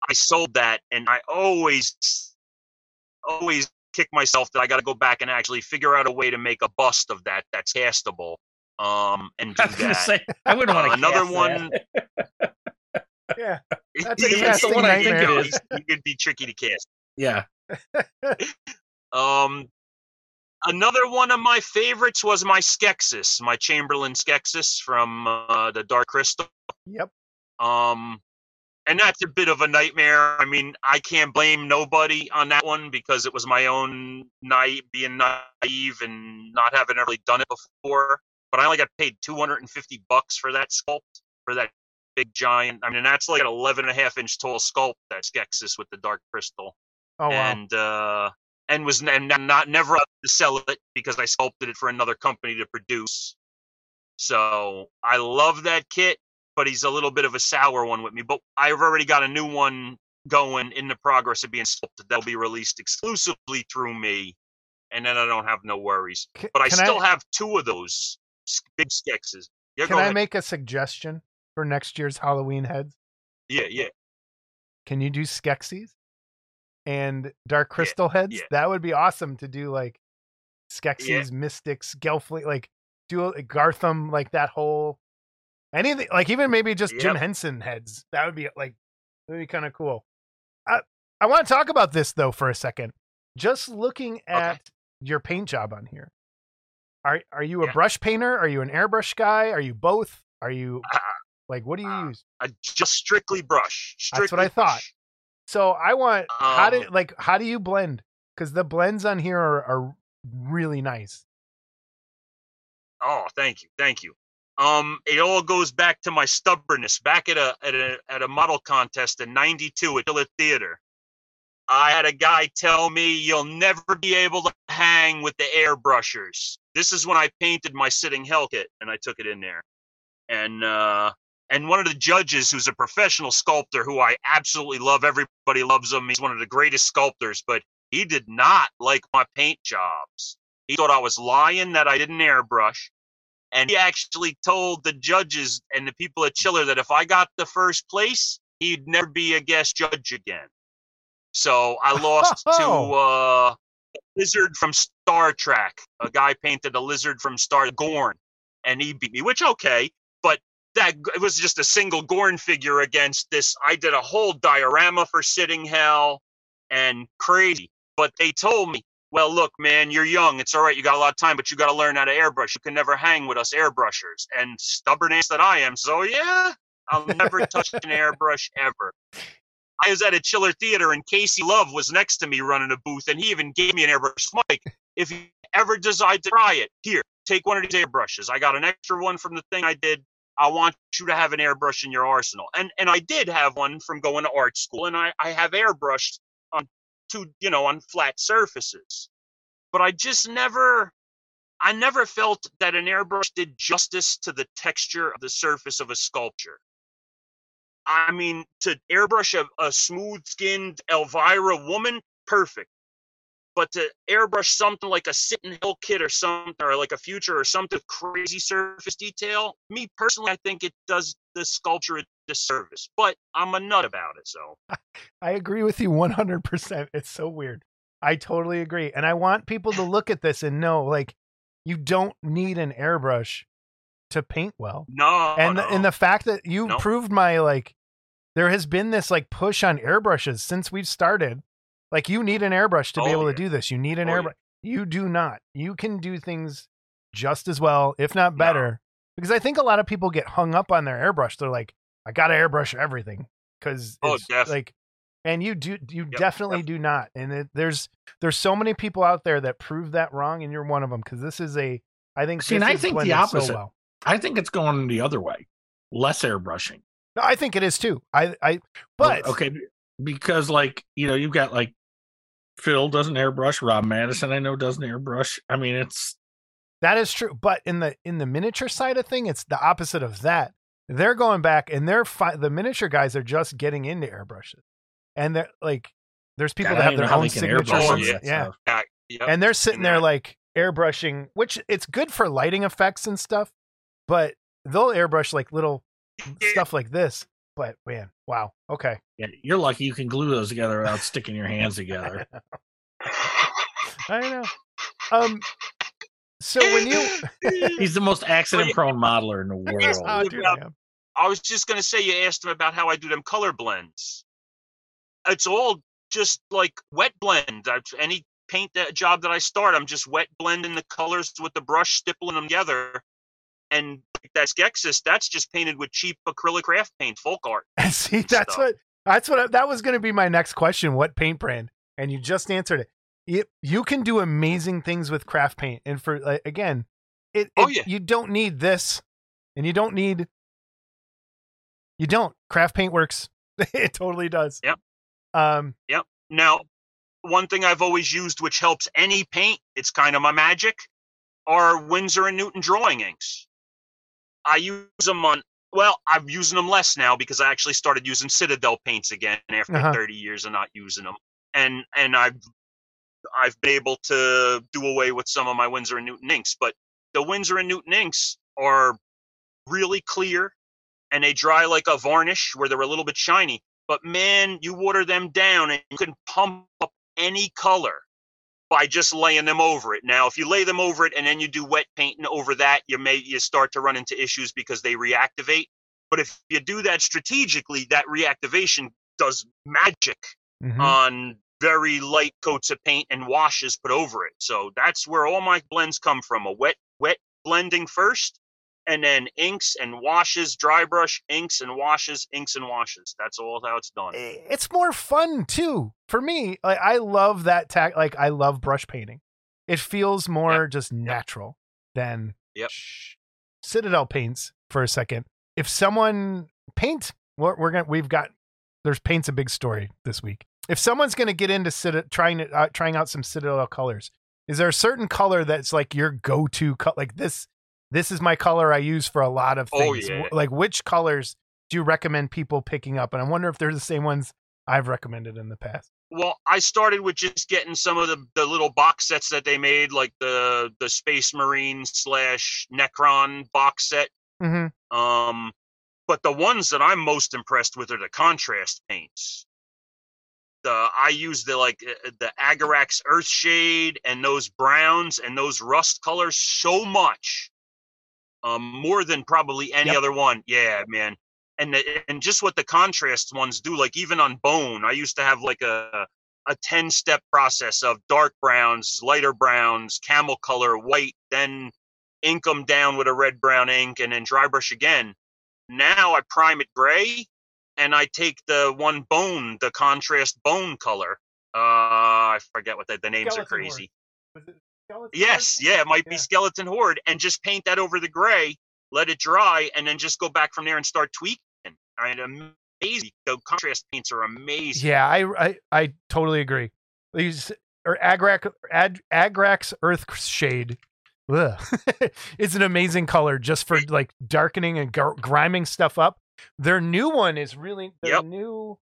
[SPEAKER 4] I sold that, and I always, always kick myself that I got to go back and actually figure out a way to make a bust of that that's castable. Um, and do
[SPEAKER 3] I was
[SPEAKER 4] that.
[SPEAKER 3] say I wouldn't
[SPEAKER 4] Uh,
[SPEAKER 3] want to
[SPEAKER 4] another one.
[SPEAKER 2] Yeah. <laughs> That's a
[SPEAKER 4] Yeah,
[SPEAKER 2] casting
[SPEAKER 4] the one I think it is. It could be tricky to cast.
[SPEAKER 3] Yeah. <laughs>
[SPEAKER 4] Um, another one of my favorites was my Skeksis, my Chamberlain Skeksis from uh, the Dark Crystal.
[SPEAKER 2] Yep.
[SPEAKER 4] Um, and that's a bit of a nightmare. I mean, I can't blame nobody on that one because it was my own naive, being naive and not having ever really done it before. But I only got paid 250 bucks for that sculpt, for that big giant. I mean, that's like an 11 and a half inch tall sculpt, that Skeksis with the Dark Crystal
[SPEAKER 2] Oh, wow.
[SPEAKER 4] and uh, and was and not never up to sell it because I sculpted it for another company to produce. So I love that kit, but he's a little bit of a sour one with me. But I've already got a new one going in the progress of being sculpted that'll be released exclusively through me, and then I don't have no worries.
[SPEAKER 2] C-
[SPEAKER 4] But I still have two of those big Skeksis. Yeah,
[SPEAKER 2] Can I
[SPEAKER 4] ahead.
[SPEAKER 2] make a suggestion for next year's Halloween heads?
[SPEAKER 4] yeah, yeah.
[SPEAKER 2] Can you do Skeksis and Dark Crystal heads?
[SPEAKER 4] yeah.
[SPEAKER 2] That would be awesome to do like Skeksis, Mystics, Gelfling, like do a Garthim, like that whole anything, like even maybe just Jim Henson heads. That would be like, that would be kind of cool. I, I want to talk about this though for a second. Just looking at your paint job on here. Are are you a
[SPEAKER 4] Yeah.
[SPEAKER 2] brush painter? Are you an airbrush guy? Are you both? Are you
[SPEAKER 4] Uh,
[SPEAKER 2] like what do you
[SPEAKER 4] uh,
[SPEAKER 2] use?
[SPEAKER 4] I just strictly brush. Strictly
[SPEAKER 2] That's what I thought.
[SPEAKER 4] brush.
[SPEAKER 2] So I want how do
[SPEAKER 4] Um,
[SPEAKER 2] like how do you blend? Because the blends on here are, are really nice.
[SPEAKER 4] Oh, thank you, thank you. Um, it all goes back to my stubbornness. Back at a at a at a model contest in '92 at Chiller Theater, I had a guy tell me you'll never be able to hang with the airbrushers. This is when I painted my sitting hell and I took it in there. And uh, and one of the judges, who's a professional sculptor, who I absolutely love. Everybody loves him. He's one of the greatest sculptors, but he did not like my paint jobs. He thought I was lying that I didn't airbrush. And he actually told the judges and the people at Chiller that if I got the first place, he'd never be a guest judge again. So I lost <laughs> to uh, a lizard from Star Trek. A guy painted a lizard from Star Gorn, and he beat me. Which okay, but that it was just a single Gorn figure against this. I did a whole diorama for Sitting Hell, and crazy. But they told me well, look, man, you're young. It's all right. You got a lot of time, but you got to learn how to airbrush. You can never hang with us airbrushers. And stubborn ass that I am. So, yeah, I'll never touch an airbrush ever. I was at a chiller theater and Casey Love was next to me running a booth, and he even gave me an airbrush. Mike, if you ever decide to try it, here, take one of these airbrushes. I got an extra one from the thing I did. I want you to have an airbrush in your arsenal. And and I did have one from going to art school, and I, I have airbrushed two, you know, on flat surfaces. But I just never I never felt that an airbrush did justice to the texture of the surface of a sculpture. I mean, to airbrush a, a smooth skinned Elvira woman, perfect. But to airbrush something like a Sitting Hell kit or something, or like a future or something crazy surface detail, me personally, I think it does the sculpture a disservice. But I'm a nut about it, so. <laughs>
[SPEAKER 2] I agree with you 100%. It's so weird. I totally agree. And I want people to look at this and know like you don't need an airbrush to paint well.
[SPEAKER 4] No.
[SPEAKER 2] and
[SPEAKER 4] no.
[SPEAKER 2] the, and the fact that you
[SPEAKER 4] No.
[SPEAKER 2] proved my like there has been this like push on airbrushes since we've started. Like you need an airbrush to be
[SPEAKER 4] Oh,
[SPEAKER 2] able
[SPEAKER 4] yeah.
[SPEAKER 2] to do this. You need an
[SPEAKER 4] Oh, yeah.
[SPEAKER 2] airbrush. You do not. You can do things just as well, if not better. Because I think a lot of people get hung up on their airbrush. They're like, I gotta airbrush everything. Cause
[SPEAKER 4] Oh,
[SPEAKER 2] it's
[SPEAKER 4] def-
[SPEAKER 2] like and you do you
[SPEAKER 4] Yep,
[SPEAKER 2] definitely do not. And it, there's there's so many people out there that prove that wrong, and you're one of them. Because this is a I think
[SPEAKER 3] See, and I think the
[SPEAKER 2] blended so
[SPEAKER 3] opposite.
[SPEAKER 2] well.
[SPEAKER 3] I think it's going the other way. Less airbrushing.
[SPEAKER 2] No, I think it is too. I, I, but
[SPEAKER 3] okay, because like you know, you've got like Phil doesn't airbrush, Rob Madison I know doesn't airbrush. I mean, it's
[SPEAKER 2] that is true. But in the in the miniature side of thing, it's the opposite of that. They're going back, and they're fi- the miniature guys are just getting into airbrushes, and they're like, there's people
[SPEAKER 3] God,
[SPEAKER 2] that have their own
[SPEAKER 3] they
[SPEAKER 2] signature ones.
[SPEAKER 4] that
[SPEAKER 2] Yeah,
[SPEAKER 3] stuff.
[SPEAKER 4] Yeah, yep.
[SPEAKER 2] and they're sitting there like airbrushing, which it's good for lighting effects and stuff. But they'll airbrush like little stuff like this. But man, wow. Okay,
[SPEAKER 3] Yeah, you're lucky you can glue those together without sticking your hands together. <laughs>
[SPEAKER 2] I know. Um. So when you <laughs>
[SPEAKER 3] He's the most accident-prone modeler in the world.
[SPEAKER 2] oh, dude, I am.
[SPEAKER 4] I was just gonna say you asked him about how I do them color blends. It's all just like wet blend. I've, any paint that job that I start, I'm just wet blending the colors with the brush, stippling them together. And that's Skeksis. That's just painted with cheap acrylic craft paint, folk art. <laughs>
[SPEAKER 2] See, that's
[SPEAKER 4] stuff.
[SPEAKER 2] what that's what I, that was going to be my next question. What paint brand? And you just answered it. You, you can do amazing things with craft paint, and for like, again, it,
[SPEAKER 4] Oh,
[SPEAKER 2] it-
[SPEAKER 4] yeah.
[SPEAKER 2] you don't need this, and you don't need. You don't. Craft paint works. <laughs> it totally does.
[SPEAKER 4] Yep.
[SPEAKER 2] Um.
[SPEAKER 4] Now, one thing I've always used, which helps any paint, it's kind of my magic, are Winsor and Newton drawing inks. I use them on. Well, I'm using them less now because I actually started using Citadel paints again after
[SPEAKER 2] Uh-huh.
[SPEAKER 4] 30 years of not using them, and and I've I've been able to do away with some of my Winsor and Newton inks. But the Winsor and Newton inks are really clear, and they dry like a varnish where they're a little bit shiny but man, you water them down and you can pump up any color by just laying them over it. Now, if you lay them over it and then you do wet painting over that, you may you start to run into issues because they reactivate. But if you do that strategically, that reactivation does magic
[SPEAKER 2] mhm.
[SPEAKER 4] on very light coats of paint and washes put over it. So that's where all my blends come from. A wet wet blending first and then inks and washes, dry brush, inks and washes, inks and washes. That's all how it's done.
[SPEAKER 2] Eh, it's more fun too for me. Like I love that tag. Like I love brush painting. It feels more just natural than
[SPEAKER 4] Yep.
[SPEAKER 2] Shh. Citadel paints for a second. If someone paint, we're, we're gonna we've got there's paint's a big story this week. If someone's gonna get into Citadel, trying to uh, trying out some Citadel colors, is there a certain color that's like your go to cut? Like this, this is my color I use for a lot of
[SPEAKER 4] Oh,
[SPEAKER 2] things.
[SPEAKER 4] yeah.
[SPEAKER 2] Like which colors do you recommend people picking up? And I wonder if they're the same ones I've recommended in the past.
[SPEAKER 4] Well, I started with just getting some of the, the little box sets that they made, like the the Space Marine slash Necron box set.
[SPEAKER 2] Mm-hmm.
[SPEAKER 4] Um, but the ones that I'm most impressed with are the contrast paints. The I use the like uh, the Agrax Earthshade and those browns and those rust colors so much, um, more than probably any
[SPEAKER 2] Yep.
[SPEAKER 4] other one. Yeah, man. And the, and just what the contrast ones do, like even on bone, I used to have like a a 10 step process of dark browns, lighter browns, camel color, white, then ink them down with a red brown ink and then dry brush again. Now I prime it gray and I take the one bone, the contrast bone color. Uh, I forget what the, the names are
[SPEAKER 2] Skeleton Horde.
[SPEAKER 4] crazy. Yes, yeah, it might be skeleton horde and just paint that over the gray, let it dry, and then just go back from there and start tweaking. I mean, amazing. The contrast paints are amazing.
[SPEAKER 2] Yeah, I I, I totally agree. These or Agrax Ad, Agrax Earth Shade. <laughs> It's an amazing color just for like darkening and gr- griming stuff up. Their new one is really their
[SPEAKER 4] Yep.
[SPEAKER 2] new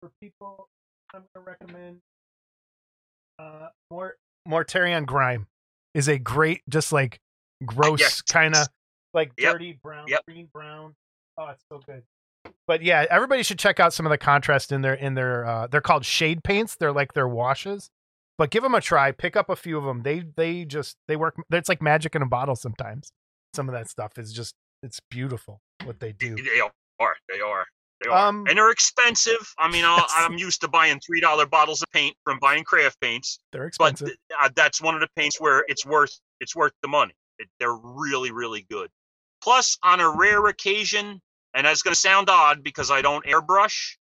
[SPEAKER 2] for people. I'm gonna recommend uh more Mortarion Grime is a great, just like gross
[SPEAKER 4] yes.
[SPEAKER 2] kind of like
[SPEAKER 4] Yep.
[SPEAKER 2] dirty brown,
[SPEAKER 4] Yep.
[SPEAKER 2] green brown. Oh, it's so good. But yeah, everybody should check out some of the contrast in their in their. uh They're called shade paints. They're like their washes. But give them a try. Pick up a few of them. They they just they work. It's like magic in a bottle. Sometimes some of that stuff is just it's beautiful what they do.
[SPEAKER 4] They are. They are. They are.
[SPEAKER 2] Um,
[SPEAKER 4] and they're expensive. I mean, I'll, I'm used to buying three dollar bottles of paint from buying craft paints,
[SPEAKER 2] They're
[SPEAKER 4] but
[SPEAKER 2] expensive.
[SPEAKER 4] th- uh, that's one of the paints where it's worth it's worth the money. It, they're really really good. Plus, on a rare occasion, and that's going to sound odd because I don't airbrush,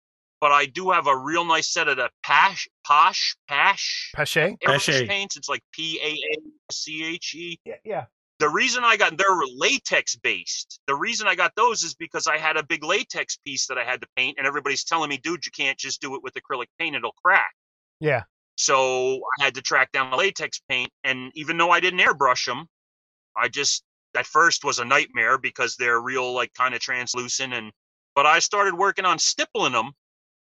[SPEAKER 4] but I do have a real nice set of the Pash Posh Pash
[SPEAKER 2] Pache.
[SPEAKER 4] airbrush
[SPEAKER 3] Pache.
[SPEAKER 4] paints. It's like P A A C H E
[SPEAKER 2] Yeah, yeah.
[SPEAKER 4] The reason I got they're latex based. The reason I got those is because I had a big latex piece that I had to paint, and everybody's telling me, dude, you can't just do it with acrylic paint; it'll crack.
[SPEAKER 2] Yeah.
[SPEAKER 4] So I had to track down the latex paint, and even though I didn't airbrush them, I just at first was a nightmare because they're real like kind of translucent, and but I started working on stippling them,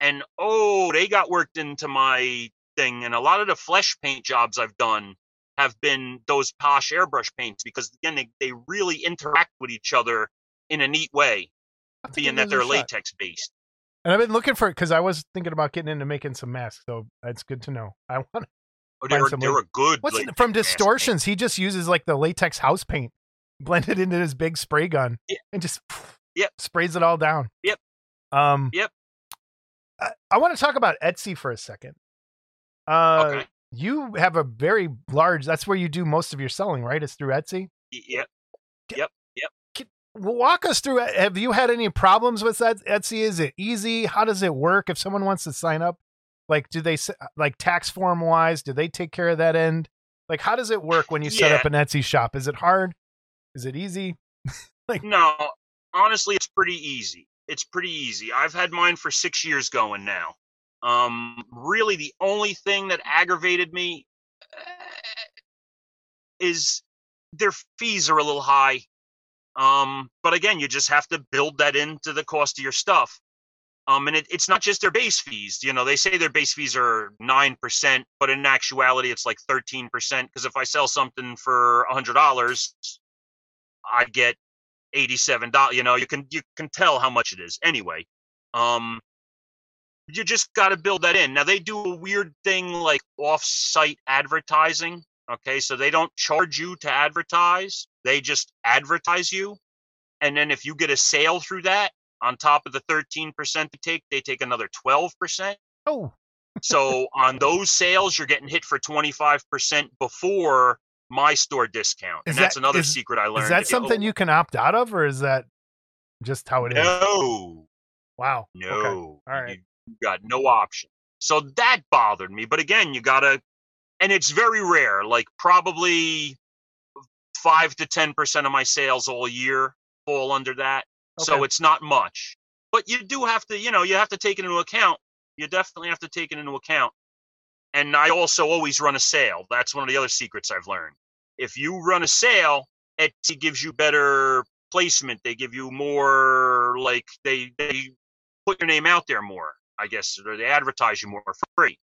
[SPEAKER 4] and oh, they got worked into my thing, and a lot of the flesh paint jobs I've done have been those posh airbrush paints because again they, they really interact with each other in a neat way
[SPEAKER 2] to
[SPEAKER 4] being that they're
[SPEAKER 2] shot.
[SPEAKER 4] latex based
[SPEAKER 2] And I've been looking for it because I was thinking about getting into making some masks. So that's good to know. I <laughs> want
[SPEAKER 4] oh,
[SPEAKER 2] Find
[SPEAKER 4] they're,
[SPEAKER 2] some
[SPEAKER 4] they're a good
[SPEAKER 2] what's
[SPEAKER 4] latex
[SPEAKER 2] from distortions. He just uses like the latex house paint, blended into his big spray gun,
[SPEAKER 4] Yeah.
[SPEAKER 2] and just <sniffs>
[SPEAKER 4] Yep.
[SPEAKER 2] sprays it all down.
[SPEAKER 4] Yep.
[SPEAKER 2] Um.
[SPEAKER 4] Yep.
[SPEAKER 2] I, I want to talk about Etsy for a second. Uh,
[SPEAKER 4] okay
[SPEAKER 2] you have a very large. That's where you do most of your selling, right? It's through Etsy.
[SPEAKER 4] Yep. Yep.
[SPEAKER 2] Well, walk us through. Have you had any problems with that Etsy? Is it easy? How does it work if someone wants to sign up? Like, do they uh, like tax form wise? Do they take care of that end? Like, how does it work when you set up an Etsy shop? Is it hard? Is it easy? <laughs>
[SPEAKER 4] like, no honestly it's pretty easy it's pretty easy i've had mine for six years going now um really the only thing that aggravated me uh, is their fees are a little high um but again you just have to build that into the cost of your stuff um and it, it's not just their base fees you know they say their base fees are 9% but in actuality it's like 13% because if i sell something for $100 i get eighty-seven dollars. You know, you can you can tell how much it is anyway. Um, you just got to build that in. Now they do a weird thing like off-site advertising. Okay, so they don't charge you to advertise; they just advertise you, and then if you get a sale through that, on top of the thirteen percent they take, they take another twelve percent.
[SPEAKER 2] Oh,
[SPEAKER 4] So on those sales, you're getting hit for twenty-five percent before my store discount,
[SPEAKER 2] Is
[SPEAKER 4] and that's
[SPEAKER 2] that-
[SPEAKER 4] another
[SPEAKER 2] is-
[SPEAKER 4] secret I learned.
[SPEAKER 2] is that something you can opt out of, or is that just how it is?
[SPEAKER 4] No,
[SPEAKER 2] Wow.
[SPEAKER 4] no.
[SPEAKER 2] Okay. All right.
[SPEAKER 4] You, you got no option. So that bothered me. But again, you gotta, and it's very rare. Like probably five to ten percent of my sales all year fall under that. So it's not much. But you do have to, you know, you have to take it into account. You definitely have to take it into account. And I also always run a sale. That's one of the other secrets I've learned. If you run a sale, Etsy gives you better placement. They give you more, like they they put your name out there more, I guess, they advertise you more for free.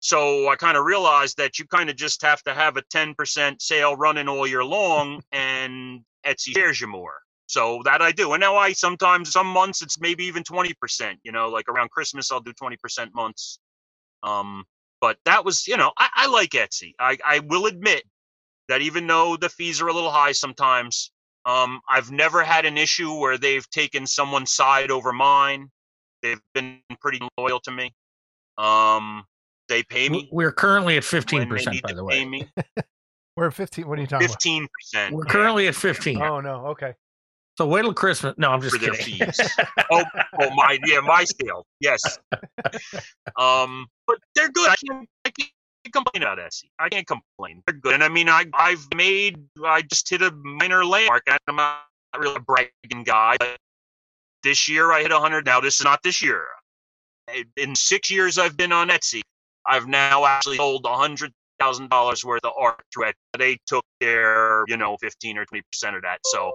[SPEAKER 4] So I kind of realized that you kind of just have to have a 10% sale running all year long, and Etsy shares you more. So that I do. And now I sometimes, some months, it's maybe even 20%. You know, like around Christmas, I'll do 20% months. Um, but that was, you know, I, I like Etsy. I, I will admit that even though the fees are a little high sometimes, um, I've never had an issue where they've taken someone's side over mine. They've been pretty loyal to me. Um, they pay me.
[SPEAKER 3] We're currently at fifteen percent, by the way.
[SPEAKER 4] me. <laughs>
[SPEAKER 2] We're at 15. What are you talking
[SPEAKER 4] Fifteen percent.
[SPEAKER 3] We're currently at fifteen.
[SPEAKER 2] Oh, no. Okay.
[SPEAKER 3] So wait till Christmas. No, I'm just
[SPEAKER 4] for their
[SPEAKER 3] kidding.
[SPEAKER 4] fees. <laughs> oh, oh, my, yeah, my scale. yes. Um, but they're good. I can't, I can't complain about Etsy. I can't complain. They're good, and I mean, I, I've made, I just hit a minor landmark. I'm not really a bragging guy, but this year I hit a hundred. Now this is not this year. In six years I've been on Etsy, I've now actually sold a hundred thousand dollars worth of art through Etsy. They took their, you know, fifteen or twenty percent of that. So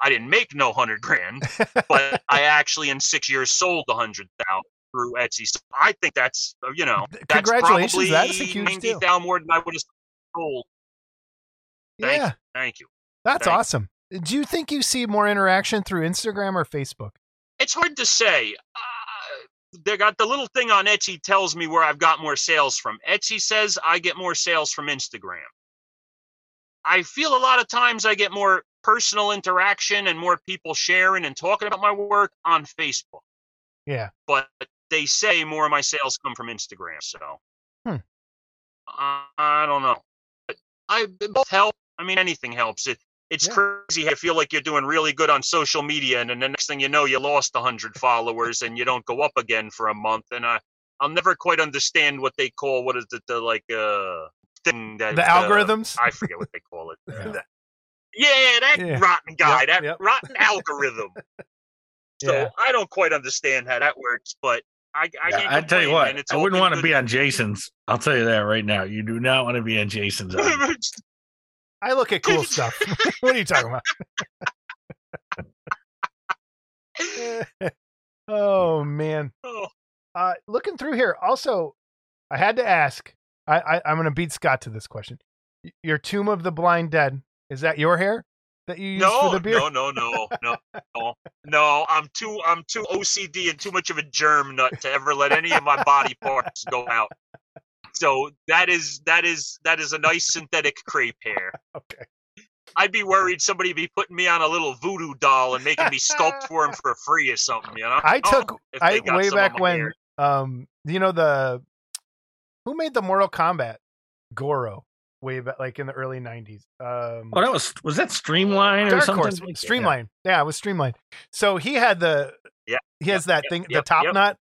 [SPEAKER 4] I didn't make no hundred grand, <laughs> but I actually in six years sold a hundred thousand through Etsy. So I think that's you know that's
[SPEAKER 2] congratulations,
[SPEAKER 4] probably
[SPEAKER 2] that is a huge
[SPEAKER 4] ninety
[SPEAKER 2] deal.
[SPEAKER 4] thousand more than I would have sold. Thank
[SPEAKER 2] yeah,
[SPEAKER 4] you, thank you.
[SPEAKER 2] that's
[SPEAKER 4] Thank you.
[SPEAKER 2] awesome. Do you think you see more interaction through Instagram or Facebook?
[SPEAKER 4] It's hard to say. Uh, they got the little thing on Etsy tells me where I've got more sales from. Etsy says I get more sales from Instagram. I feel a lot of times I get more personal interaction and more people sharing and talking about my work on Facebook.
[SPEAKER 2] Yeah.
[SPEAKER 4] But they say more of my sales come from Instagram. So
[SPEAKER 2] Hmm.
[SPEAKER 4] I, I don't know. But I both help. I mean, anything helps. It it's
[SPEAKER 2] Yeah.
[SPEAKER 4] crazy. I feel like you're doing really good on social media, and then the next thing you know, you lost hundred followers, and you don't go up again for a month. And I, I'll never quite understand what they call what is it the like uh thing that
[SPEAKER 2] The
[SPEAKER 4] uh,
[SPEAKER 2] algorithms?
[SPEAKER 4] I forget what they call it. <laughs>
[SPEAKER 3] Yeah.
[SPEAKER 4] Yeah, that
[SPEAKER 2] Yeah.
[SPEAKER 4] rotten guy,
[SPEAKER 2] Yep,
[SPEAKER 4] that
[SPEAKER 2] yep.
[SPEAKER 4] rotten algorithm. <laughs> So
[SPEAKER 2] Yeah.
[SPEAKER 4] I don't quite understand how that works, but I, I
[SPEAKER 3] Yeah,
[SPEAKER 4] can't
[SPEAKER 3] I tell you what.
[SPEAKER 4] It's
[SPEAKER 3] I wouldn't want to be on Jason's. I'll tell you that right now. You do not want to be on Jason's. <laughs>
[SPEAKER 2] I look at cool stuff. <laughs> what are you talking about? <laughs> oh man. <laughs>
[SPEAKER 4] Oh,
[SPEAKER 2] Uh, looking through here, also, I had to ask. I, I I'm going to beat Scott to this question. Your Tomb of the Blind Dead is that your hair that you use for the beard?
[SPEAKER 4] no, no, no, no, no, no. I'm too, I'm too OCD and too much of a germ nut to ever let any of my body parts go out. So that is that is that is a nice synthetic crepe hair. <laughs>
[SPEAKER 2] Okay.
[SPEAKER 4] I'd be worried somebody be putting me on a little voodoo doll and making me sculpt <laughs> for him for free or something. You know?
[SPEAKER 2] I <laughs> took
[SPEAKER 4] If they
[SPEAKER 2] I way back when
[SPEAKER 4] hair.
[SPEAKER 2] um you know the who made the Mortal Kombat Goro way back like in the early 90s. Um
[SPEAKER 3] Oh, that was was that Streamline or something?
[SPEAKER 2] Horse. Streamline. Yeah, it was Streamline. So he had the
[SPEAKER 4] Yeah,
[SPEAKER 2] he has that
[SPEAKER 4] yep,
[SPEAKER 2] thing, the top
[SPEAKER 4] yep.
[SPEAKER 2] knot,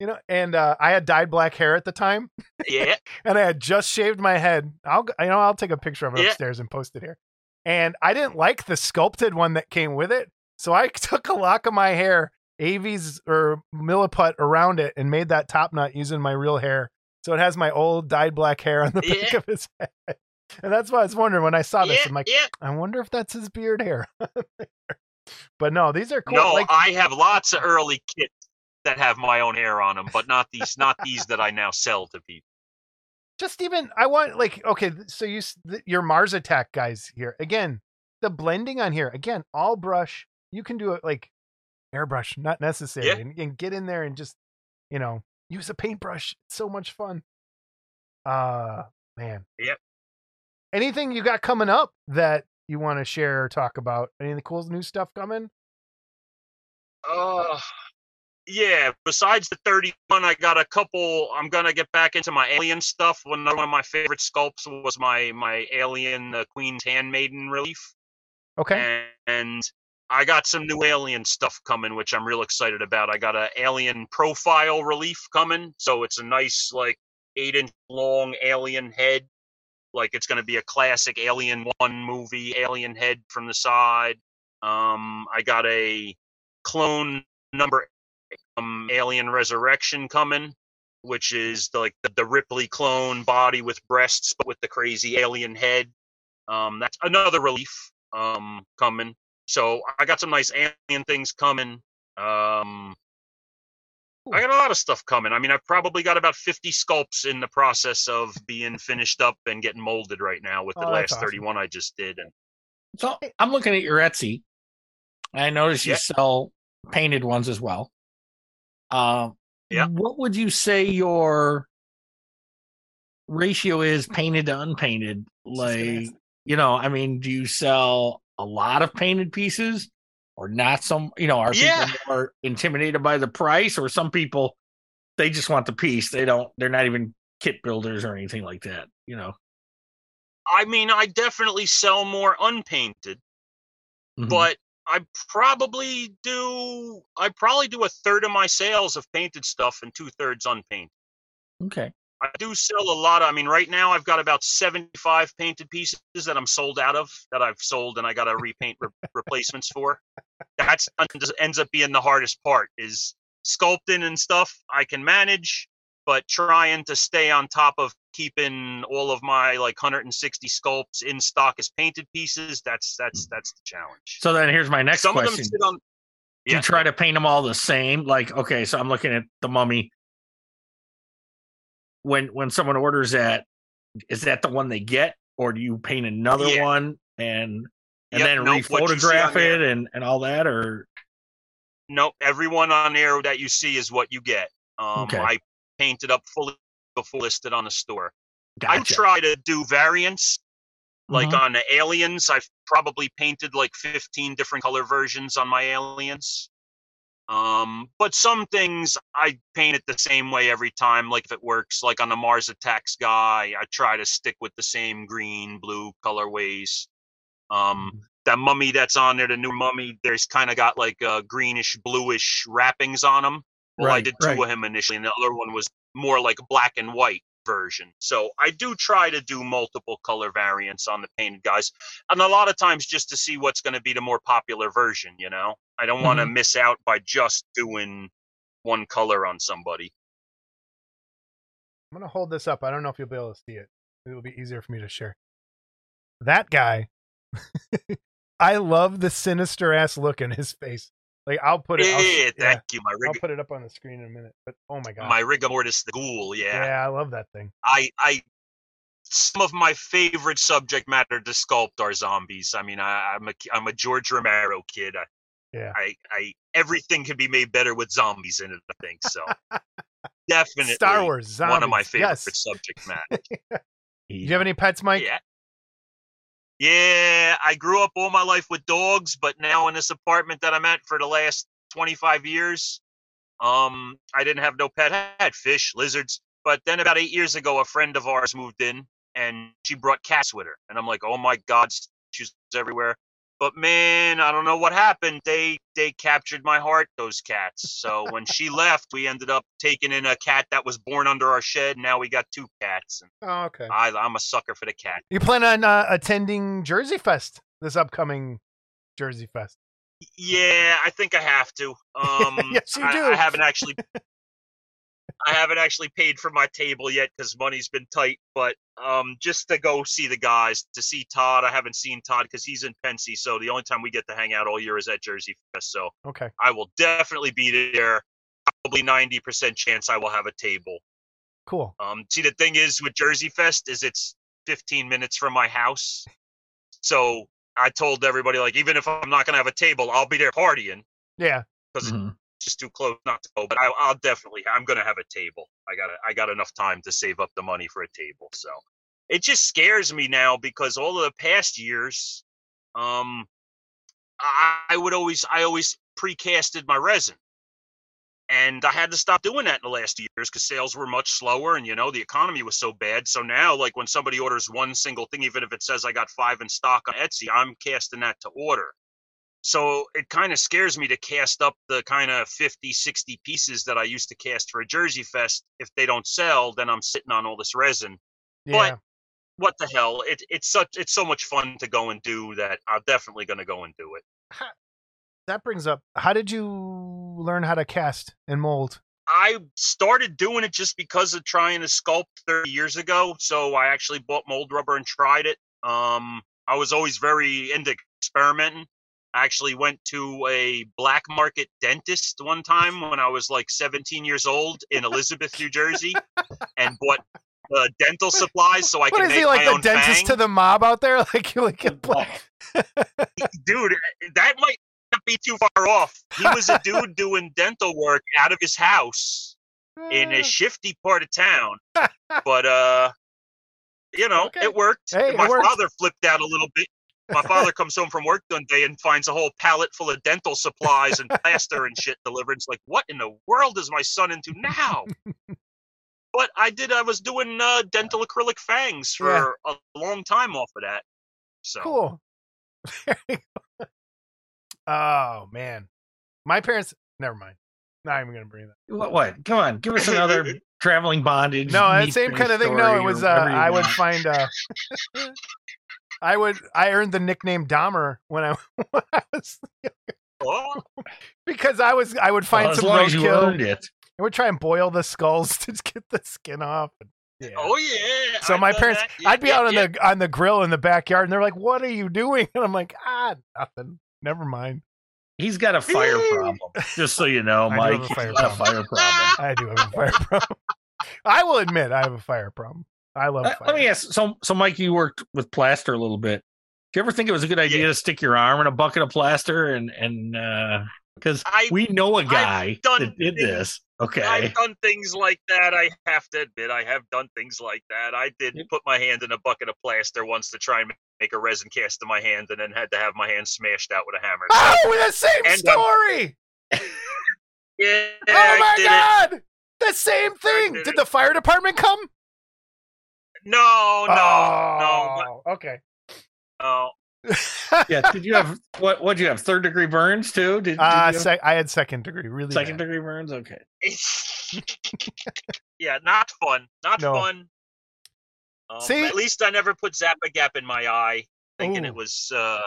[SPEAKER 2] you know, and uh, I had dyed black hair at the time,
[SPEAKER 4] Yeah, <laughs>
[SPEAKER 2] and I had just shaved my head. I'll you know I'll take a picture of it
[SPEAKER 4] Yeah.
[SPEAKER 2] upstairs and post it here. And I didn't like the sculpted one that came with it, so I <laughs> took a lock of my hair, Avies or Milliput around it, and made that top knot using my real hair. So it has my old dyed black hair on the <laughs> back of his head. And that's why I was wondering when I saw this.
[SPEAKER 4] yeah,
[SPEAKER 2] I'm like,
[SPEAKER 4] yeah.
[SPEAKER 2] I wonder if that's his beard hair. but no, these are cool.
[SPEAKER 4] No,
[SPEAKER 2] like,
[SPEAKER 4] I have lots of early kits that have my own hair on them, but not these, not these that I now sell to people.
[SPEAKER 2] just even I want like okay, so you your Mars Attack guys here again. The blending on here again, all brush. You can do it like airbrush, not necessary,
[SPEAKER 4] Yeah.
[SPEAKER 2] and, and get in there and just you know use a paintbrush. It's so much fun. Uh man.
[SPEAKER 4] Yep.
[SPEAKER 2] Anything you got coming up that you want to share or talk about? Any of the cool new stuff coming?
[SPEAKER 4] Uh, yeah. Besides the 31, I got a couple. I'm gonna get back into my alien stuff. One one of my favorite sculpts was my my alien uh, Queen's Handmaiden relief,
[SPEAKER 2] Okay.
[SPEAKER 4] and I got some new alien stuff coming, which I'm real excited about. I got a alien profile relief coming, so it's a nice like eight inch long alien head. Like it's going to be a classic Alien One movie, alien head from the side. Um, I got a clone number um, Alien Resurrection coming, which is the, like the, the Ripley clone body with breasts, but with the crazy alien head. Um, that's another relief um, coming. So I got some nice alien things coming. Um, I got a lot of stuff coming. I mean, I've probably got about 50 sculpts in the process of being finished up and getting molded right now with the
[SPEAKER 2] Oh,
[SPEAKER 4] last
[SPEAKER 2] awesome.
[SPEAKER 4] 31 I just did. And
[SPEAKER 3] So I'm looking at your Etsy. I notice you
[SPEAKER 4] Yeah.
[SPEAKER 3] sell painted ones as well. Um,
[SPEAKER 4] Yeah.
[SPEAKER 3] What would you say your ratio is painted to unpainted?
[SPEAKER 2] just gonna ask
[SPEAKER 3] Like, you know, I mean, do you sell a lot of painted pieces or not some, you know, are
[SPEAKER 4] Yeah.
[SPEAKER 3] people more intimidated by the price or some people, they just want the piece. They don't, they're not even kit builders or anything like that, you know?
[SPEAKER 4] I mean, I definitely sell more unpainted.
[SPEAKER 3] Mhm.
[SPEAKER 4] but I probably do. I probably do a third of my sales of painted stuff and two thirds unpainted.
[SPEAKER 3] okay.
[SPEAKER 4] I do sell a lot. Of, I mean, right now I've got about seventy-five painted pieces that I'm sold out of that I've sold and I got to repaint re- replacements for. That's ends up being the hardest part is sculpting and stuff. I can manage, but trying to stay on top of keeping all of my like 160 sculpts in stock as painted pieces. That's that's that's the challenge.
[SPEAKER 3] So then here's my next
[SPEAKER 4] Some
[SPEAKER 3] question.
[SPEAKER 4] of them sit on.
[SPEAKER 3] Do you try to paint them all the same? Like, okay, so I'm looking at the mummy. When when someone orders that, is that the one they get, or do you paint another
[SPEAKER 4] Yeah.
[SPEAKER 3] one and and
[SPEAKER 4] Yep,
[SPEAKER 3] then
[SPEAKER 4] nope,
[SPEAKER 3] rephotograph it and and all that, or
[SPEAKER 4] Nope, everyone on there that you see is what you get. Um,
[SPEAKER 3] Okay.
[SPEAKER 4] I painted up fully before listed on the store. I try to do variants. Like
[SPEAKER 3] Mhm.
[SPEAKER 4] on the aliens, I've probably painted like 15 different color versions on my aliens. Um, but some things I paint it the same way every time, like if it works. Like on the Mars Attacks guy, I try to stick with the same green, blue colorways. Um,
[SPEAKER 3] Mhm.
[SPEAKER 4] that mummy that's on there, the new mummy, there's kind of got like uh, greenish, bluish wrappings on them. Well, I did two
[SPEAKER 3] right.
[SPEAKER 4] of him initially, and the other one was more like a black and white version. So I do try to do multiple color variants on the painted guys, and a lot of times just to see what's going to be the more popular version. You know, I don't want to
[SPEAKER 3] mm-hmm.
[SPEAKER 4] miss out by just doing one color on somebody.
[SPEAKER 2] I'm gonna hold this up. I don't know if you'll be able to see it. It will be easier for me to share. That guy, <laughs> I love the sinister ass look in his face. Like I'll put it. I'll,
[SPEAKER 4] yeah,
[SPEAKER 2] yeah,
[SPEAKER 4] thank you. My rig- I'll
[SPEAKER 2] put it up on the screen in a minute. But oh my god,
[SPEAKER 4] my rigor mortis, the ghoul.
[SPEAKER 2] yeah.
[SPEAKER 4] yeah.
[SPEAKER 2] I love that thing.
[SPEAKER 4] I I some of my favorite subject matter to sculpt are zombies. I mean, I, I'm a I'm a George Romero kid. I,
[SPEAKER 2] Yeah.
[SPEAKER 4] I I everything can be made better with zombies in it. I think so. <laughs> Definitely
[SPEAKER 2] Star Wars, zombies.
[SPEAKER 4] one of my favorite
[SPEAKER 2] Yes.
[SPEAKER 4] subject <laughs> matter.
[SPEAKER 2] Do you have any pets, Mike?
[SPEAKER 4] Yeah. Yeah, I grew up all my life with dogs, but now in this apartment that I'm at for the last 25 years, um, I didn't have no pet. I had fish, lizards, but then about eight years ago, a friend of ours moved in, and she brought cats with her, and I'm like, oh my god, she's everywhere. But man, I don't know what happened. They they captured my heart, those cats. So when she <laughs> left, we ended up taking in a cat that was born under our shed. Now we got two cats. And
[SPEAKER 2] Oh, okay.
[SPEAKER 4] I, I'm a sucker for the cat.
[SPEAKER 2] You plan on uh, attending Jersey Fest this upcoming Jersey Fest?
[SPEAKER 4] Yeah, I think I have to. <laughs> Um,
[SPEAKER 2] Yes, you
[SPEAKER 4] I,
[SPEAKER 2] do.
[SPEAKER 4] I haven't actually, <laughs> I haven't actually paid for my table yet because money's been tight. But um, just to go see the guys, to see Todd. I haven't seen Todd because he's in Pensy, so the only time we get to hang out all year is at Jersey Fest. So
[SPEAKER 2] Okay.
[SPEAKER 4] I will definitely be there. Probably ninety percent chance I will have a table.
[SPEAKER 2] Cool.
[SPEAKER 4] Um, see, the thing is with Jersey Fest is it's 15 minutes from my house. So I told everybody like, even if I'm not gonna have a table, I'll be there partying
[SPEAKER 2] Yeah.
[SPEAKER 4] because
[SPEAKER 3] Mhm.
[SPEAKER 4] Just too close not to go. But I, I'll definitely, I'm gonna have a table. I got, I got enough time to save up the money for a table. So it just scares me now because all of the past years, um, I, I would always, I always precasted my resin. And I had to stop doing that in the last years because sales were much slower and, you know, the economy was so bad. So now, like when somebody orders one single thing, even if it says I got five in stock on Etsy, I'm casting that to order. So it kind of scares me to cast up the kind of 50, 60 pieces that I used to cast for a Jersey Fest. If they don't sell, then I'm sitting on all this resin.
[SPEAKER 2] Yeah.
[SPEAKER 4] But what the hell? It, it's such it's so much fun to go and do that. I'm definitely going to go and do it.
[SPEAKER 2] that brings up how did you learn how to cast and mold?
[SPEAKER 4] I started doing it just because of trying to sculpt 30 years ago. So I actually bought mold rubber and tried it. Um, I was always very into experimenting. I actually went to a black market dentist one time when I was like 17 years old in Elizabeth, New Jersey, and bought uh, dental supplies so I
[SPEAKER 2] What
[SPEAKER 4] could make
[SPEAKER 2] he like
[SPEAKER 4] my
[SPEAKER 2] the
[SPEAKER 4] own
[SPEAKER 2] dentist
[SPEAKER 4] fang.
[SPEAKER 2] to the mob out there? <laughs> Like you like a black. <laughs>
[SPEAKER 4] dude, that might not be too far off. He was a <laughs> dude doing dental work out of his house in a shifty part of town. But uh you know,
[SPEAKER 2] Okay.
[SPEAKER 4] it worked.
[SPEAKER 2] Hey, it
[SPEAKER 4] My
[SPEAKER 2] worked.
[SPEAKER 4] father flipped out a little bit. My father comes home from work one day and finds a whole pallet full of dental supplies and plaster and shit delivered. It's like, what in the world is my son into now? but I did. I was doing uh, dental acrylic fangs for
[SPEAKER 2] Yeah.
[SPEAKER 4] a long time off of that. So
[SPEAKER 2] Cool. Oh man, my parents. Never mind. Not even gonna bring that.
[SPEAKER 3] What? What? Come on, give us another <laughs> traveling bondage.
[SPEAKER 2] No, that same kind of thing. No, it was. Uh, I would find. Uh, <laughs> I would. I earned the nickname Dahmer when I, <laughs> when I was <laughs> because I was. I would find
[SPEAKER 3] Well,
[SPEAKER 2] some
[SPEAKER 3] long as you
[SPEAKER 2] roadkill.
[SPEAKER 3] it.
[SPEAKER 2] I would try and boil the skulls <laughs> to get the skin off. Yeah.
[SPEAKER 4] Oh yeah.
[SPEAKER 2] So
[SPEAKER 4] I've
[SPEAKER 2] my parents.
[SPEAKER 4] Yeah,
[SPEAKER 2] I'd be
[SPEAKER 4] yeah,
[SPEAKER 2] out on the on the grill in the backyard, and they're like, "What are you doing?" And I'm like, "Ah, nothing. Never mind.
[SPEAKER 3] He's got a fire problem. Just so you know,
[SPEAKER 2] I
[SPEAKER 3] Mike.
[SPEAKER 2] have a
[SPEAKER 3] He's
[SPEAKER 2] fire
[SPEAKER 3] got a fire problem.
[SPEAKER 2] I do have a fire problem. I will admit, I have a fire problem. I love
[SPEAKER 3] Uh, let me ask. So, so Mike, you worked with plaster a little bit. Do you ever think it was a good idea
[SPEAKER 4] Yeah.
[SPEAKER 3] to stick your arm in a bucket of plaster and and because
[SPEAKER 4] I
[SPEAKER 3] we know a guy
[SPEAKER 4] done
[SPEAKER 3] that did
[SPEAKER 4] things-
[SPEAKER 3] this? Okay,
[SPEAKER 4] I've done things like that. I have to admit, I have done things like that. I did
[SPEAKER 3] Yep.
[SPEAKER 4] put my hand in a bucket of plaster once to try and make a resin cast of my hand, and then had to have my hand smashed out with a hammer. So,
[SPEAKER 2] oh, the same
[SPEAKER 4] And, um,
[SPEAKER 2] story. <laughs>
[SPEAKER 4] yeah,
[SPEAKER 2] oh
[SPEAKER 4] I
[SPEAKER 2] my
[SPEAKER 4] did it.
[SPEAKER 2] god, the same thing.
[SPEAKER 4] did
[SPEAKER 2] Did the fire department come?
[SPEAKER 4] No, no,
[SPEAKER 2] oh, okay.
[SPEAKER 4] no, <laughs>
[SPEAKER 3] yeah. Did you have what? What did you have? Third degree burns too? Did, did
[SPEAKER 2] Uh,
[SPEAKER 3] you have
[SPEAKER 2] sec- I had second degree. Really,
[SPEAKER 3] second
[SPEAKER 2] bad.
[SPEAKER 3] degree burns? Okay. <laughs>
[SPEAKER 4] yeah, not fun. Not
[SPEAKER 2] No.
[SPEAKER 4] fun. Um,
[SPEAKER 2] See?
[SPEAKER 4] at least I never put Zappa Gap in my eye, thinking
[SPEAKER 2] Ooh.
[SPEAKER 4] it was. uh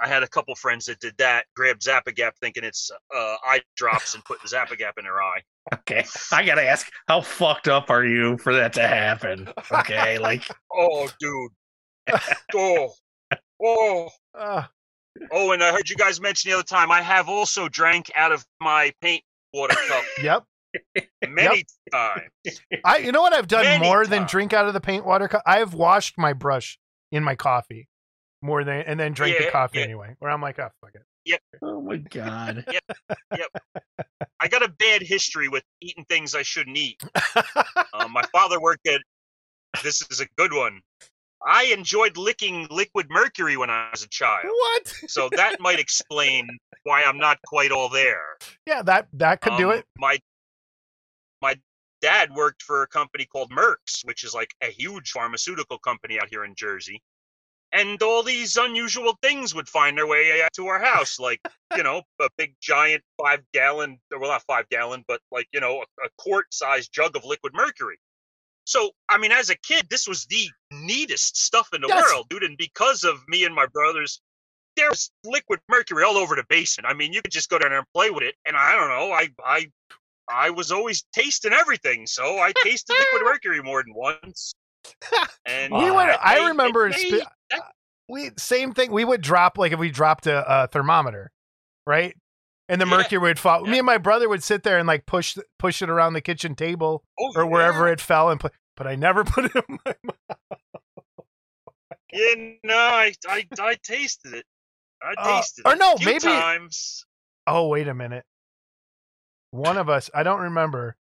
[SPEAKER 4] I had a couple friends that did that, grabbed Zappa Gap, thinking it's uh, eye drops, and put Zappa Gap in their eye.
[SPEAKER 3] Okay. I gotta ask, how fucked up are you for that to happen? Okay, <laughs> like
[SPEAKER 4] Oh, dude. <laughs> oh, oh,
[SPEAKER 2] Uh,
[SPEAKER 4] oh! And I heard you guys mention the other time. I have also drank out of my paint water cup <laughs>
[SPEAKER 2] yep.
[SPEAKER 4] many times.
[SPEAKER 2] I. You know what I've done
[SPEAKER 4] Many
[SPEAKER 2] more than drink out of the paint water cup. I've washed my brush in my coffee more than and then drank the coffee
[SPEAKER 4] yeah.
[SPEAKER 2] anyway. Where I'm like, oh fuck it.
[SPEAKER 3] Oh my god. Yep. Yep.
[SPEAKER 4] I got a bad history with eating things I shouldn't eat. Um, my <laughs> father worked at. This is a good one. I enjoyed licking liquid mercury when I was a child,
[SPEAKER 2] what?
[SPEAKER 4] so that might explain why I'm not quite all there.
[SPEAKER 2] Yeah, that that could do
[SPEAKER 4] Um,
[SPEAKER 2] it.
[SPEAKER 4] My my dad worked for a company called Merck's, which is like a huge pharmaceutical company out here in Jersey. And all these unusual things would find their way eh, to our house, like you know, a big giant five gallon, or well, not five gallon, but like you know, a, a quart sized jug of liquid mercury. So, I mean, as a kid, this was the neatest stuff in the
[SPEAKER 2] Yes.
[SPEAKER 4] world, dude. And because of me and my brothers, there was liquid mercury all over the basement. I mean, you could just go down there and play with it. And I don't know, I I I was always tasting everything, so I tasted liquid <laughs> mercury more than once. And
[SPEAKER 2] we
[SPEAKER 3] Uh,
[SPEAKER 2] would.
[SPEAKER 4] that
[SPEAKER 2] I remember.
[SPEAKER 4] it
[SPEAKER 2] spe-
[SPEAKER 4] made- that-
[SPEAKER 2] we same thing. We would drop like if we dropped a, a thermometer, right? And the
[SPEAKER 4] Yeah.
[SPEAKER 2] mercury would fall. Me and my brother would sit there and like push push it around the kitchen table
[SPEAKER 4] oh,
[SPEAKER 2] or wherever
[SPEAKER 4] yeah.
[SPEAKER 2] it fell and play. But I never <laughs> put it in my mouth. <laughs>
[SPEAKER 4] Yeah, no, I, I, I tasted it. I
[SPEAKER 2] Uh,
[SPEAKER 4] tasted
[SPEAKER 2] or no,
[SPEAKER 4] a few
[SPEAKER 2] maybe-
[SPEAKER 4] times.
[SPEAKER 2] Oh wait a minute. One of us. I don't remember.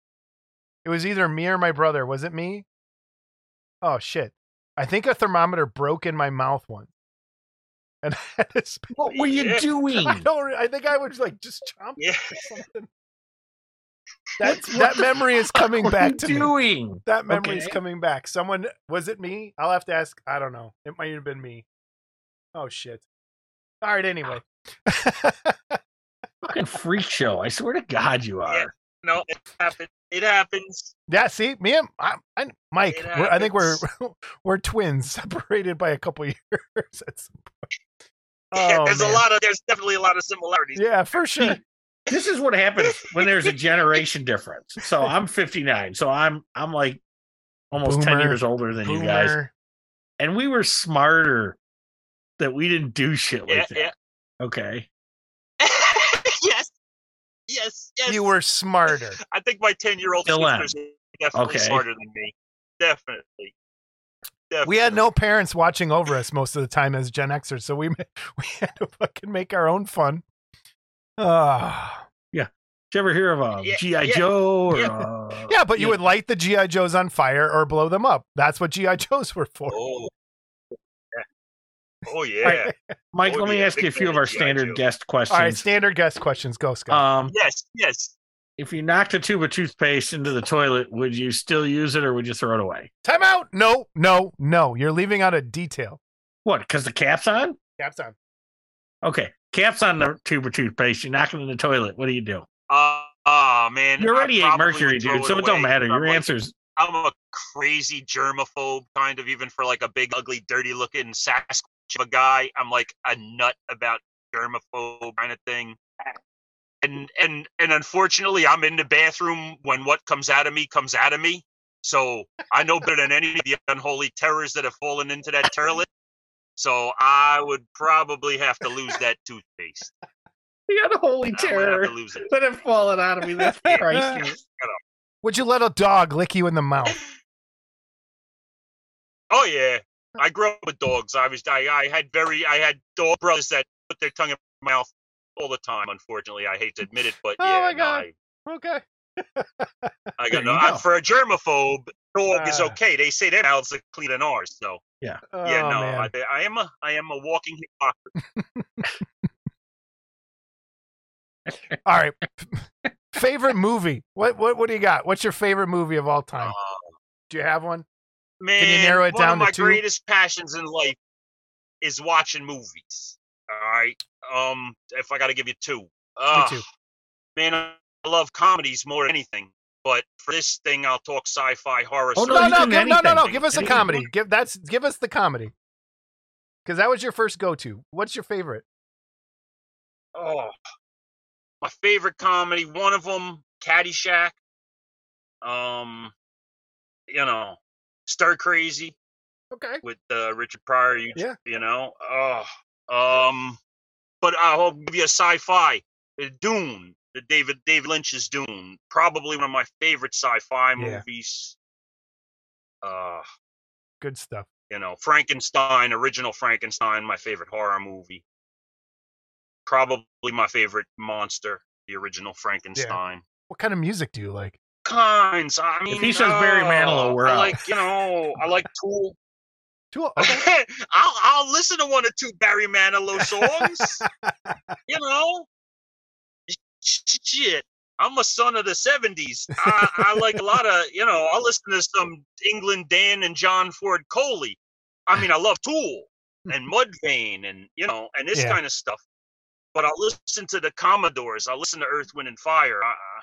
[SPEAKER 2] It was either me or my brother. Was it me? Oh shit! I think a thermometer broke in my mouth once, and I had to
[SPEAKER 3] What were you
[SPEAKER 4] Yeah. <laughs>
[SPEAKER 3] doing?
[SPEAKER 2] I don't. I think I was like just chomp
[SPEAKER 4] Yeah. <laughs>
[SPEAKER 2] something. That that memory is coming back to me. That memory is coming back. Someone was it me? I'll have to ask. I don't know. It might have been me. Oh shit! All right. Anyway. Ah.
[SPEAKER 3] Fucking freak show. I swear to God you are.
[SPEAKER 4] Yeah. No, it happened. It happens.
[SPEAKER 2] Yeah, see, me and I, I, Mike, we're, I think we're <laughs> we're twins, <laughs> separated by a couple <laughs> years. At some point. Oh,
[SPEAKER 4] there's
[SPEAKER 2] man.
[SPEAKER 4] a lot of. There's definitely a lot of similarities.
[SPEAKER 2] Yeah, for sure.
[SPEAKER 3] This is what happens when there's a generation difference. So I'm 59. So I'm I'm like almost 10 years older than you guys. And we were smarter that we didn't do shit like
[SPEAKER 4] Yeah,
[SPEAKER 3] that.
[SPEAKER 4] yeah.
[SPEAKER 3] Okay.
[SPEAKER 4] Yes. Yes. Yes.
[SPEAKER 2] You were smarter. <laughs>
[SPEAKER 4] I think my ten-year-old
[SPEAKER 3] Still am.
[SPEAKER 4] sisters are definitely
[SPEAKER 3] Okay.
[SPEAKER 4] smarter than me. Definitely. Definitely.
[SPEAKER 2] We had no parents watching over us most of the time as Gen Xers, so we <laughs> we had to fucking make our own fun. Ah, <sighs> yeah.
[SPEAKER 3] Did you ever hear of a
[SPEAKER 4] Yeah,
[SPEAKER 3] G.I.
[SPEAKER 4] yeah,
[SPEAKER 3] Joe or
[SPEAKER 4] yeah.
[SPEAKER 3] uh,
[SPEAKER 2] yeah, but you
[SPEAKER 3] Yeah.
[SPEAKER 2] would light the GI Joes on fire or blow them up. That's what GI <laughs> Joes were for.
[SPEAKER 4] Oh. Yeah. Oh <laughs> yeah.
[SPEAKER 3] Mike,
[SPEAKER 4] Oh,
[SPEAKER 3] let me
[SPEAKER 4] yeah,
[SPEAKER 3] ask you a few of our standard
[SPEAKER 4] Joe.
[SPEAKER 3] guest questions.
[SPEAKER 2] All right, standard guest questions. Go, Scott.
[SPEAKER 3] um,
[SPEAKER 4] Yes. Yes.
[SPEAKER 3] if you knocked a tube of toothpaste into the toilet, would you still use it or would you throw it away?
[SPEAKER 2] Time out. No, no, no. You're leaving out a detail.
[SPEAKER 3] What? Because the cap's on?
[SPEAKER 2] Caps on.
[SPEAKER 3] Okay, cap's on the tube of toothpaste. You knock it in the toilet. What do you do?
[SPEAKER 4] Uh, oh man.
[SPEAKER 3] You already
[SPEAKER 4] I
[SPEAKER 3] ate mercury,
[SPEAKER 4] would throw
[SPEAKER 3] dude, so it don't
[SPEAKER 4] away.
[SPEAKER 3] matter.
[SPEAKER 4] I'm
[SPEAKER 3] Your
[SPEAKER 4] like-
[SPEAKER 3] answer's
[SPEAKER 4] I'm a crazy germaphobe, kind of, even for like a big, ugly, dirty looking Sasquatch of a guy. I'm like a nut about germaphobe kind of thing. And and and unfortunately, I'm in the bathroom when what comes out of me comes out of me. So I know better than any of the unholy terrors that have fallen into that turlet. So I would probably have to lose that toothpaste.
[SPEAKER 3] The unholy
[SPEAKER 4] I might have
[SPEAKER 3] terror
[SPEAKER 4] to lose it.
[SPEAKER 3] that have fallen out of me. That's <laughs> priceless.
[SPEAKER 2] Would you let a dog lick you in the mouth?
[SPEAKER 4] Oh yeah, I grew up with dogs. I was I, I had very I had dog brothers that put their tongue in my mouth all the time. Unfortunately, I hate to admit it, but <laughs>
[SPEAKER 2] Oh
[SPEAKER 4] yeah,
[SPEAKER 2] my
[SPEAKER 4] no,
[SPEAKER 2] God.
[SPEAKER 4] I,
[SPEAKER 2] Okay.
[SPEAKER 4] I got no.
[SPEAKER 3] go.
[SPEAKER 4] for a germaphobe, dog is
[SPEAKER 2] Ah.
[SPEAKER 4] okay. They say their mouths are cleaner than ours. So
[SPEAKER 2] Oh,
[SPEAKER 4] yeah, no. I, I am a I am a walking hypocrite. <laughs>
[SPEAKER 2] All right. favorite movie? What what what do you got? What's your favorite movie of all time?
[SPEAKER 4] Uh,
[SPEAKER 2] Do you have one?
[SPEAKER 4] Man,
[SPEAKER 2] narrow it down to two?
[SPEAKER 4] one of my greatest passions in life is watching movies. All right. Um, if I got to give you two, uh,
[SPEAKER 2] too.
[SPEAKER 4] man, I love comedies more than anything. But for this thing, I'll talk sci-fi horror.
[SPEAKER 3] Oh, no,
[SPEAKER 2] No, no, give, no, no, no. Give us a comedy. Give that's give us the comedy. Because that was your first go to. What's your favorite?
[SPEAKER 4] Oh, my favorite comedy. One of them, Caddyshack. Um, you know, Stir Crazy
[SPEAKER 2] Okay.
[SPEAKER 4] with uh, Richard Pryor. You,
[SPEAKER 2] Yeah.
[SPEAKER 4] you know. Oh, um, but I'll give you a sci-fi. Uh, Dune, the David David Lynch's Dune, probably one of my favorite sci-fi
[SPEAKER 2] Yeah.
[SPEAKER 4] movies. Uh,
[SPEAKER 2] Good stuff.
[SPEAKER 4] you know, Frankenstein, original Frankenstein, my favorite horror movie. Probably my favorite monster, the original Frankenstein.
[SPEAKER 2] What kind of music do you like?
[SPEAKER 4] Kinds. I mean,
[SPEAKER 3] he says Barry
[SPEAKER 4] uh,
[SPEAKER 3] Manilow, we're
[SPEAKER 4] I
[SPEAKER 3] out.
[SPEAKER 4] like, you know, I like Tool.
[SPEAKER 2] Tool. <laughs> Okay.
[SPEAKER 4] I'll I'll listen to one or two Barry Manilow songs. <laughs> you know, shit. I'm a son of the '70s. I, I like a lot of, you know. I listen to some England Dan and John Ford Coley. I mean, I love Tool <laughs> and Mudvayne and you know, and this
[SPEAKER 2] Yeah.
[SPEAKER 4] kind of stuff. But I'll listen to the Commodores. I listen to Earth, Wind, and Fire. I, I-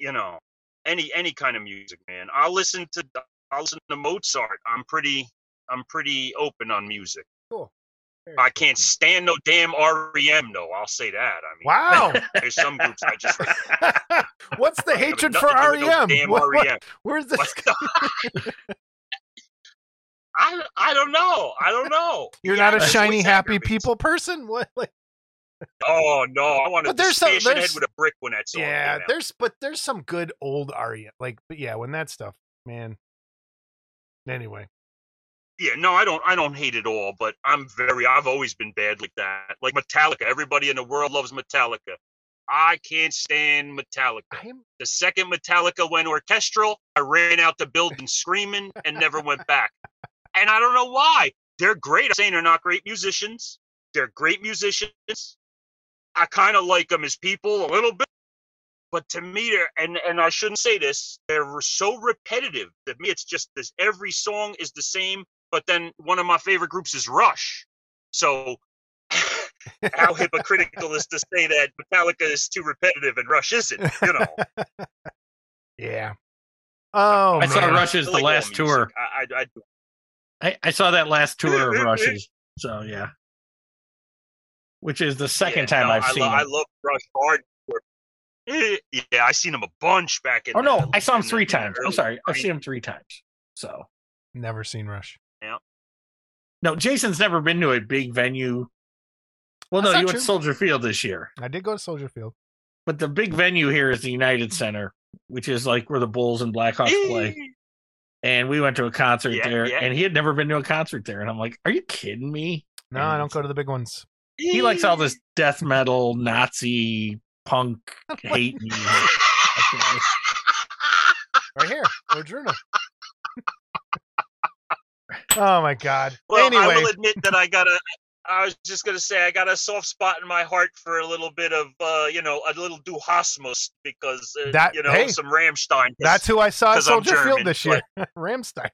[SPEAKER 4] you know, any any kind of music, man. I'll listen to I'll listen to Mozart. I'm pretty I'm pretty open on music.
[SPEAKER 2] cool. Very
[SPEAKER 4] I can't stand no damn REM though. I'll say that. I mean,
[SPEAKER 2] Wow. <laughs>
[SPEAKER 4] there's some groups I just <laughs>
[SPEAKER 2] What's the <laughs> hatred for
[SPEAKER 4] no
[SPEAKER 2] REM?
[SPEAKER 4] Damn
[SPEAKER 2] What- what-
[SPEAKER 4] REM.
[SPEAKER 2] where's this?
[SPEAKER 4] What the- I I don't know. I don't know.
[SPEAKER 2] You're
[SPEAKER 4] Yeah,
[SPEAKER 2] not a shiny, happy people person. What? Like,
[SPEAKER 4] Oh no, I want to
[SPEAKER 2] there's some-
[SPEAKER 4] head with a brick when that
[SPEAKER 2] yeah, there's but there's some good old REM. Like, but yeah, when that stuff, man. Anyway,
[SPEAKER 4] Yeah, no, I don't. I don't hate it all, but I'm very. I've always been bad like that. Like Metallica. Everybody in the world loves Metallica. I can't stand Metallica.
[SPEAKER 2] I am.
[SPEAKER 4] The second Metallica went orchestral, I ran out the building screaming and never went back. And I don't know why. They're great. I'm saying they're not great musicians. They're great musicians. I kind of like them as people a little bit. But to me, and, and I shouldn't say this, they're so repetitive. To me, it's just this every song is the same. But then one of my favorite groups is Rush. So <laughs> how hypocritical is to say that Metallica is too repetitive and Rush isn't, you know? <laughs>
[SPEAKER 2] Yeah. Oh
[SPEAKER 3] I saw. Rush's
[SPEAKER 4] I
[SPEAKER 3] the
[SPEAKER 4] like all
[SPEAKER 3] last tour.
[SPEAKER 4] I, I, I,
[SPEAKER 3] I, I saw that last tour of <laughs> Rush's. So yeah. Which is the second
[SPEAKER 4] yeah,
[SPEAKER 3] time
[SPEAKER 4] no,
[SPEAKER 3] I've
[SPEAKER 4] I
[SPEAKER 3] seen
[SPEAKER 4] lo- I love Rush hardcore. Eh, Yeah, I seen him a bunch back in.
[SPEAKER 3] Oh no,
[SPEAKER 4] the-
[SPEAKER 3] I saw him three
[SPEAKER 4] the
[SPEAKER 3] times. I'm sorry. I've seen him three times. So
[SPEAKER 2] Never seen Rush. Yeah.
[SPEAKER 3] No, Jason's never been to a big venue. Well,
[SPEAKER 2] That's
[SPEAKER 3] no,
[SPEAKER 2] not
[SPEAKER 3] you went
[SPEAKER 2] true.
[SPEAKER 3] to Soldier Field this year.
[SPEAKER 2] I did go to Soldier Field.
[SPEAKER 3] But the big venue here is the United Center, which is like where the Bulls and Blackhawks play. And we went to a concert
[SPEAKER 4] Yeah,
[SPEAKER 3] there,
[SPEAKER 4] yeah.
[SPEAKER 3] and he had never been to a concert there. And I'm like, "Are you kidding me?"
[SPEAKER 2] No, I don't go to the big ones.
[SPEAKER 3] He likes all this death metal, Nazi, punk, <laughs> hate music. Okay.
[SPEAKER 2] Right here, Odruna. <laughs> oh my god.
[SPEAKER 4] Well, I will admit that I got a. I was just gonna say I got a soft spot in my heart for a little bit of, uh, you know, a little Duhosmos because uh,
[SPEAKER 2] That-
[SPEAKER 4] you know
[SPEAKER 2] hey,
[SPEAKER 4] some Rammstein.
[SPEAKER 2] that's who I saw at
[SPEAKER 4] 'cause I'm
[SPEAKER 2] Soldier Field
[SPEAKER 4] German,
[SPEAKER 2] this year. <laughs> Rammstein.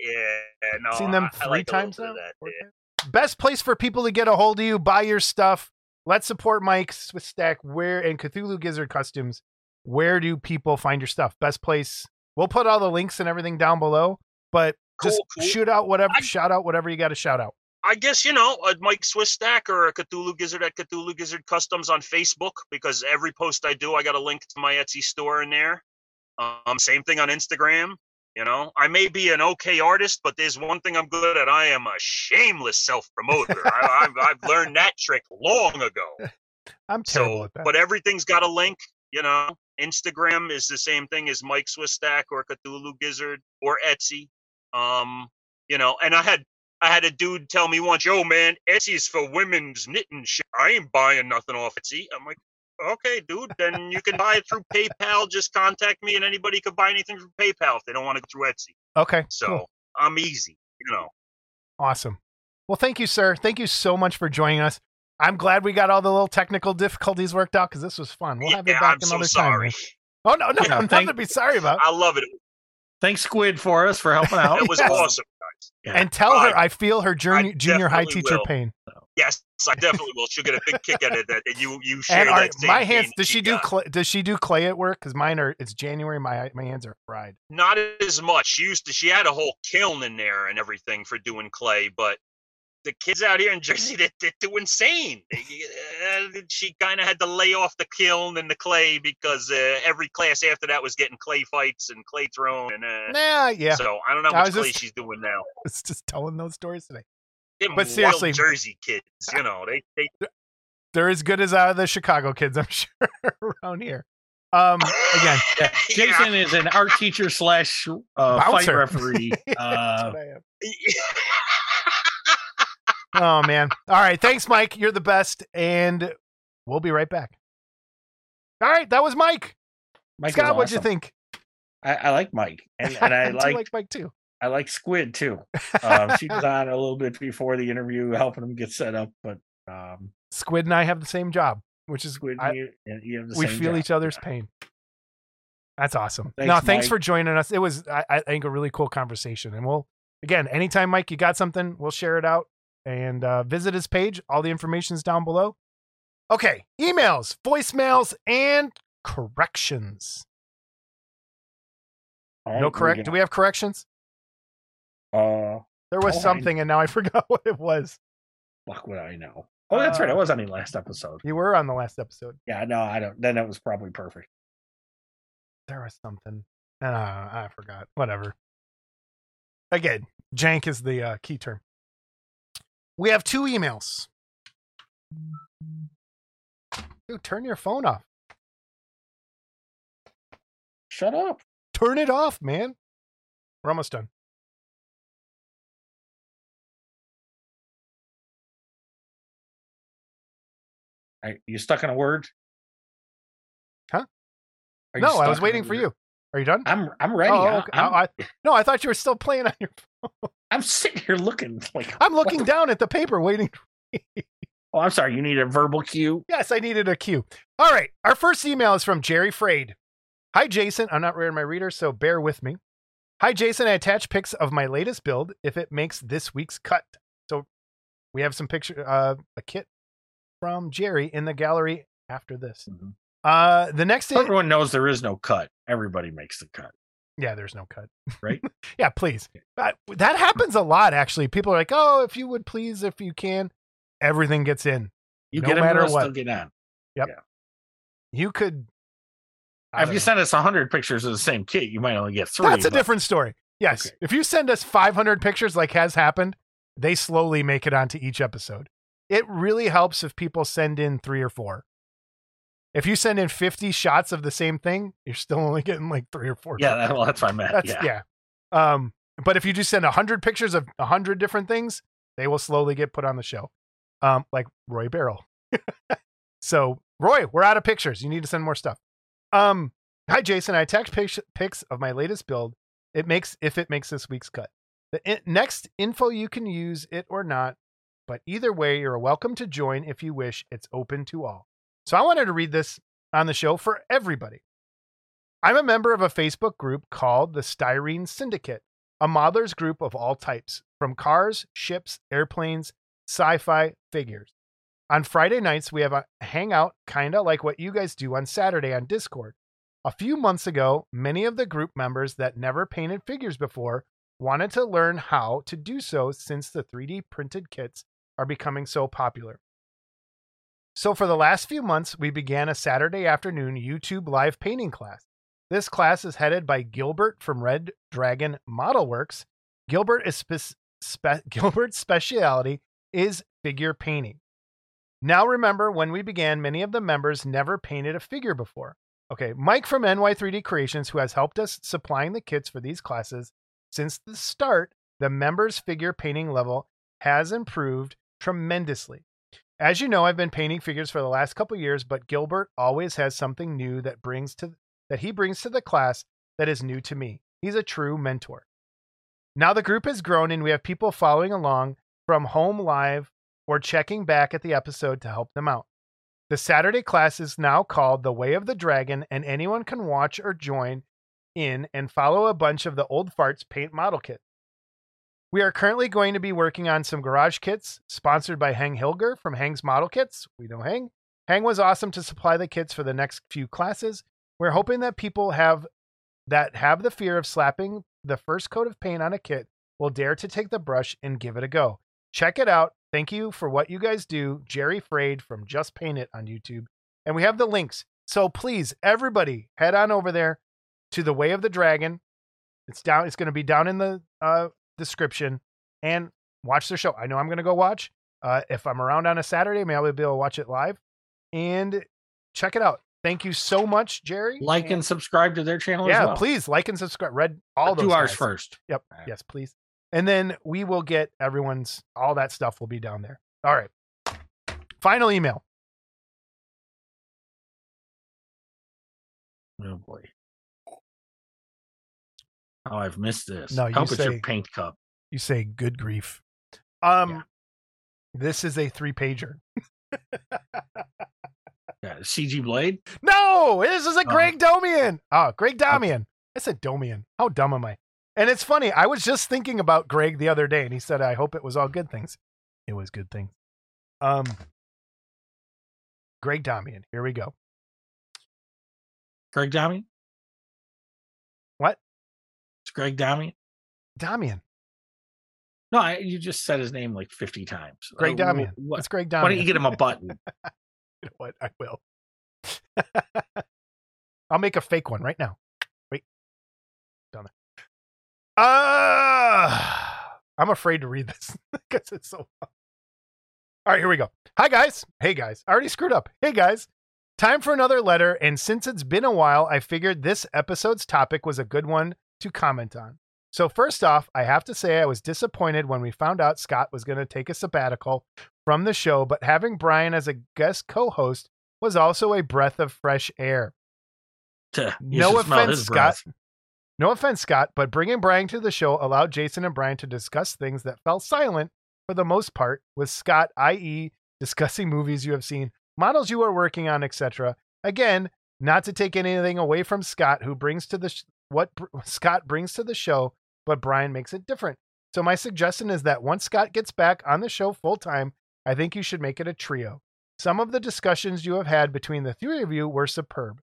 [SPEAKER 4] yeah, no,
[SPEAKER 2] Seen them
[SPEAKER 4] I- I
[SPEAKER 2] three
[SPEAKER 4] like
[SPEAKER 2] times
[SPEAKER 4] bit
[SPEAKER 2] now.
[SPEAKER 4] that, yeah.
[SPEAKER 2] Best place for people to get a hold of you, buy your stuff. Let's support Mike Swistak. Where and Cthulhu Gizzard Customs. Where do people find your stuff? Best place. We'll put all the links and everything down below. But just
[SPEAKER 4] Cool, cool.
[SPEAKER 2] shoot out whatever,
[SPEAKER 4] I-
[SPEAKER 2] shout out whatever you got to shout out.
[SPEAKER 4] I guess you know a Mike Swistak or a Cthulhu Gizzard at Cthulhu Gizzard Customs on Facebook because every post I do, I got a link to my Etsy store in there. Um, same thing on Instagram. You know, I may be an okay artist, but there's one thing I'm good at. I am a shameless self promoter. <laughs> I've, I've learned that trick long ago. <laughs>
[SPEAKER 2] I'm terrible
[SPEAKER 4] So,
[SPEAKER 2] at that.
[SPEAKER 4] but everything's got a link. You know, Instagram is the same thing as Mike Swistak or Cthulhu Gizzard or Etsy. Um, you know, and I had I had a dude tell me once, "Yo, man, Etsy's for women's knitting shit. I ain't buying nothing off Etsy." I'm like, "Okay, dude, then you can buy it through PayPal. Just contact me, and anybody could buy anything from PayPal if they don't want to go through Etsy."
[SPEAKER 2] okay.
[SPEAKER 4] So
[SPEAKER 2] cool.
[SPEAKER 4] I'm easy. You know,
[SPEAKER 2] Awesome. Well, thank you, sir. Thank you so much for joining us. I'm glad we got all the little technical difficulties worked out because this was fun. We'll have you back
[SPEAKER 4] I'm so
[SPEAKER 2] another time.
[SPEAKER 4] sorry.
[SPEAKER 2] man. Oh no, no,
[SPEAKER 3] Yeah, <laughs>
[SPEAKER 2] nothing
[SPEAKER 3] thank-
[SPEAKER 2] to be sorry about.
[SPEAKER 4] I love it.
[SPEAKER 3] Thanks, Squid, for us for helping <laughs> out.
[SPEAKER 4] It was
[SPEAKER 2] Yes.
[SPEAKER 4] awesome.
[SPEAKER 3] Yeah.
[SPEAKER 2] And tell her
[SPEAKER 4] I-
[SPEAKER 2] I feel her junior, junior high teacher
[SPEAKER 4] will.
[SPEAKER 2] pain.
[SPEAKER 4] Yes, I definitely will. She'll get a big kick out of that. And you, you share
[SPEAKER 2] And are, my hands. Does she do?
[SPEAKER 4] got.
[SPEAKER 2] Clay, does she do clay at work? Because mine are. It's January. My my hands are fried.
[SPEAKER 4] Not as much. She used to. She had a whole kiln in there and everything for doing clay, but the kids out here in Jersey, they, they do insane. Uh, she kind of had to lay off the kiln and the clay because uh, every class after that was getting clay fights and clay thrown. And uh,
[SPEAKER 2] Nah, yeah.
[SPEAKER 4] so I don't know
[SPEAKER 2] I
[SPEAKER 4] what clay
[SPEAKER 2] just-
[SPEAKER 4] she's doing now. <laughs>
[SPEAKER 2] It's just telling those stories today.
[SPEAKER 4] Them
[SPEAKER 2] but
[SPEAKER 4] loyal
[SPEAKER 2] seriously-
[SPEAKER 4] Jersey kids, you know, they they
[SPEAKER 2] They're as good as uh, the Chicago kids, <laughs> I'm sure, around here. Um, again, <laughs>
[SPEAKER 3] Yeah. Jason is an art teacher slash uh, fight <laughs> referee. Uh,
[SPEAKER 2] what I am. Oh man. All right. Thanks, Mike. You're the best, and we'll be right back. All right, that was Mike.
[SPEAKER 3] Mike is
[SPEAKER 2] Scott, what'd you think?
[SPEAKER 3] I, I like Mike, and, and I
[SPEAKER 2] do
[SPEAKER 3] like,
[SPEAKER 2] like Mike too.
[SPEAKER 3] I like Squid too. Um, she was <laughs> on a little bit before the interview, helping him get set up. But um,
[SPEAKER 2] Squid and I have the same job, which is
[SPEAKER 3] Squid,
[SPEAKER 2] I-
[SPEAKER 3] you, and you have the
[SPEAKER 2] we feel
[SPEAKER 3] job.
[SPEAKER 2] each other's pain. That's awesome.
[SPEAKER 3] Thanks,
[SPEAKER 2] no, thanks
[SPEAKER 3] Mike.
[SPEAKER 2] for joining us. It was, I, I think, a really cool conversation. And we'll, again, anytime, Mike, you got something, we'll share it out and uh, visit his page. All the information's down below. Okay, emails, voicemails, and corrections.
[SPEAKER 3] Right,
[SPEAKER 2] no correct. Do we have corrections?
[SPEAKER 3] Uh,
[SPEAKER 2] There was
[SPEAKER 3] Oh, I-
[SPEAKER 2] something, and now I <laughs> forgot what it was.
[SPEAKER 3] fuck what I know. Oh, that's right. I
[SPEAKER 2] Uh,
[SPEAKER 3] was on the last episode.
[SPEAKER 2] You were on the last episode.
[SPEAKER 3] Yeah, no, I don't. Then it was probably perfect.
[SPEAKER 2] There was something. Uh, I forgot. Whatever. Again, jank is the uh, key term. We have two emails. Dude, turn your phone off.
[SPEAKER 3] Shut up.
[SPEAKER 2] Turn it off, man. We're almost done.
[SPEAKER 3] Are you stuck on a word?
[SPEAKER 2] Huh?
[SPEAKER 3] Are
[SPEAKER 2] No, I was waiting for you. Are you done?
[SPEAKER 3] I'm I'm ready.
[SPEAKER 2] Oh, okay.
[SPEAKER 3] I'm,
[SPEAKER 2] I, I- no, I thought you were still playing on your. Phone. <laughs>
[SPEAKER 3] I'm sitting here looking <laughs> like
[SPEAKER 2] I'm looking down at the paper, waiting.
[SPEAKER 3] Oh, I'm sorry. You need a verbal cue.
[SPEAKER 2] Yes, I needed a cue. All right. Our first email is from Jerry Frade. Hi, Jason. I'm not reading my reader, so bear with me. Hi, Jason. I attach pics of my latest build if it makes this week's cut. So we have some picture, uh, a kit from Jerry in the gallery after this.
[SPEAKER 3] Mhm.
[SPEAKER 2] Uh, the next, in-
[SPEAKER 3] Everyone knows there is no cut. Everybody makes the cut.
[SPEAKER 2] yeah, there's no cut,
[SPEAKER 3] Right? <laughs>
[SPEAKER 2] yeah, please. Uh, that happens a lot, actually. People are like, "Oh, if you would please, if you can." Everything gets in.
[SPEAKER 3] You
[SPEAKER 2] No
[SPEAKER 3] get
[SPEAKER 2] matter what.
[SPEAKER 3] Still get on.
[SPEAKER 2] You could. I
[SPEAKER 3] If you
[SPEAKER 2] know.
[SPEAKER 3] send us hundred pictures of the same kit, you might only get three.
[SPEAKER 2] That's a different story. Yes.
[SPEAKER 3] Okay.
[SPEAKER 2] If you send us 500 pictures like has happened, they slowly make it onto each episode. It really helps if people send in three or four. If you send in 50 shots of the same thing, you're still only getting like three or four.
[SPEAKER 3] Yeah, that, well, that's what I meant.
[SPEAKER 2] That's,
[SPEAKER 3] yeah.
[SPEAKER 2] yeah. Um, but if you just send 100 pictures of 100 different things, they will slowly get put on the show. Um, like Roy Barrel. <laughs> so, Roy, we're out of pictures. You need to send more stuff. Um, hi, Jason. I attached pic- pics of my latest build. It makes if it makes this week's cut. The in- next info you can use it or not, but either way, you're welcome to join if you wish. It's open to all. So I wanted to read this on the show for everybody. I'm a member of a Facebook group called the Styrene Syndicate, a modelers group of all types, from cars, ships, airplanes, sci fi, figures. On Friday nights, we have a hangout, kind of like what you guys do on Saturday on Discord. A few months ago, many of the group members that never painted figures before wanted to learn how to do so since the 3D printed kits are becoming so popular. So, for the last few months, we began a Saturday afternoon YouTube live painting class. This class is headed by Gilbert from Red Dragon Model Works. Gilbert is spe- spe- <laughs> Gilbert's specialty is figure painting. Now remember, when we began, many of the members never painted a figure before. Okay, Mike from NY3D Creations, who has helped us supplying the kits for these classes since the start, the members' figure painting level has improved tremendously. As you know, I've been painting figures for the last couple years, but Gilbert always has something new that brings to that he brings to the class that is new to me. He's a true mentor. Now the group has grown and we have people following along from home live or checking back at the episode to help them out. The Saturday class is now called The Way of the Dragon, and anyone can watch or join in and follow a bunch of the old farts paint model kit. We are currently going to be working on some garage kits sponsored by Hang Hilger from Hang's Model Kits. We know Hang. Hang was awesome to supply the kits for the next few classes. We're hoping that people have that have the fear of slapping the first coat of paint on a kit will dare to take the brush and give it a go. Check it out. Thank you for what you guys do. Jerry Frayed from Just Paint It on YouTube. And we have the links. So please, everybody, head on over there to the Way of the Dragon. It's down, it's going to be down in the uh, description and watch their show. I know I'm going to go watch. Uh, if I'm around on a Saturday, maybe I'll be able to watch it live and check it out. Thank you so much, Jerry.
[SPEAKER 3] Like and subscribe to their channel
[SPEAKER 2] yeah,
[SPEAKER 3] as well.
[SPEAKER 2] please like and subscribe. Read all
[SPEAKER 3] But
[SPEAKER 2] those
[SPEAKER 3] do ours
[SPEAKER 2] guys.
[SPEAKER 3] first.
[SPEAKER 2] Yep.
[SPEAKER 3] Right.
[SPEAKER 2] Yes, please. And then we will get everyone's all that stuff will be down there. All right. Final email.
[SPEAKER 3] Oh boy. Oh, I've missed this.
[SPEAKER 2] No, you
[SPEAKER 3] Hope it's
[SPEAKER 2] say-
[SPEAKER 3] your paint cup.
[SPEAKER 2] You say good grief. Um
[SPEAKER 3] Yeah.
[SPEAKER 2] this is a three pager. <laughs>
[SPEAKER 3] Yeah, CG Blade.
[SPEAKER 2] No, this is a
[SPEAKER 3] Oh.
[SPEAKER 2] Greg Domian. Oh, Greg Domian. I said Domian. How dumb am I? And it's funny. I was just thinking about Greg the other day, and he said, "I hope it was all good things." It was good things. Um, Greg Domian. Here we go.
[SPEAKER 3] Greg Damian. Greg Damian.
[SPEAKER 2] Domian.
[SPEAKER 3] No, I, you just said his name like fifty times.
[SPEAKER 2] Greg
[SPEAKER 3] Uh, wh-
[SPEAKER 2] Domian.
[SPEAKER 3] What,
[SPEAKER 2] It's Greg
[SPEAKER 3] Damian.
[SPEAKER 2] why
[SPEAKER 3] don't you get him a button? <laughs>
[SPEAKER 2] You know what? I will. <laughs> I'll make a fake one right now. Wait. Done it. Ah, I'm afraid to read this <laughs> because it's so long. All right, here we go. Hi, guys. Hey, guys. I already screwed up. Hey, guys. Time for another letter. And since it's been a while, I figured this episode's topic was a good one to comment on. So, first off, I have to say I was disappointed when we found out Scott was going to take a sabbatical from the show, but having Brian as a guest co host was also a breath of fresh air.
[SPEAKER 3] You
[SPEAKER 2] No offense, Scott.
[SPEAKER 3] breath.
[SPEAKER 2] No offense, Scott, but bringing Brian to the show allowed Jason and Brian to discuss things that fell silent for the most part, with Scott, i.e., discussing movies you have seen, models you are working on, etc. Again, not to take anything away from Scott, who brings to the sh- what br- <laughs> Scott brings to the show, but Brian makes it different. So my suggestion is that once Scott gets back on the show full time, I think you should make it a trio. Some of the discussions you have had between the three of you were superb.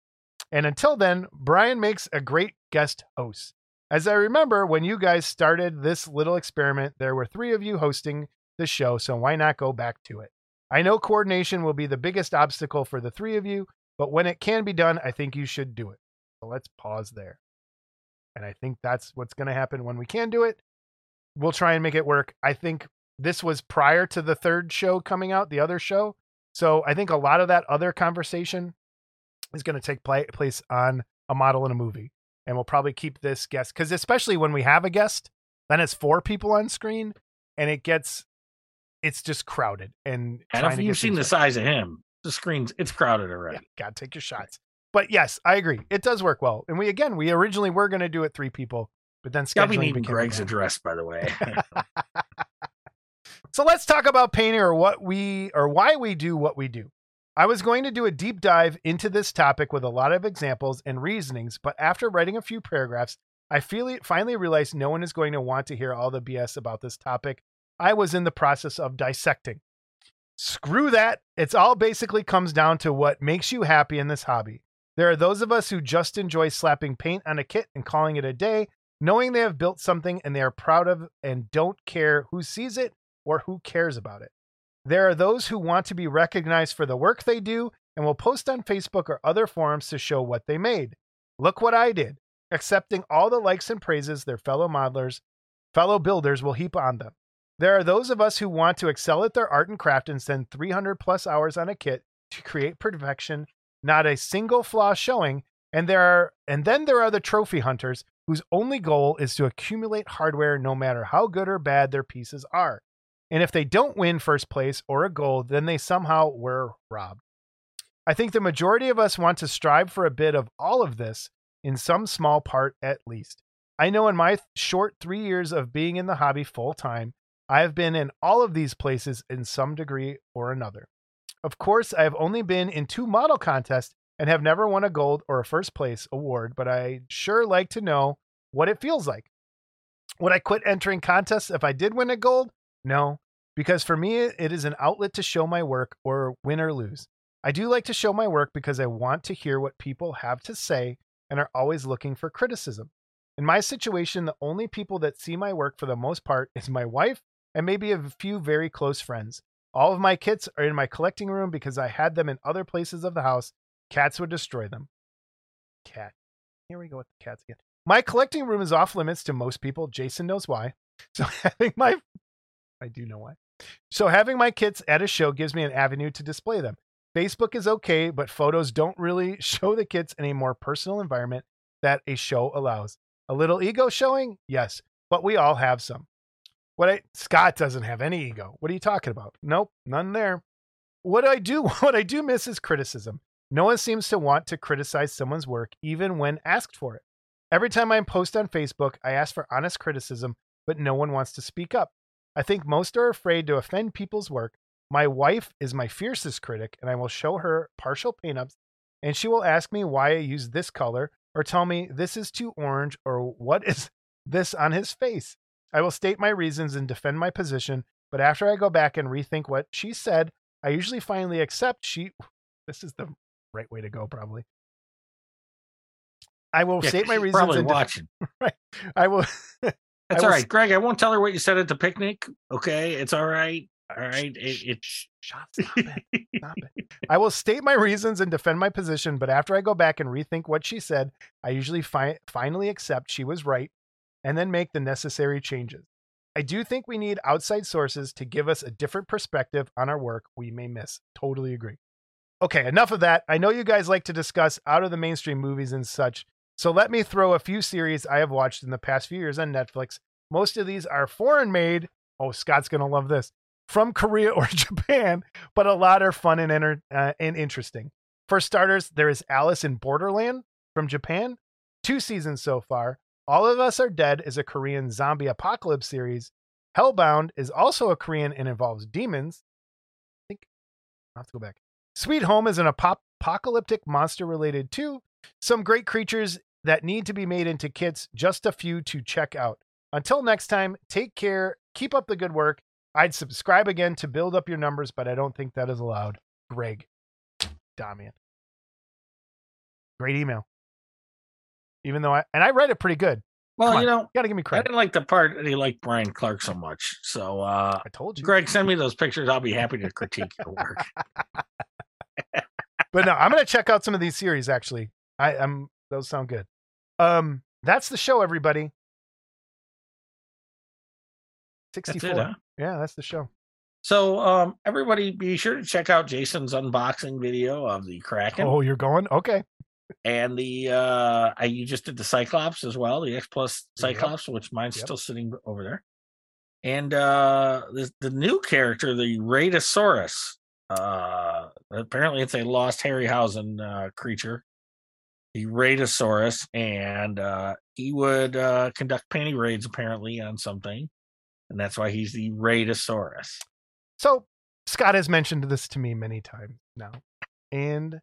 [SPEAKER 2] And until then, Brian makes a great guest host. As I remember, when you guys started this little experiment, there were three of you hosting the show, so why not go back to it? I know coordination will be the biggest obstacle for the three of you, but when it can be done, I think you should do it. So let's pause there. And I think that's what's going to happen when we can do it. We'll try and make it work. I think this was prior to the third show coming out, the other show. So I think a lot of that other conversation is going to take pla place on a model in a movie. And we'll probably keep this guest because, especially when we have a guest, then it's four people on screen and it gets, it's just crowded. And,
[SPEAKER 3] And if you've seen the size of him, the screen's it's crowded already.
[SPEAKER 2] yeah, gotta take your shots. But yes, I agree. It does work well. And we again, we originally were going to do it three people, but then
[SPEAKER 3] Yeah, we need Greg's
[SPEAKER 2] problem.
[SPEAKER 3] address, by the way. <laughs>
[SPEAKER 2] So let's talk about painting or what we or why we do what we do. I was going to do a deep dive into this topic with a lot of examples and reasonings, but after writing a few paragraphs, I feel finally realized no one is going to want to hear all the BS about this topic. I was in the process of dissecting. Screw that. It's all basically comes down to what makes you happy in this hobby. There are those of us who just enjoy slapping paint on a kit and calling it a day, knowing they have built something and they are proud of and don't care who sees it or who cares about it. There are those who want to be recognized for the work they do and will post on Facebook or other forums to show what they made. Look what I did, accepting all the likes and praises their fellow modelers, fellow builders will heap on them. There are those of us who want to excel at their art and craft and spend 300 plus hours on a kit to create perfection, not a single flaw showing, and there are and then there are the trophy hunters whose only goal is to accumulate hardware no matter how good or bad their pieces are. And if they don't win first place or a gold, then they somehow were robbed. I think the majority of us want to strive for a bit of all of this in some small part at least. I know in my short three years of being in the hobby full time, I have been in all of these places in some degree or another. Of course, I have only been in two model contests and have never won a gold or a first place award, but I sure like to know what it feels like. Would I quit entering contests if I did win a gold? No, because for me, it is an outlet to show my work or win or lose. I do like to show my work because I want to hear what people have to say and are always looking for criticism. In my situation, the only people that see my work for the most part is my wife and maybe a few very close friends. All of my kits are in my collecting room because I had them in other places of the house. Cats would destroy them. Cat. Here we go with the cats again. My collecting room is off limits to most people. Jason knows why. <laughs> So having my I do know why. So having my kits at a show gives me an avenue to display them. Facebook is okay, but photos don't really <laughs> show the kits in a more personal environment that a show allows. A little ego showing? Yes, but we all have some. What I Scott doesn't have any ego. What are you talking about? Nope, none there. What I do <laughs> what I do miss is criticism. No one seems to want to criticize someone's work even when asked for it. Every time I post on Facebook, I ask for honest criticism, but no one wants to speak up. I think most are afraid to offend people's work. My wife is my fiercest critic, and I will show her partial paint ups, and she will ask me why I use this color, or tell me this is too orange, or what is <laughs> this on his face. I will state my reasons and defend my position, but after I go back and rethink what she said, I usually finally accept she. <laughs> This is the right way to go, probably. I will
[SPEAKER 3] Yeah,
[SPEAKER 2] state my reasons.
[SPEAKER 3] Probably
[SPEAKER 2] and def-
[SPEAKER 3] watching. <laughs>
[SPEAKER 2] right. I will. <laughs>
[SPEAKER 3] That's
[SPEAKER 2] will
[SPEAKER 3] all right, Greg. I won't tell her what you said at the picnic. Okay, it's all right. All right. It, it's
[SPEAKER 2] Stop it. Stop it. I will state my reasons and defend my position, but after I go back and rethink what she said, I usually fi- finally accept she was right and then make the necessary changes. I do think we need outside sources to give us a different perspective on our work we may miss. Totally agree. Okay, enough of that. I know you guys like to discuss out of the mainstream movies and such, so let me throw a few series I have watched in the past few years on Netflix. Most of these are foreign made. Oh, Scott's going to love this from Korea <laughs> or Japan, but a lot are fun and uh, and interesting. For starters, there is Alice in Borderland from Japan, two seasons so far. All of Us Are Dead is a Korean zombie apocalypse series. Hellbound is also a Korean and involves demons. I think I'll have to go back. Sweet Home is an apop- apocalyptic monster related to some great creatures that need to be made into kits, just a few to check out. Until next time, take care, keep up the good work. I'd subscribe again to build up your numbers, but I don't think that is allowed. Greg Damian. Great email. Even though I and I read it pretty good.
[SPEAKER 3] well, you know,
[SPEAKER 2] You gotta give me credit.
[SPEAKER 3] I didn't like the part that he liked Brian Clark so much. So, uh,
[SPEAKER 2] I told you.
[SPEAKER 3] Greg, send me those pictures. I'll be happy to critique your work. <laughs>
[SPEAKER 2] But no, I'm gonna check out some of these series actually. I I'm those sound good. Um that's the show, everybody.
[SPEAKER 3] That's
[SPEAKER 2] 64.
[SPEAKER 3] it, huh?
[SPEAKER 2] Yeah, that's the show.
[SPEAKER 3] So, um, everybody, be sure to check out Jason's unboxing video of the Kraken
[SPEAKER 2] Oh, you're going? Okay.
[SPEAKER 3] And the uh, I, you just did the Cyclops as well, the X Plus
[SPEAKER 2] Yep.
[SPEAKER 3] Cyclops, which mine's
[SPEAKER 2] Yep.
[SPEAKER 3] still sitting over there, and uh, the the new character, the Radosaurus. Uh, apparently, it's a lost Harryhausen uh, creature, the Radosaurus, and uh, he would uh, conduct panty raids apparently on something, and that's why he's the Radosaurus.
[SPEAKER 2] So Scott has mentioned this to me many times now. And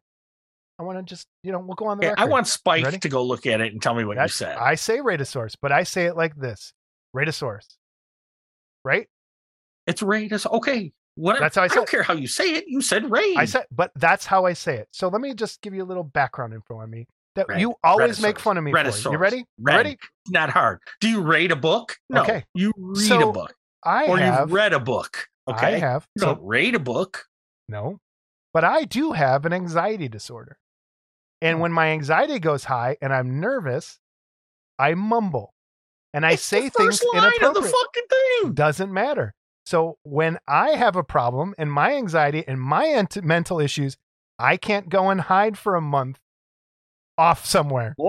[SPEAKER 2] I want to just, you know, we'll go on the
[SPEAKER 3] Yeah,
[SPEAKER 2] record.
[SPEAKER 3] I want Spike to go look at it and tell me what
[SPEAKER 2] That's-
[SPEAKER 3] you said.
[SPEAKER 2] I say Radosaurus, but I say it like this. Radosaurus. Right?
[SPEAKER 3] It's Raiders. Okay. Whatever.
[SPEAKER 2] That's how I
[SPEAKER 3] I don't
[SPEAKER 2] said-
[SPEAKER 3] care how you say it. You said Raid.
[SPEAKER 2] I said but that's how I say it. So let me just give you a little background info on me that
[SPEAKER 3] Red-
[SPEAKER 2] you always make fun of me for. You
[SPEAKER 3] Redosaurus.
[SPEAKER 2] ready?
[SPEAKER 3] Red.
[SPEAKER 2] Ready?
[SPEAKER 3] Not hard. Do you rate a book? No.
[SPEAKER 2] Okay.
[SPEAKER 3] You read
[SPEAKER 2] So,
[SPEAKER 3] a book.
[SPEAKER 2] I
[SPEAKER 3] Or
[SPEAKER 2] have
[SPEAKER 3] you've read a book. Okay.
[SPEAKER 2] I have.
[SPEAKER 3] You
[SPEAKER 2] So
[SPEAKER 3] don't rate a book.
[SPEAKER 2] no. But I do have an anxiety disorder. And when my anxiety goes high and I'm nervous, I mumble and I
[SPEAKER 3] It's
[SPEAKER 2] say things
[SPEAKER 3] first line of the
[SPEAKER 2] inappropriate.
[SPEAKER 3] fucking thing.
[SPEAKER 2] Doesn't matter. So when I have a problem and my anxiety and my ent- mental issues, I can't go and hide for a month off somewhere. <laughs>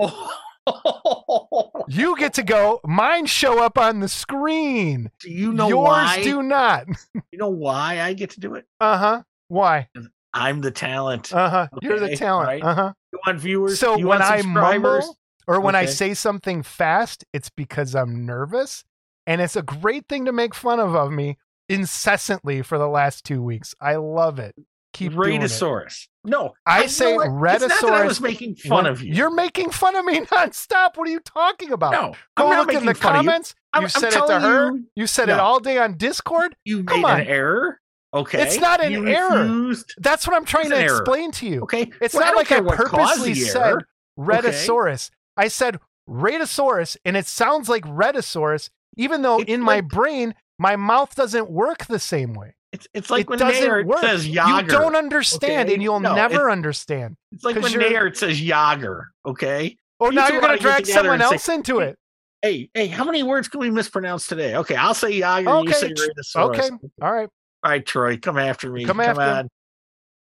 [SPEAKER 2] You get to go. Mine show up on the screen.
[SPEAKER 3] do you know why?
[SPEAKER 2] Yours
[SPEAKER 3] why?
[SPEAKER 2] do not. <laughs>
[SPEAKER 3] You know why I get to do it?
[SPEAKER 2] Uh huh. Why?
[SPEAKER 3] I'm the talent.
[SPEAKER 2] Uh huh. You're the talent.
[SPEAKER 3] right.
[SPEAKER 2] Uh huh.
[SPEAKER 3] You want viewers?
[SPEAKER 2] So
[SPEAKER 3] you
[SPEAKER 2] when I mumble or when I say something fast, it's because I'm nervous, and it's a great thing to make fun of of me incessantly for the last two weeks. I love it. Keep.
[SPEAKER 3] Radisaurus. No,
[SPEAKER 2] I
[SPEAKER 3] you
[SPEAKER 2] say
[SPEAKER 3] know what? It's not I was making fun
[SPEAKER 2] When-
[SPEAKER 3] of you.
[SPEAKER 2] You're making fun of me <laughs> nonstop. What are you talking about?
[SPEAKER 3] no,
[SPEAKER 2] Go
[SPEAKER 3] I'm not
[SPEAKER 2] look in the
[SPEAKER 3] you.
[SPEAKER 2] comments. You,
[SPEAKER 3] I'm- I'm
[SPEAKER 2] said it to her.
[SPEAKER 3] you-
[SPEAKER 2] You, said it all day on Discord.
[SPEAKER 3] You
[SPEAKER 2] Come
[SPEAKER 3] made
[SPEAKER 2] on.
[SPEAKER 3] an error. Okay,
[SPEAKER 2] It's not an
[SPEAKER 3] You
[SPEAKER 2] error.
[SPEAKER 3] refused.
[SPEAKER 2] That's what I'm trying
[SPEAKER 3] It's
[SPEAKER 2] to
[SPEAKER 3] an error.
[SPEAKER 2] explain to you.
[SPEAKER 3] Okay,
[SPEAKER 2] It's
[SPEAKER 3] Well,
[SPEAKER 2] not
[SPEAKER 3] don't
[SPEAKER 2] like I
[SPEAKER 3] care what caused
[SPEAKER 2] purposely said
[SPEAKER 3] error.
[SPEAKER 2] Rhedosaurus. I said Rhedosaurus, and it sounds like Rhedosaurus, even though
[SPEAKER 3] It's
[SPEAKER 2] in my brain, my mouth doesn't work the same way.
[SPEAKER 3] It's it's like
[SPEAKER 2] it
[SPEAKER 3] when
[SPEAKER 2] doesn't
[SPEAKER 3] Nayert
[SPEAKER 2] work.
[SPEAKER 3] says
[SPEAKER 2] You don't understand,
[SPEAKER 3] okay?
[SPEAKER 2] and you'll
[SPEAKER 3] No,
[SPEAKER 2] never understand.
[SPEAKER 3] It's like when
[SPEAKER 2] you're-
[SPEAKER 3] Nayert says Yager. Okay.
[SPEAKER 2] Oh,
[SPEAKER 3] You
[SPEAKER 2] now you're going to drag someone
[SPEAKER 3] and say-
[SPEAKER 2] else into it.
[SPEAKER 3] Hey, hey, how many words can we mispronounce today? Okay, I'll say Yager. You
[SPEAKER 2] Okay,
[SPEAKER 3] say
[SPEAKER 2] tr- Okay. All right.
[SPEAKER 3] All right, Troy, come after me.
[SPEAKER 2] Come
[SPEAKER 3] Come,
[SPEAKER 2] after.
[SPEAKER 3] on.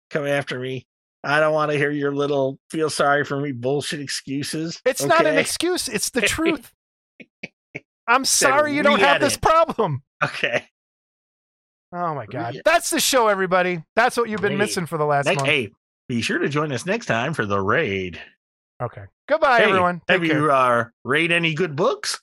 [SPEAKER 3] Come after me. I don't want to hear your little feel sorry for me bullshit excuses.
[SPEAKER 2] It's not an excuse. It's the <laughs> truth. I'm sorry you don't have this problem.
[SPEAKER 3] Okay.
[SPEAKER 2] Oh my God. That's the show, everybody. That's what you've been
[SPEAKER 3] Hey,
[SPEAKER 2] missing for the last
[SPEAKER 3] Next,
[SPEAKER 2] month.
[SPEAKER 3] hey, be sure to join us next time for the raid.
[SPEAKER 2] Okay. Goodbye,
[SPEAKER 3] Hey,
[SPEAKER 2] everyone. Take
[SPEAKER 3] Have
[SPEAKER 2] care.
[SPEAKER 3] you uh, read any good books?